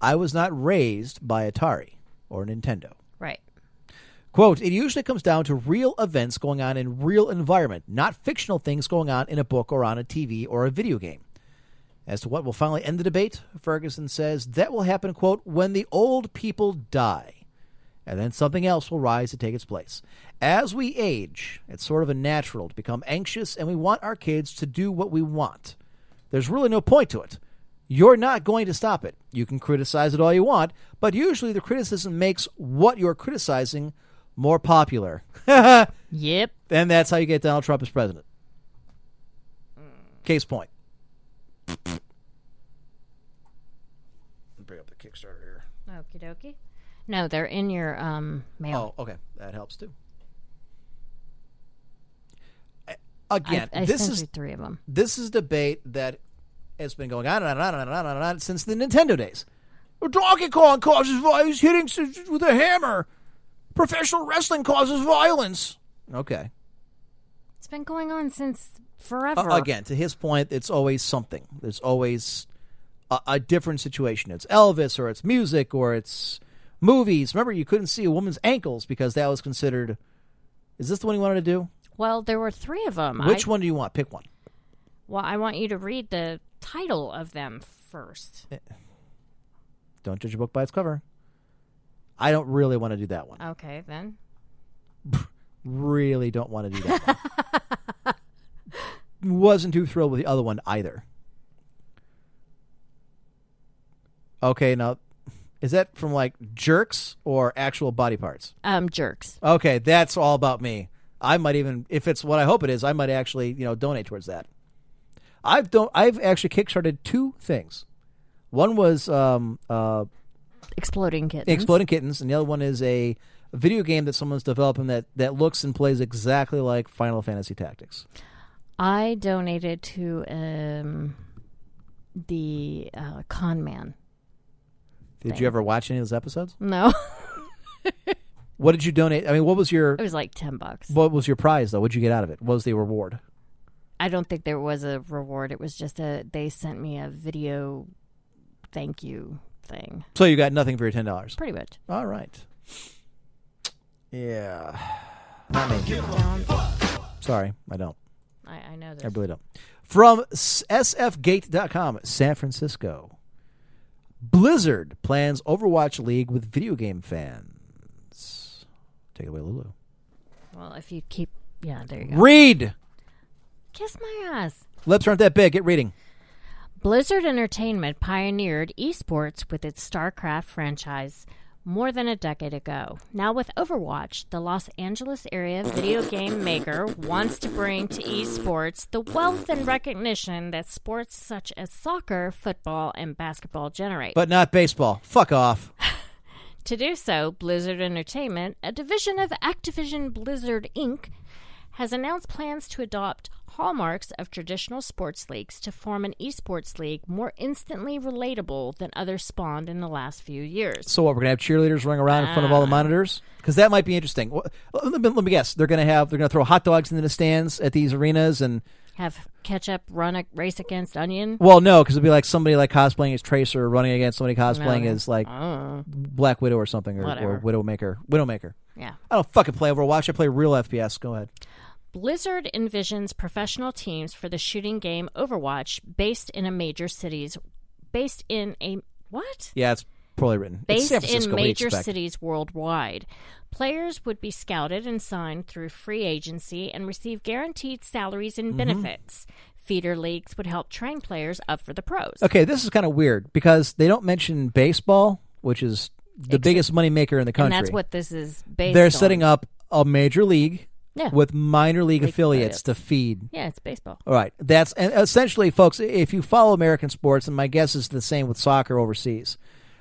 I was not raised by Atari or Nintendo. Right. Quote, it usually comes down to real events going on in real environment, not fictional things going on in a book or on a TV or a video game. As to what will finally end the debate, Ferguson says that will happen, quote, when the old people die. And then something else will rise to take its place. As we age, it's sort of a natural to become anxious and we want our kids to do what we want. There's really no point to it. You're not going to stop it. You can criticize it all you want, but usually the criticism makes what you're criticizing more popular. Yep. and that's how you get Donald Trump as president. Case point. Bring up the Kickstarter here. Okie dokie. No, they're in your um mail. Oh, okay. That helps too. again, I, I this sent is you three of them. this is debate that has been going on and on and on and on and on since the Nintendo days. Donkey Kong causes violence, hitting with a hammer. Professional wrestling causes violence. Okay. It's been going on since forever. Uh, again, to his point, it's always something. There's always a, a different situation. It's Elvis, or it's music, or it's movies. Remember, you couldn't see a woman's ankles because that was considered. Is this the one you wanted to do? Well, there were three of them. Which I, one do you want? Pick one. Well, I want you to read the title of them first. Don't judge a book by its cover. I don't really want to do that one. Okay, then. Really don't want to do that one. Wasn't too thrilled with the other one either. Okay, now is that from like jerks or actual body parts? Um, jerks. Okay, that's all about me. I might even, if it's what I hope it is, I might actually, you know, donate towards that. I've don't, I've actually kickstarted two things. One was um, uh, Exploding kittens. Exploding Kittens, and the other one is a video game that someone's developing that that looks and plays exactly like Final Fantasy Tactics. I donated to um, the uh, Con Man. Did you ever watch any of those episodes? No, What did you donate? I mean, what was your it was like ten bucks. what was your prize though? What did you get out of it? What was the reward? I don't think there was a reward. It was just a. They sent me a video, thank you thing. So you got nothing for your ten dollars. Pretty much. All right. Yeah. Not me. Sorry, I don't. I, I know I really don't. From s- sfgate.com, San Francisco. Blizzard plans Overwatch League with video game fans. Take it away, Lulu. Well, if you keep, yeah, there you go. Read. Kiss my ass. Lips aren't that big. Get reading. Blizzard Entertainment pioneered esports with its StarCraft franchise more than a decade ago. Now, with Overwatch, the Los Angeles area video game maker wants to bring to esports the wealth and recognition that sports such as soccer, football, and basketball generate. But not baseball. Fuck off. To do so, Blizzard Entertainment, a division of Activision Blizzard Inc., has announced plans to adopt hallmarks of traditional sports leagues to form an esports league more instantly relatable than others spawned in the last few years. So what? We're gonna have cheerleaders running around in front of all the ah. monitors because that might be interesting. Wh- Let me, let me guess. They're gonna have. They're gonna throw hot dogs into the stands at these arenas and. Have ketchup run a race against onion? Well, no, because it'd be like somebody like cosplaying as Tracer running against somebody cosplaying as like Oh, Black Widow or something, or, or. Widowmaker. Widowmaker. yeah. I don't fucking play Overwatch. I play real FPS. Go ahead. Blizzard envisions professional teams for the shooting game Overwatch based in a major cities based in a what? Yeah, it's poorly written. based in what do you major cities worldwide. Players would be scouted and signed through free agency and receive guaranteed salaries Mm-hmm. and benefits. Feeder leagues would help train players up for the pros. Okay, this is kind of weird because they don't mention baseball, which is the biggest moneymaker in the and country. that's what this is based They're on. setting up a major league Yeah. with minor league, League affiliates, affiliates. to feed. Yeah, it's baseball. All right, that's and essentially, folks. If you follow American sports, and my guess is the same with soccer overseas,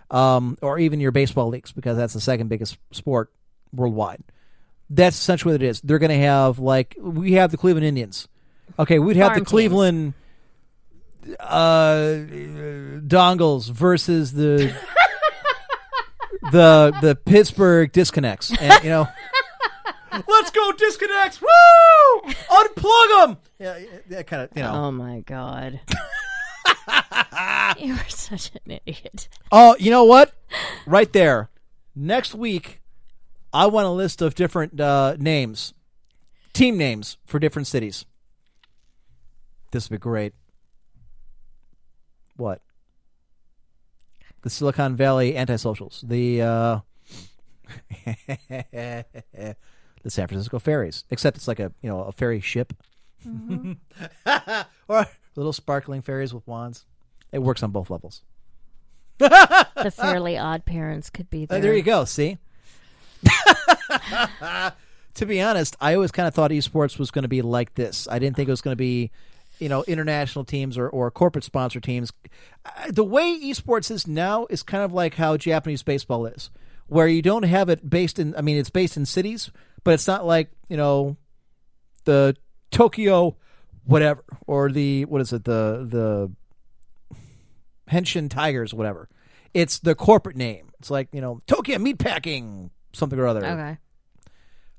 um, or even your baseball leagues, because that's the second biggest sport worldwide. That's essentially what it is. They're going to have like we have the Cleveland Indians. Okay, we'd have Farm the. Cleveland uh, dongles versus the the the Pittsburgh disconnects, and you know. Let's go disconnects! Woo! Unplug them. Yeah, that kind of you know. Oh my god. you are such an idiot. Oh, you know what? Right there. Next week, I want a list of different uh, names, team names for different cities. This would be great. What? The Silicon Valley antisocials. The uh, the San Francisco ferries. Except it's like a you know a ferry ship, or little sparkling ferries with wands. It works on both levels. The fairly odd parents could be Uh, there. there you go. See. to be honest, I always kind of thought esports was going to be like this. I didn't think it was going to be, you know, international teams or, or corporate sponsor teams. Uh, The way esports is now is kind of like how Japanese baseball is, where you don't have it based in. I mean, it's based in cities, but it's not like you know, the Tokyo, whatever, or the what is it the the Hanshin Tigers, whatever. It's the corporate name. It's like you know Tokyo Meatpacking something or other. Okay.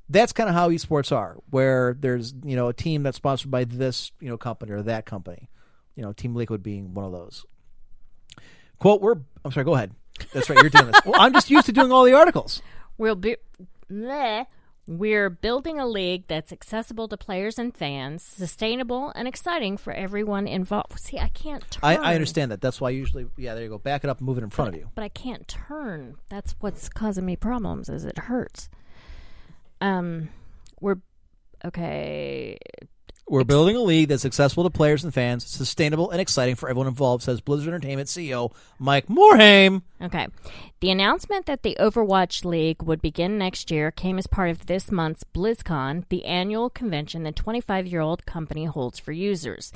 That's kind of how esports are, where there's you know a team that's sponsored by this you know company or that company. You know, Team Liquid being one of those. Quote: We're. I'm sorry. Go ahead. That's right. You're doing this. Well, I'm just used to doing all the articles. We'll be. Bleh. We're building a league that's accessible to players and fans, sustainable and exciting for everyone involved. See, I can't turn. I, I understand that. That's why I usually, yeah, there you go. Back it up move it in front of you. but I can't turn. That's what's causing me problems. Is it hurts. Um, we're okay. We're building a league that's accessible to players and fans, sustainable and exciting for everyone involved, says Blizzard Entertainment CEO Mike Morhaime. Okay. The announcement that the Overwatch League would begin next year came as part of this month's BlizzCon, the annual convention the 25 year old company holds for users.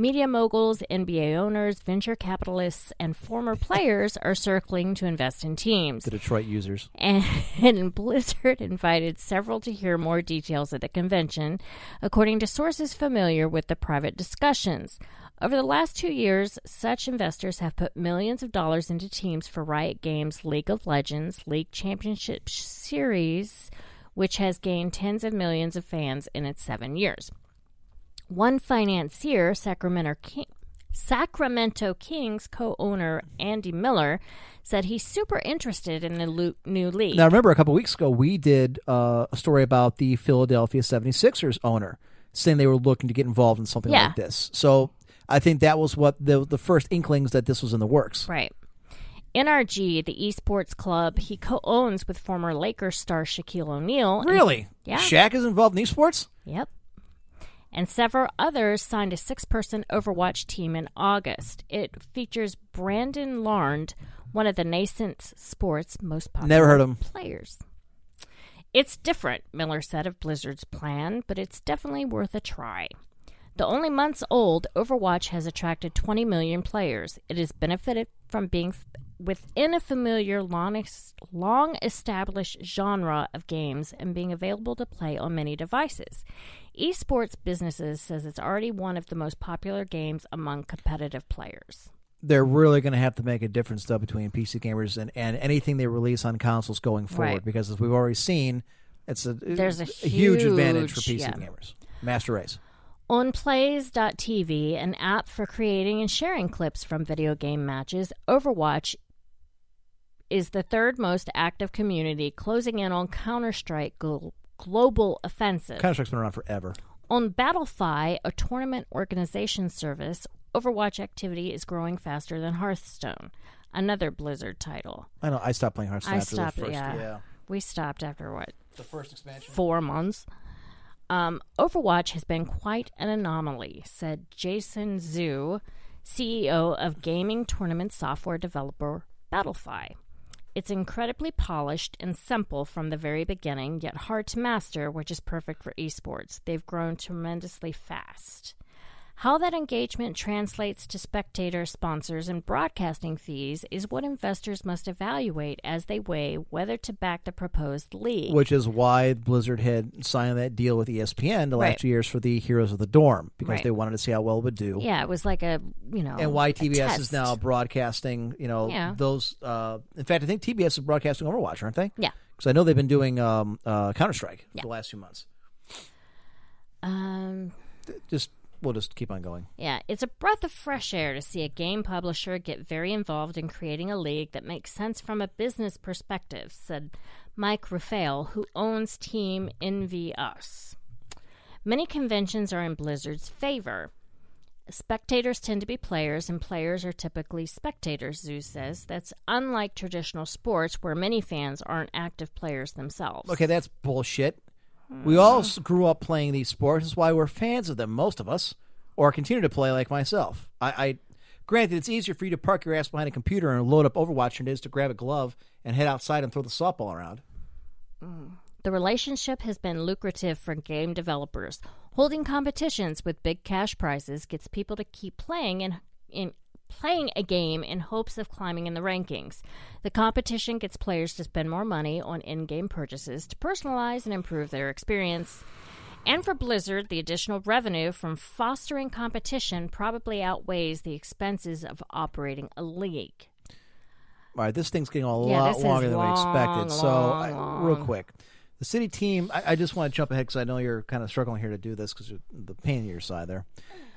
Media moguls, NBA owners, venture capitalists, and former players are circling to invest in teams. The Detroit users. And, and Blizzard invited several to hear more details at the convention, according to sources familiar with the private discussions. Over the last two years, such investors have put millions of dollars into teams for Riot Games' League of Legends League Championship Series, which has gained tens of millions of fans in its seven years. One financier, Sacramento King, Sacramento Kings co-owner Andy Miller, said he's super interested in the new league. Now, remember, a couple weeks ago, we did uh, a story about the Philadelphia 76ers owner saying they were looking to get involved in something Yeah. like this. So I think that was what the, the first inklings that this was in the works. Right. NRG, the esports club he co-owns with former Lakers star Shaquille O'Neal. and- Really? Yeah. Shaq is involved in esports? Yep. And several others signed a six person Overwatch team in August. It features Brandon Larned, one of the nascent sport's most popular Never heard of him. players. It's different, Miller said of Blizzard's plan, but it's definitely worth a try. The only months old, Overwatch has attracted 20 million players. It has benefited from being f- within a familiar, long, long established genre of games and being available to play on many devices. Esports businesses says it's already one of the most popular games among competitive players. They're really going to have to make a difference, though, between PC gamers and, and anything they release on consoles going forward. Right. Because as we've already seen, it's a, There's a huge, advantage for PC yeah. gamers. Master race. On Plays.tv, an app for creating and sharing clips from video game matches, Overwatch is the third most active community, closing in on Counter Strike gl- Global Offensive. Counter Strike's been around forever. On Battlefy, a tournament organization service, Overwatch activity is growing faster than Hearthstone, another Blizzard title. I know. I stopped playing Hearthstone I after stopped, the first. yeah. We stopped after what? The first expansion. four months. Um, Overwatch has been quite an anomaly, said Jason Zhu, CEO of gaming tournament software developer Battlefy. It's incredibly polished and simple from the very beginning, yet hard to master, which is perfect for esports. They've grown tremendously fast. How that engagement translates to spectator sponsors and broadcasting fees is what investors must evaluate as they weigh whether to back the proposed league. Which is why Blizzard had signed that deal with ESPN the last Right. two years for the Heroes of the Dorm because Right. they wanted to see how well it would do. Yeah, it was like a you know, And why TBS is now broadcasting, you know, Yeah. those. Uh, in fact, I think TBS is broadcasting Overwatch, aren't they? Yeah. Because I know they've been doing um, uh, Counter Strike Yeah. the last few months. Um, Just we'll just keep on going. yeah, it's a breath of fresh air to see a game publisher get very involved in creating a league that makes sense from a business perspective, said Mike Rufail, who owns Team EnVyUs. Many conventions are in Blizzard's favor. Spectators tend to be players, and players are typically spectators, Zeus says. That's unlike traditional sports where many fans aren't active players themselves. Okay, that's bullshit. We all grew up playing these sports. That's why we're fans of them, most of us, or continue to play like myself. I, I granted, it's easier for you to park your ass behind a computer and load up Overwatch than it is to grab a glove and head outside and throw the softball around. Mm. The relationship has been lucrative for game developers. Holding competitions with big cash prizes gets people to keep playing and, in playing a game in hopes of climbing in the rankings. The competition gets players to spend more money on in-game purchases to personalize and improve their experience. And for Blizzard, the additional revenue from fostering competition probably outweighs the expenses of operating a league. All right, this thing's getting a Yeah, lot longer than we long, expected. so, I, real quick, the city team. I, I just want to jump ahead because I know you're kind of struggling here to do this because the pain in your side there.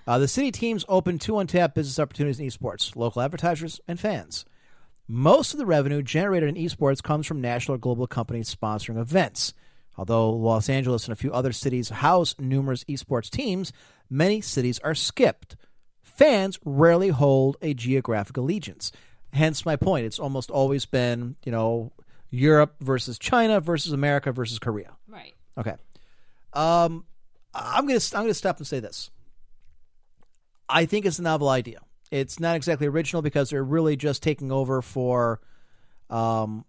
Uh, the city teams open two untapped business opportunities in esports: local advertisers and fans. Most of the revenue generated in esports comes from national or global companies sponsoring events. Although Los Angeles and a few other cities house numerous esports teams, many cities are skipped. Fans rarely hold a geographic allegiance. Hence my point. It's almost always been, you know, Europe versus China versus America versus Korea. Right. Okay. Um, I'm gonna I'm gonna stop and say this. I think it's a novel idea. It's not exactly original because they're really just taking over for um,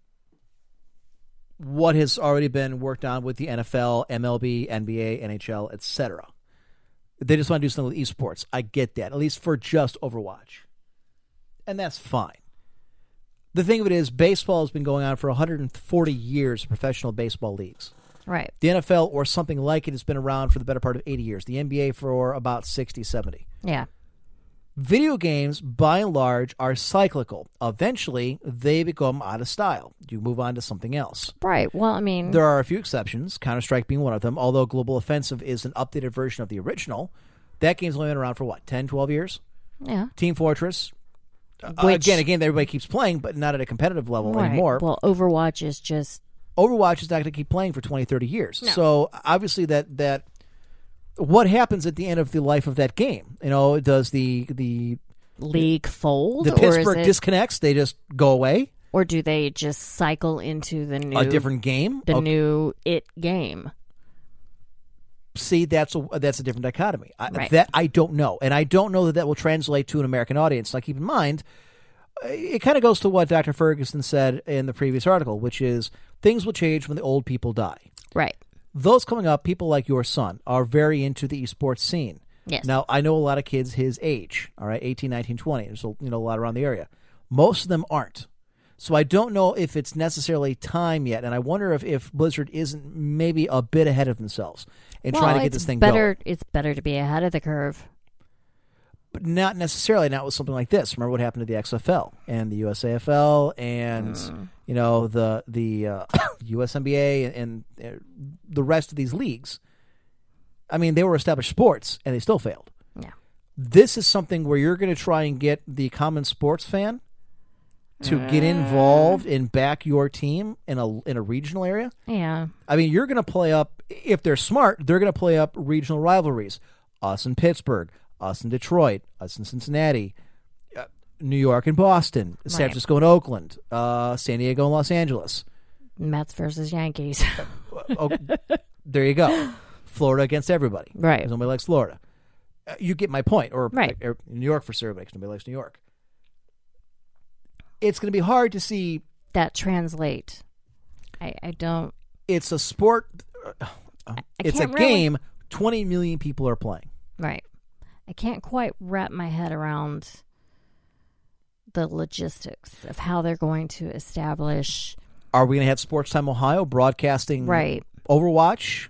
what has already been worked on with the NFL, MLB, NBA, NHL, etc. They just want to do something with esports. I get that, at least for just Overwatch, and that's fine. The thing of it is, baseball has been going on for 140 years. Professional baseball leagues. Right. The NFL or something like it has been around for the better part of 80 years. The NBA for about 60, 70. Yeah. Video games, by and large, are cyclical. Eventually, they become out of style. You move on to something else. Right. Well, I mean, There are a few exceptions, Counter Strike being one of them. Although Global Offensive is an updated version of the original, that game's only been around for what, 10, 12 years? yeah. Team Fortress, uh, Which- again, a game that everybody keeps playing, but not at a competitive level Right. anymore. Well, Overwatch is just Overwatch is not going to keep playing for 20, 30 years. So obviously that that what happens at the end of the life of that game? You know, does the the league fold, the or Pittsburgh it, disconnects? They just go away. or do they just cycle into the new A different game. the Okay. new it game? See, that's a that's a different dichotomy. I, Right. That I don't know, and I don't know that that will translate to an American audience. Now, keep in mind, it kind of goes to what Dr. Ferguson said in the previous article, which is things will change when the old people die. Right. those coming up, people like your son, are very into the esports scene. Yes. Now, I know a lot of kids his age, all right, 18, 19, 20. There's a, you know, a lot around the area. Most of them aren't. So I don't know if it's necessarily time yet, and I wonder if, if Blizzard isn't maybe a bit ahead of themselves in well, trying to get this thing better. going. It's better to be ahead of the curve. But not necessarily not with something like this. Remember what happened to the XFL and the USAFL and Mm. You know the the uh, USNBA and, and uh, the rest of these leagues. I mean, they were established sports and they still failed. Yeah. This is something where you're going to try and get the common sports fan to get Mm. involved and back your team in a in a regional area. Yeah. I mean, you're going to play up if they're smart. They're going to play up regional rivalries. Us in Pittsburgh, us in Detroit, us in Cincinnati, uh, New York and Boston, San Right. Francisco and Oakland, uh, San Diego and Los Angeles. Mets versus Yankees. Oh, there you go. Florida against everybody. Right. Nobody likes Florida. Uh, you get my point. Or, Right. or New York for sure, but nobody likes New York. It's going to be hard to see. that translate. I, I don't. It's a sport. uh, I it's a really- game. Twenty million people are playing. Right. I can't quite wrap my head around the logistics of how they're going to establish. Are we going to have Sports Time Ohio broadcasting Right. Overwatch?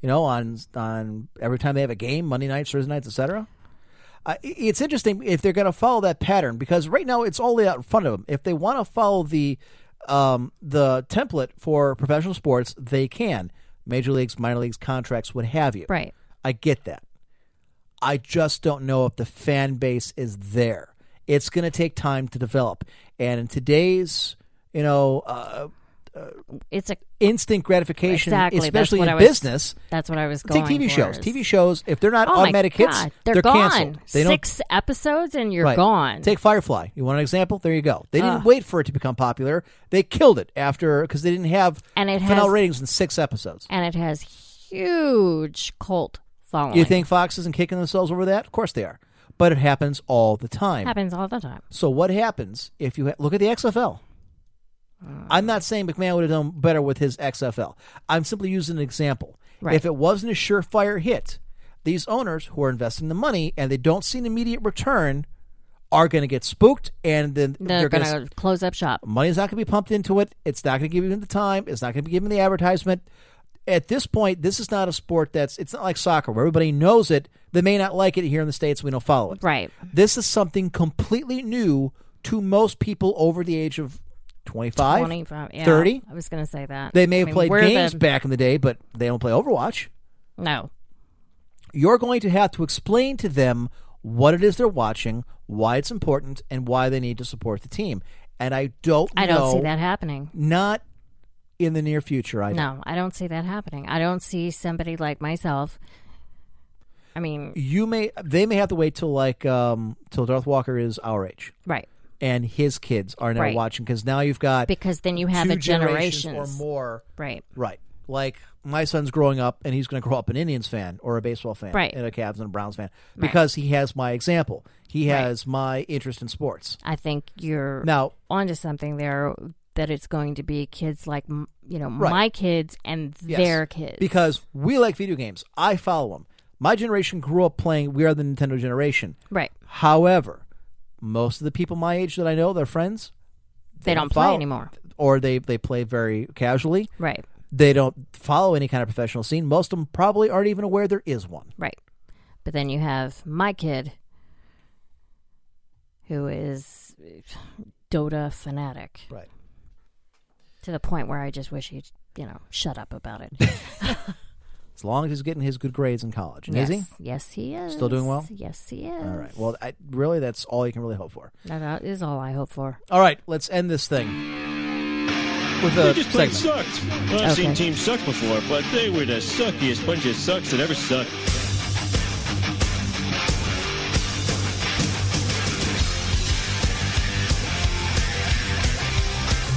You know, on on every time they have a game, Monday nights, Thursday nights, etc. Uh, it's interesting if they're going to follow that pattern because right now it's all laid out in front of them. If they want to follow the um, the template for professional sports, they can. Major leagues, minor leagues, contracts, what have you. Right. I get that. I just don't know if the fan base is there. It's going to take time to develop, and in today's, you know, uh, It's a. instant gratification, Exactly. Especially in was- business. That's what I was going. Take TV shows. is- TV shows, if they're not Oh automatic my hits, God, they're, gone. canceled. They don't Six episodes and you're Right. gone. Take Firefly. You want an example? There you go. They didn't Ugh. wait for it to become popular. They killed it after because they didn't have And it has- ratings in six episodes. and it has huge cult following. You think Fox isn't kicking themselves over that? Of course they are. But it happens all the time. happens all the time? So what happens if you ha- look at the XFL? I'm not saying McMahon would have done better with his XFL. I'm simply using an example. Right. If it wasn't a surefire hit, these owners who are investing the money and they don't see an immediate return are going to get spooked, and then They're, they're going to close up shop. money's not going to be pumped into it. It's not going to give them the time. It's not going to be given the advertisement. At this point, this is not a sport that's. It's not like soccer where everybody knows it. They may not like it here in the states. We don't follow it. Right. This is something completely new to most people over the age of 25, 25, yeah, 30. I was going to say that. They may I have mean, played games the- back in the day, but they don't play Overwatch. No. You're going to have to explain to them what it is they're watching, why it's important, and why they need to support the team. And I don't. I don't see that happening. Not in the near future. I don't. No, I don't see that happening. I don't see somebody like myself. I mean, You may. They may have to wait till like um till Darth Walker is our age, right. and his kids are now Right. watching because now you've got Because then you have two a generations. or more. Right. Right. Like my son's growing up and he's going to grow up an Indians fan or a baseball fan Right. and a Cavs and a Browns fan because he has my example. He has my interest in sports. I think you're Now, onto something there that it's going to be kids like you know Right. my kids and yes, their kids Because we like video games. I follow them. My generation grew up playing We Are the Nintendo generation. right However, most of the people my age that I know, their friends, they, don't play follow- anymore Or they, they play very casually. right They don't follow any kind of professional scene. Most of them probably aren't even aware there is one. right but then you have my kid who is Dota fanatic Right. To the point where I just wish he'd you know shut up about it As long as he's getting his good grades in college. And yes is he? yes he is Still doing well? yes he is All right. Well, I, really, that's all you can really hope for. that is all I hope for All right, let's end this thing with a They just plain segment. sucked. Well, I've seen teams suck before, but they were the suckiest bunch of sucks that ever sucked.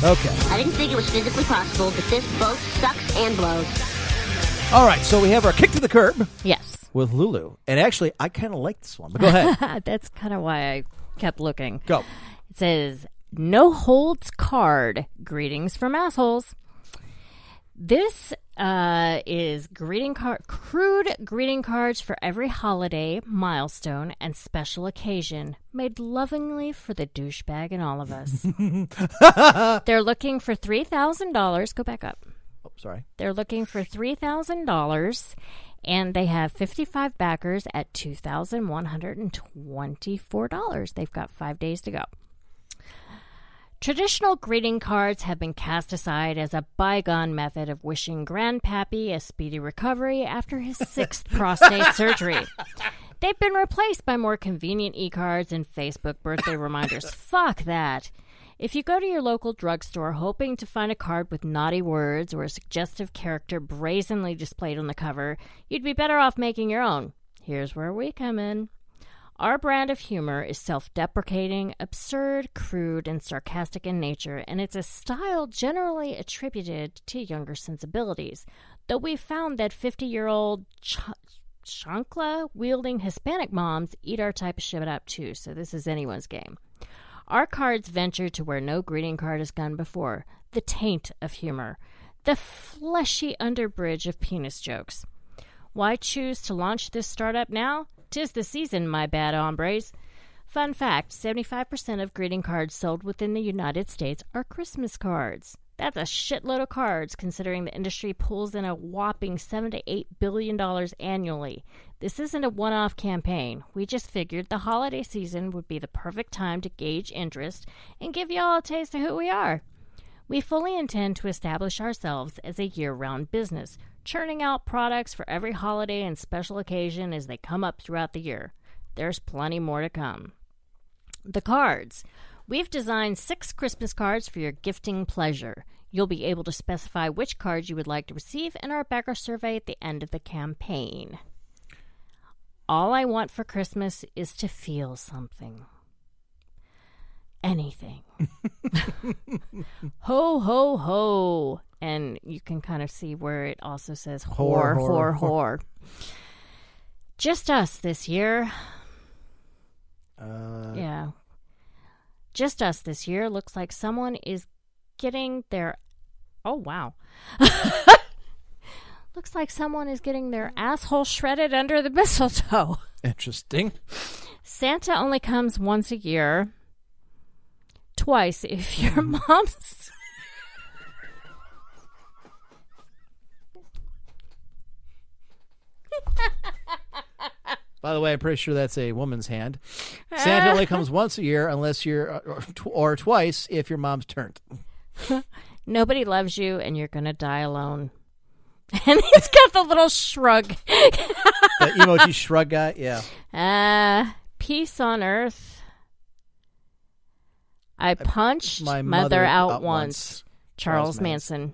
Okay. I didn't think it was physically possible, but this both sucks and blows. All right, so we have our kick to the curb yes with Lulu, and actually, I kind of like this one. But go ahead, that's kind of why I kept looking go. It says, no holds card. Greetings from assholes. This uh, is greeting card, crude greeting cards for every holiday, milestone, and special occasion, made lovingly for the douchebag in all of us. They're looking for three thousand dollars. Go back up. Oh, sorry. They're looking for three thousand dollars, and they have fifty-five backers at two thousand one hundred and twenty-four dollars. They've got five days to go. Traditional greeting cards have been cast aside as a bygone method of wishing Grandpappy a speedy recovery after his sixth prostate surgery. They've been replaced by more convenient e cards and Facebook birthday reminders. Fuck that. If you go to your local drugstore hoping to find a card with naughty words or a suggestive character brazenly displayed on the cover, you'd be better off making your own. Here's where we come in. Our brand of humor is self deprecating, absurd, crude, and sarcastic in nature, and it's a style generally attributed to younger sensibilities. Though we've found that 50 year old ch- chancla wielding Hispanic moms eat our type of shit up too, so this is anyone's game. Our cards venture to where no greeting card has gone before the taint of humor, the fleshy underbridge of penis jokes. Why choose to launch this startup now? Tis the season, my bad hombres. Fun fact 75% of greeting cards sold within the United States are Christmas cards. That's a shitload of cards considering the industry pulls in a whopping 7 to 8 billion dollars annually. This isn't a one-off campaign. We just figured the holiday season would be the perfect time to gauge interest and give y'all a taste of who we are. We fully intend to establish ourselves as a year round business, churning out products for every holiday and special occasion as they come up throughout the year. There's plenty more to come. The cards. We've designed six Christmas cards for your gifting pleasure. You'll be able to specify which cards you would like to receive in our backer survey at the end of the campaign. All I want for Christmas is to feel something. Anything. ho, ho, ho. And you can kind of see where it also says whore, Whore, whore, whore, whore. Just us this year. Uh, Yeah. Just us this year. Looks like someone is getting their. Oh, wow. Looks like someone is getting their asshole shredded under the mistletoe. interesting. Santa only comes once a year twice if your mm-hmm. mom's. By the way, I'm pretty sure that's a woman's hand. Santa only comes once a year, unless you're uh, or, or twice if your mom's turned. Nobody loves you, and you're gonna die alone. And he's got the little shrug. that emoji shrug guy, yeah. Uh, peace on earth I punched my mother, mother out, out once. Charles, Charles Manson.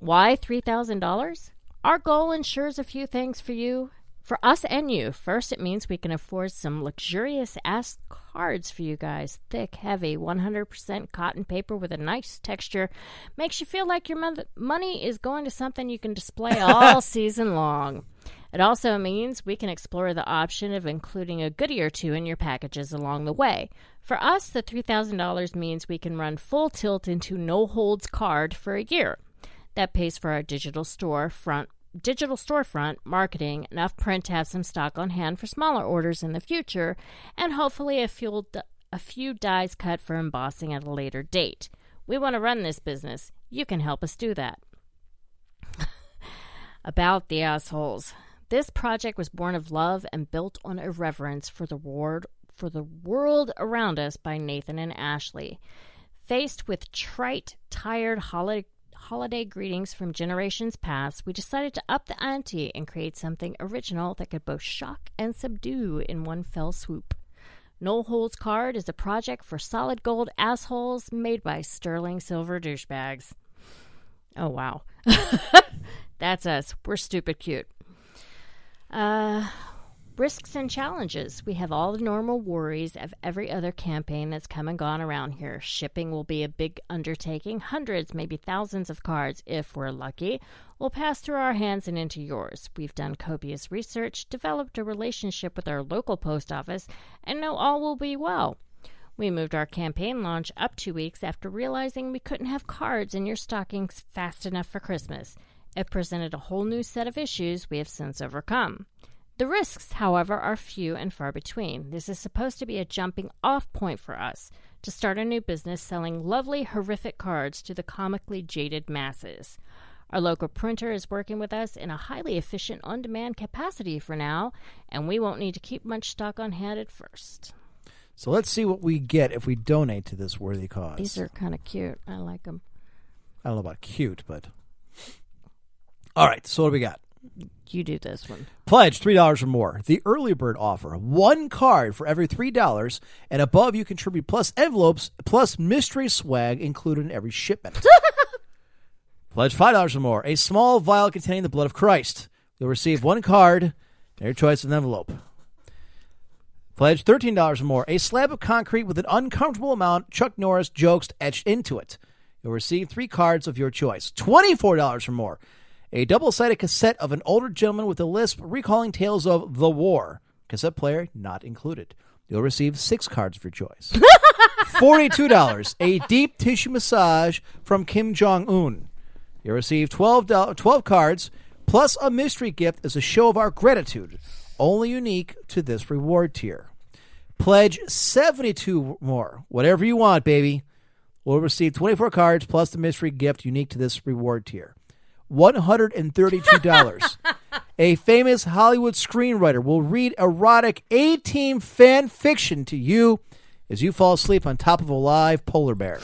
Why three thousand dollars? Our goal ensures a few things for you, for us and you. First, it means we can afford some luxurious ass cards for you guys. Thick, heavy, one hundred percent cotton paper with a nice texture, makes you feel like your mon- money is going to something you can display all season long. It also means we can explore the option of including a goodie or two in your packages along the way. For us, the $3,000 means we can run full tilt into no holds card for a year. That pays for our digital store front digital storefront, marketing, enough print to have some stock on hand for smaller orders in the future, and hopefully a few, a few dies cut for embossing at a later date. We want to run this business. You can help us do that. About the assholes. This project was born of love and built on a reverence for the world for the world around us by Nathan and Ashley. Faced with trite, tired holiday holiday greetings from generations past, we decided to up the ante and create something original that could both shock and subdue in one fell swoop. No Holds Card is a project for solid gold assholes made by sterling silver douchebags. Oh, wow. That's us. We're stupid cute. Uh, risks and challenges. We have all the normal worries of every other campaign that's come and gone around here. Shipping will be a big undertaking. Hundreds, maybe thousands of cards, if we're lucky, will pass through our hands and into yours. We've done copious research, developed a relationship with our local post office, and know all will be well. We moved our campaign launch up two weeks after realizing we couldn't have cards in your stockings fast enough for Christmas. It presented a whole new set of issues we have since overcome. The risks, however, are few and far between. This is supposed to be a jumping off point for us to start a new business selling lovely, horrific cards to the comically jaded masses. Our local printer is working with us in a highly efficient on demand capacity for now, and we won't need to keep much stock on hand at first. So let's see what we get if we donate to this worthy cause. These are kind of cute. I like them. I don't know about cute, but all right. So what do we got? You do this one. Pledge three dollars or more. The early bird offer: one card for every three dollars, and above you contribute plus envelopes plus mystery swag included in every shipment. Pledge five dollars or more. A small vial containing the blood of Christ. You'll receive one card and your choice of an envelope. Pledge thirteen dollars or more. A slab of concrete with an uncomfortable amount Chuck Norris jokes etched into it. You'll receive three cards of your choice. Twenty-four dollars or more. A double-sided cassette of an older gentleman with a lisp recalling tales of the war. Cassette player not included. You'll receive six cards of your choice. Forty-two dollars. A deep tissue massage from Kim Jong Un. You'll receive 12, 12 cards plus a mystery gift as a show of our gratitude, only unique to this reward tier. Pledge 72 more. Whatever you want, baby. We'll receive 24 cards plus the mystery gift unique to this reward tier. $132. a famous Hollywood screenwriter will read erotic A team fan fiction to you as you fall asleep on top of a live polar bear.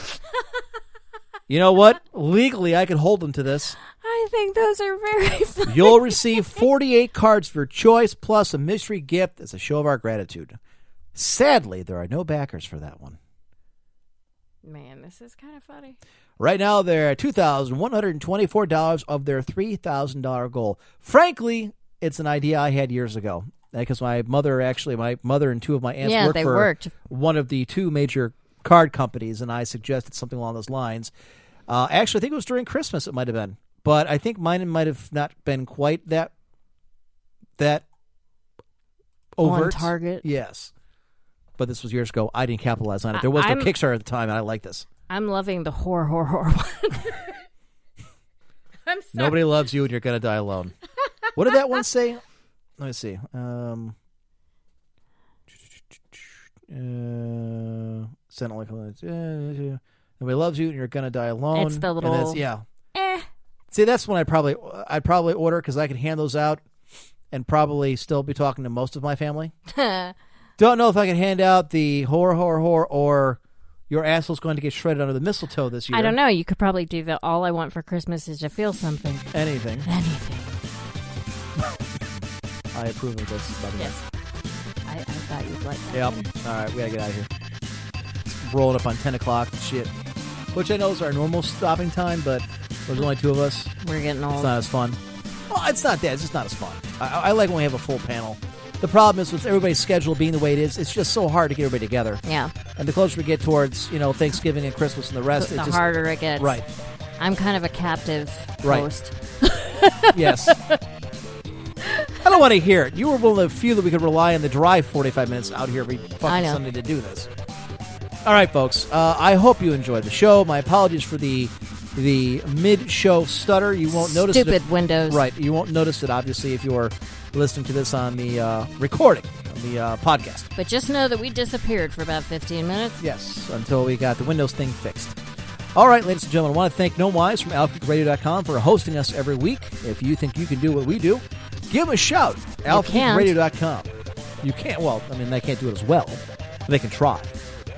you know what? Legally, I could hold them to this. I think those are very funny. You'll receive 48 cards for choice plus a mystery gift as a show of our gratitude. Sadly, there are no backers for that one. Man, this is kind of funny. Right now, they're at $2,124 of their $3,000 goal. Frankly, it's an idea I had years ago because my mother actually, my mother and two of my aunts Yeah, worked they for worked. one of the two major card companies, and I suggested something along those lines. Uh, actually, I think it was during Christmas. It might have been, but I think mine might have not been quite that that On overt. target. Yes, but this was years ago. I didn't capitalize on it. There was no I'm- Kickstarter at the time, and I like this. I'm loving the horror, horror, horror one. I'm sorry. Nobody loves you, and you're gonna die alone. what did that one say? Let me see. Um, uh, nobody loves you, and you're gonna die alone. It's the that's- little- yeah. Eh. See, that's when I probably I'd probably order because I could hand those out and probably still be talking to most of my family. Don't know if I can hand out the horror, horror, horror, or your asshole's going to get shredded under the mistletoe this year. I don't know. You could probably do the all I want for Christmas is to feel something. Anything. Anything. I approve of this, by the way. Yes. I, I thought you'd like that. Yep. All right, we gotta get out of here. It's Rolling up on ten o'clock. Shit. Which I know is our normal stopping time, but there's only two of us. We're getting old. It's not as fun. Well, it's not that. It's just not as fun. I, I like when we have a full panel. The problem is with everybody's schedule being the way it is, it's just so hard to get everybody together. Yeah. And the closer we get towards, you know, Thanksgiving and Christmas and the rest, The it just harder it gets. right. I'm kind of a captive Right. host. Yes. I don't want to hear it. You were one of the few that we could rely on the drive 45 minutes out here every fucking. Sunday to do this. All right, folks. Uh, I hope you enjoyed the show. My apologies for the the mid-show stutter. You won't notice it. Stupid if- Windows. Right. You won't notice it, obviously, if you're listening to this on the uh, recording, on the uh, podcast. But just know that we disappeared for about 15 minutes. Yes, until we got the Windows thing fixed. All right, ladies and gentlemen, I want to thank No Wise from AlphaGeekRadio.com for hosting us every week. If you think you can do what we do, give them a shout. can't. AlphaGeekRadio.com. You can't, well, I mean, they can't do it as well, they can try.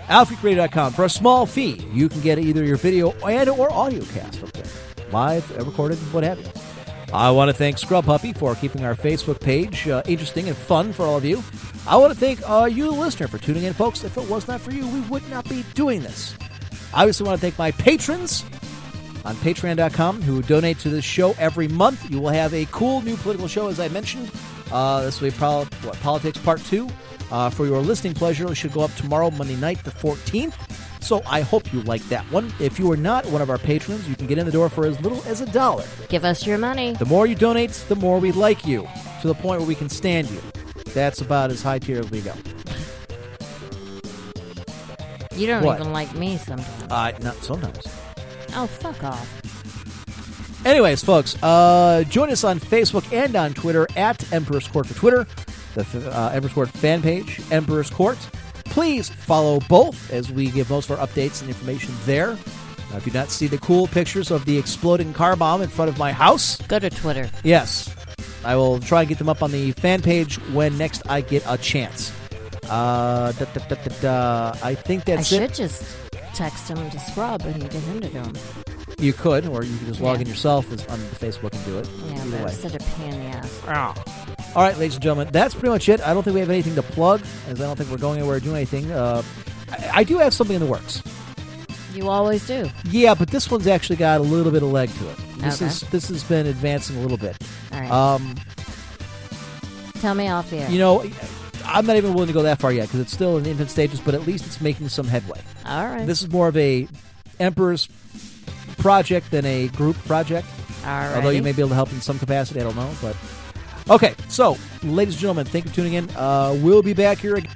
AlphaGeekRadio.com. For a small fee, you can get either your video and or audio cast up there. Live, recorded, what have you. I want to thank Scrub Puppy for keeping our Facebook page uh, interesting and fun for all of you. I want to thank uh, you, the listener, for tuning in, folks. If it was not for you, we would not be doing this. I obviously want to thank my patrons on patreon.com who donate to this show every month. You will have a cool new political show, as I mentioned. Uh, this will be what, Politics Part 2. Uh, for your listening pleasure, it should go up tomorrow, Monday night, the 14th. So I hope you like that one. If you are not one of our patrons, you can get in the door for as little as a dollar. Give us your money. The more you donate, the more we like you, to the point where we can stand you. That's about as high tier as we go. You don't What? even like me sometimes. Uh, not sometimes. Oh, fuck off. Anyways, folks, uh, join us on Facebook and on Twitter at Emperor's Court for Twitter, the uh, Emperor's Court fan page, Emperor's Court. Please follow both as we give most of our updates and information there. Uh, if you do not see the cool pictures of the exploding car bomb in front of my house, Go to Twitter. yes, I will try and get them up on the fan page when next I get a chance. Uh, da, da, da, da, da. I think I that's should just text him to Scrub and get him to do them. You could, or you could just log Yeah. in yourself as, on Facebook and do it. Yeah, Either but way. it's such a pain in the ass. All right, ladies and gentlemen, that's pretty much it. I don't think we have anything to plug, as I don't think we're going anywhere or doing anything. Uh, I, I do have something in the works. You always do. Yeah, but this one's actually got a little bit of leg to it. This Okay. is this has been advancing a little bit. All right. Um, Tell me off the air. you know, I'm not even willing to go that far yet because it's still in the infant stages, but at least it's making some headway. All right. This is more of a Emperor's project than a group project. All right. Although you may be able to help in some capacity, I don't know. But okay, so ladies and gentlemen, thank you for tuning in. Uh, we'll be back here again.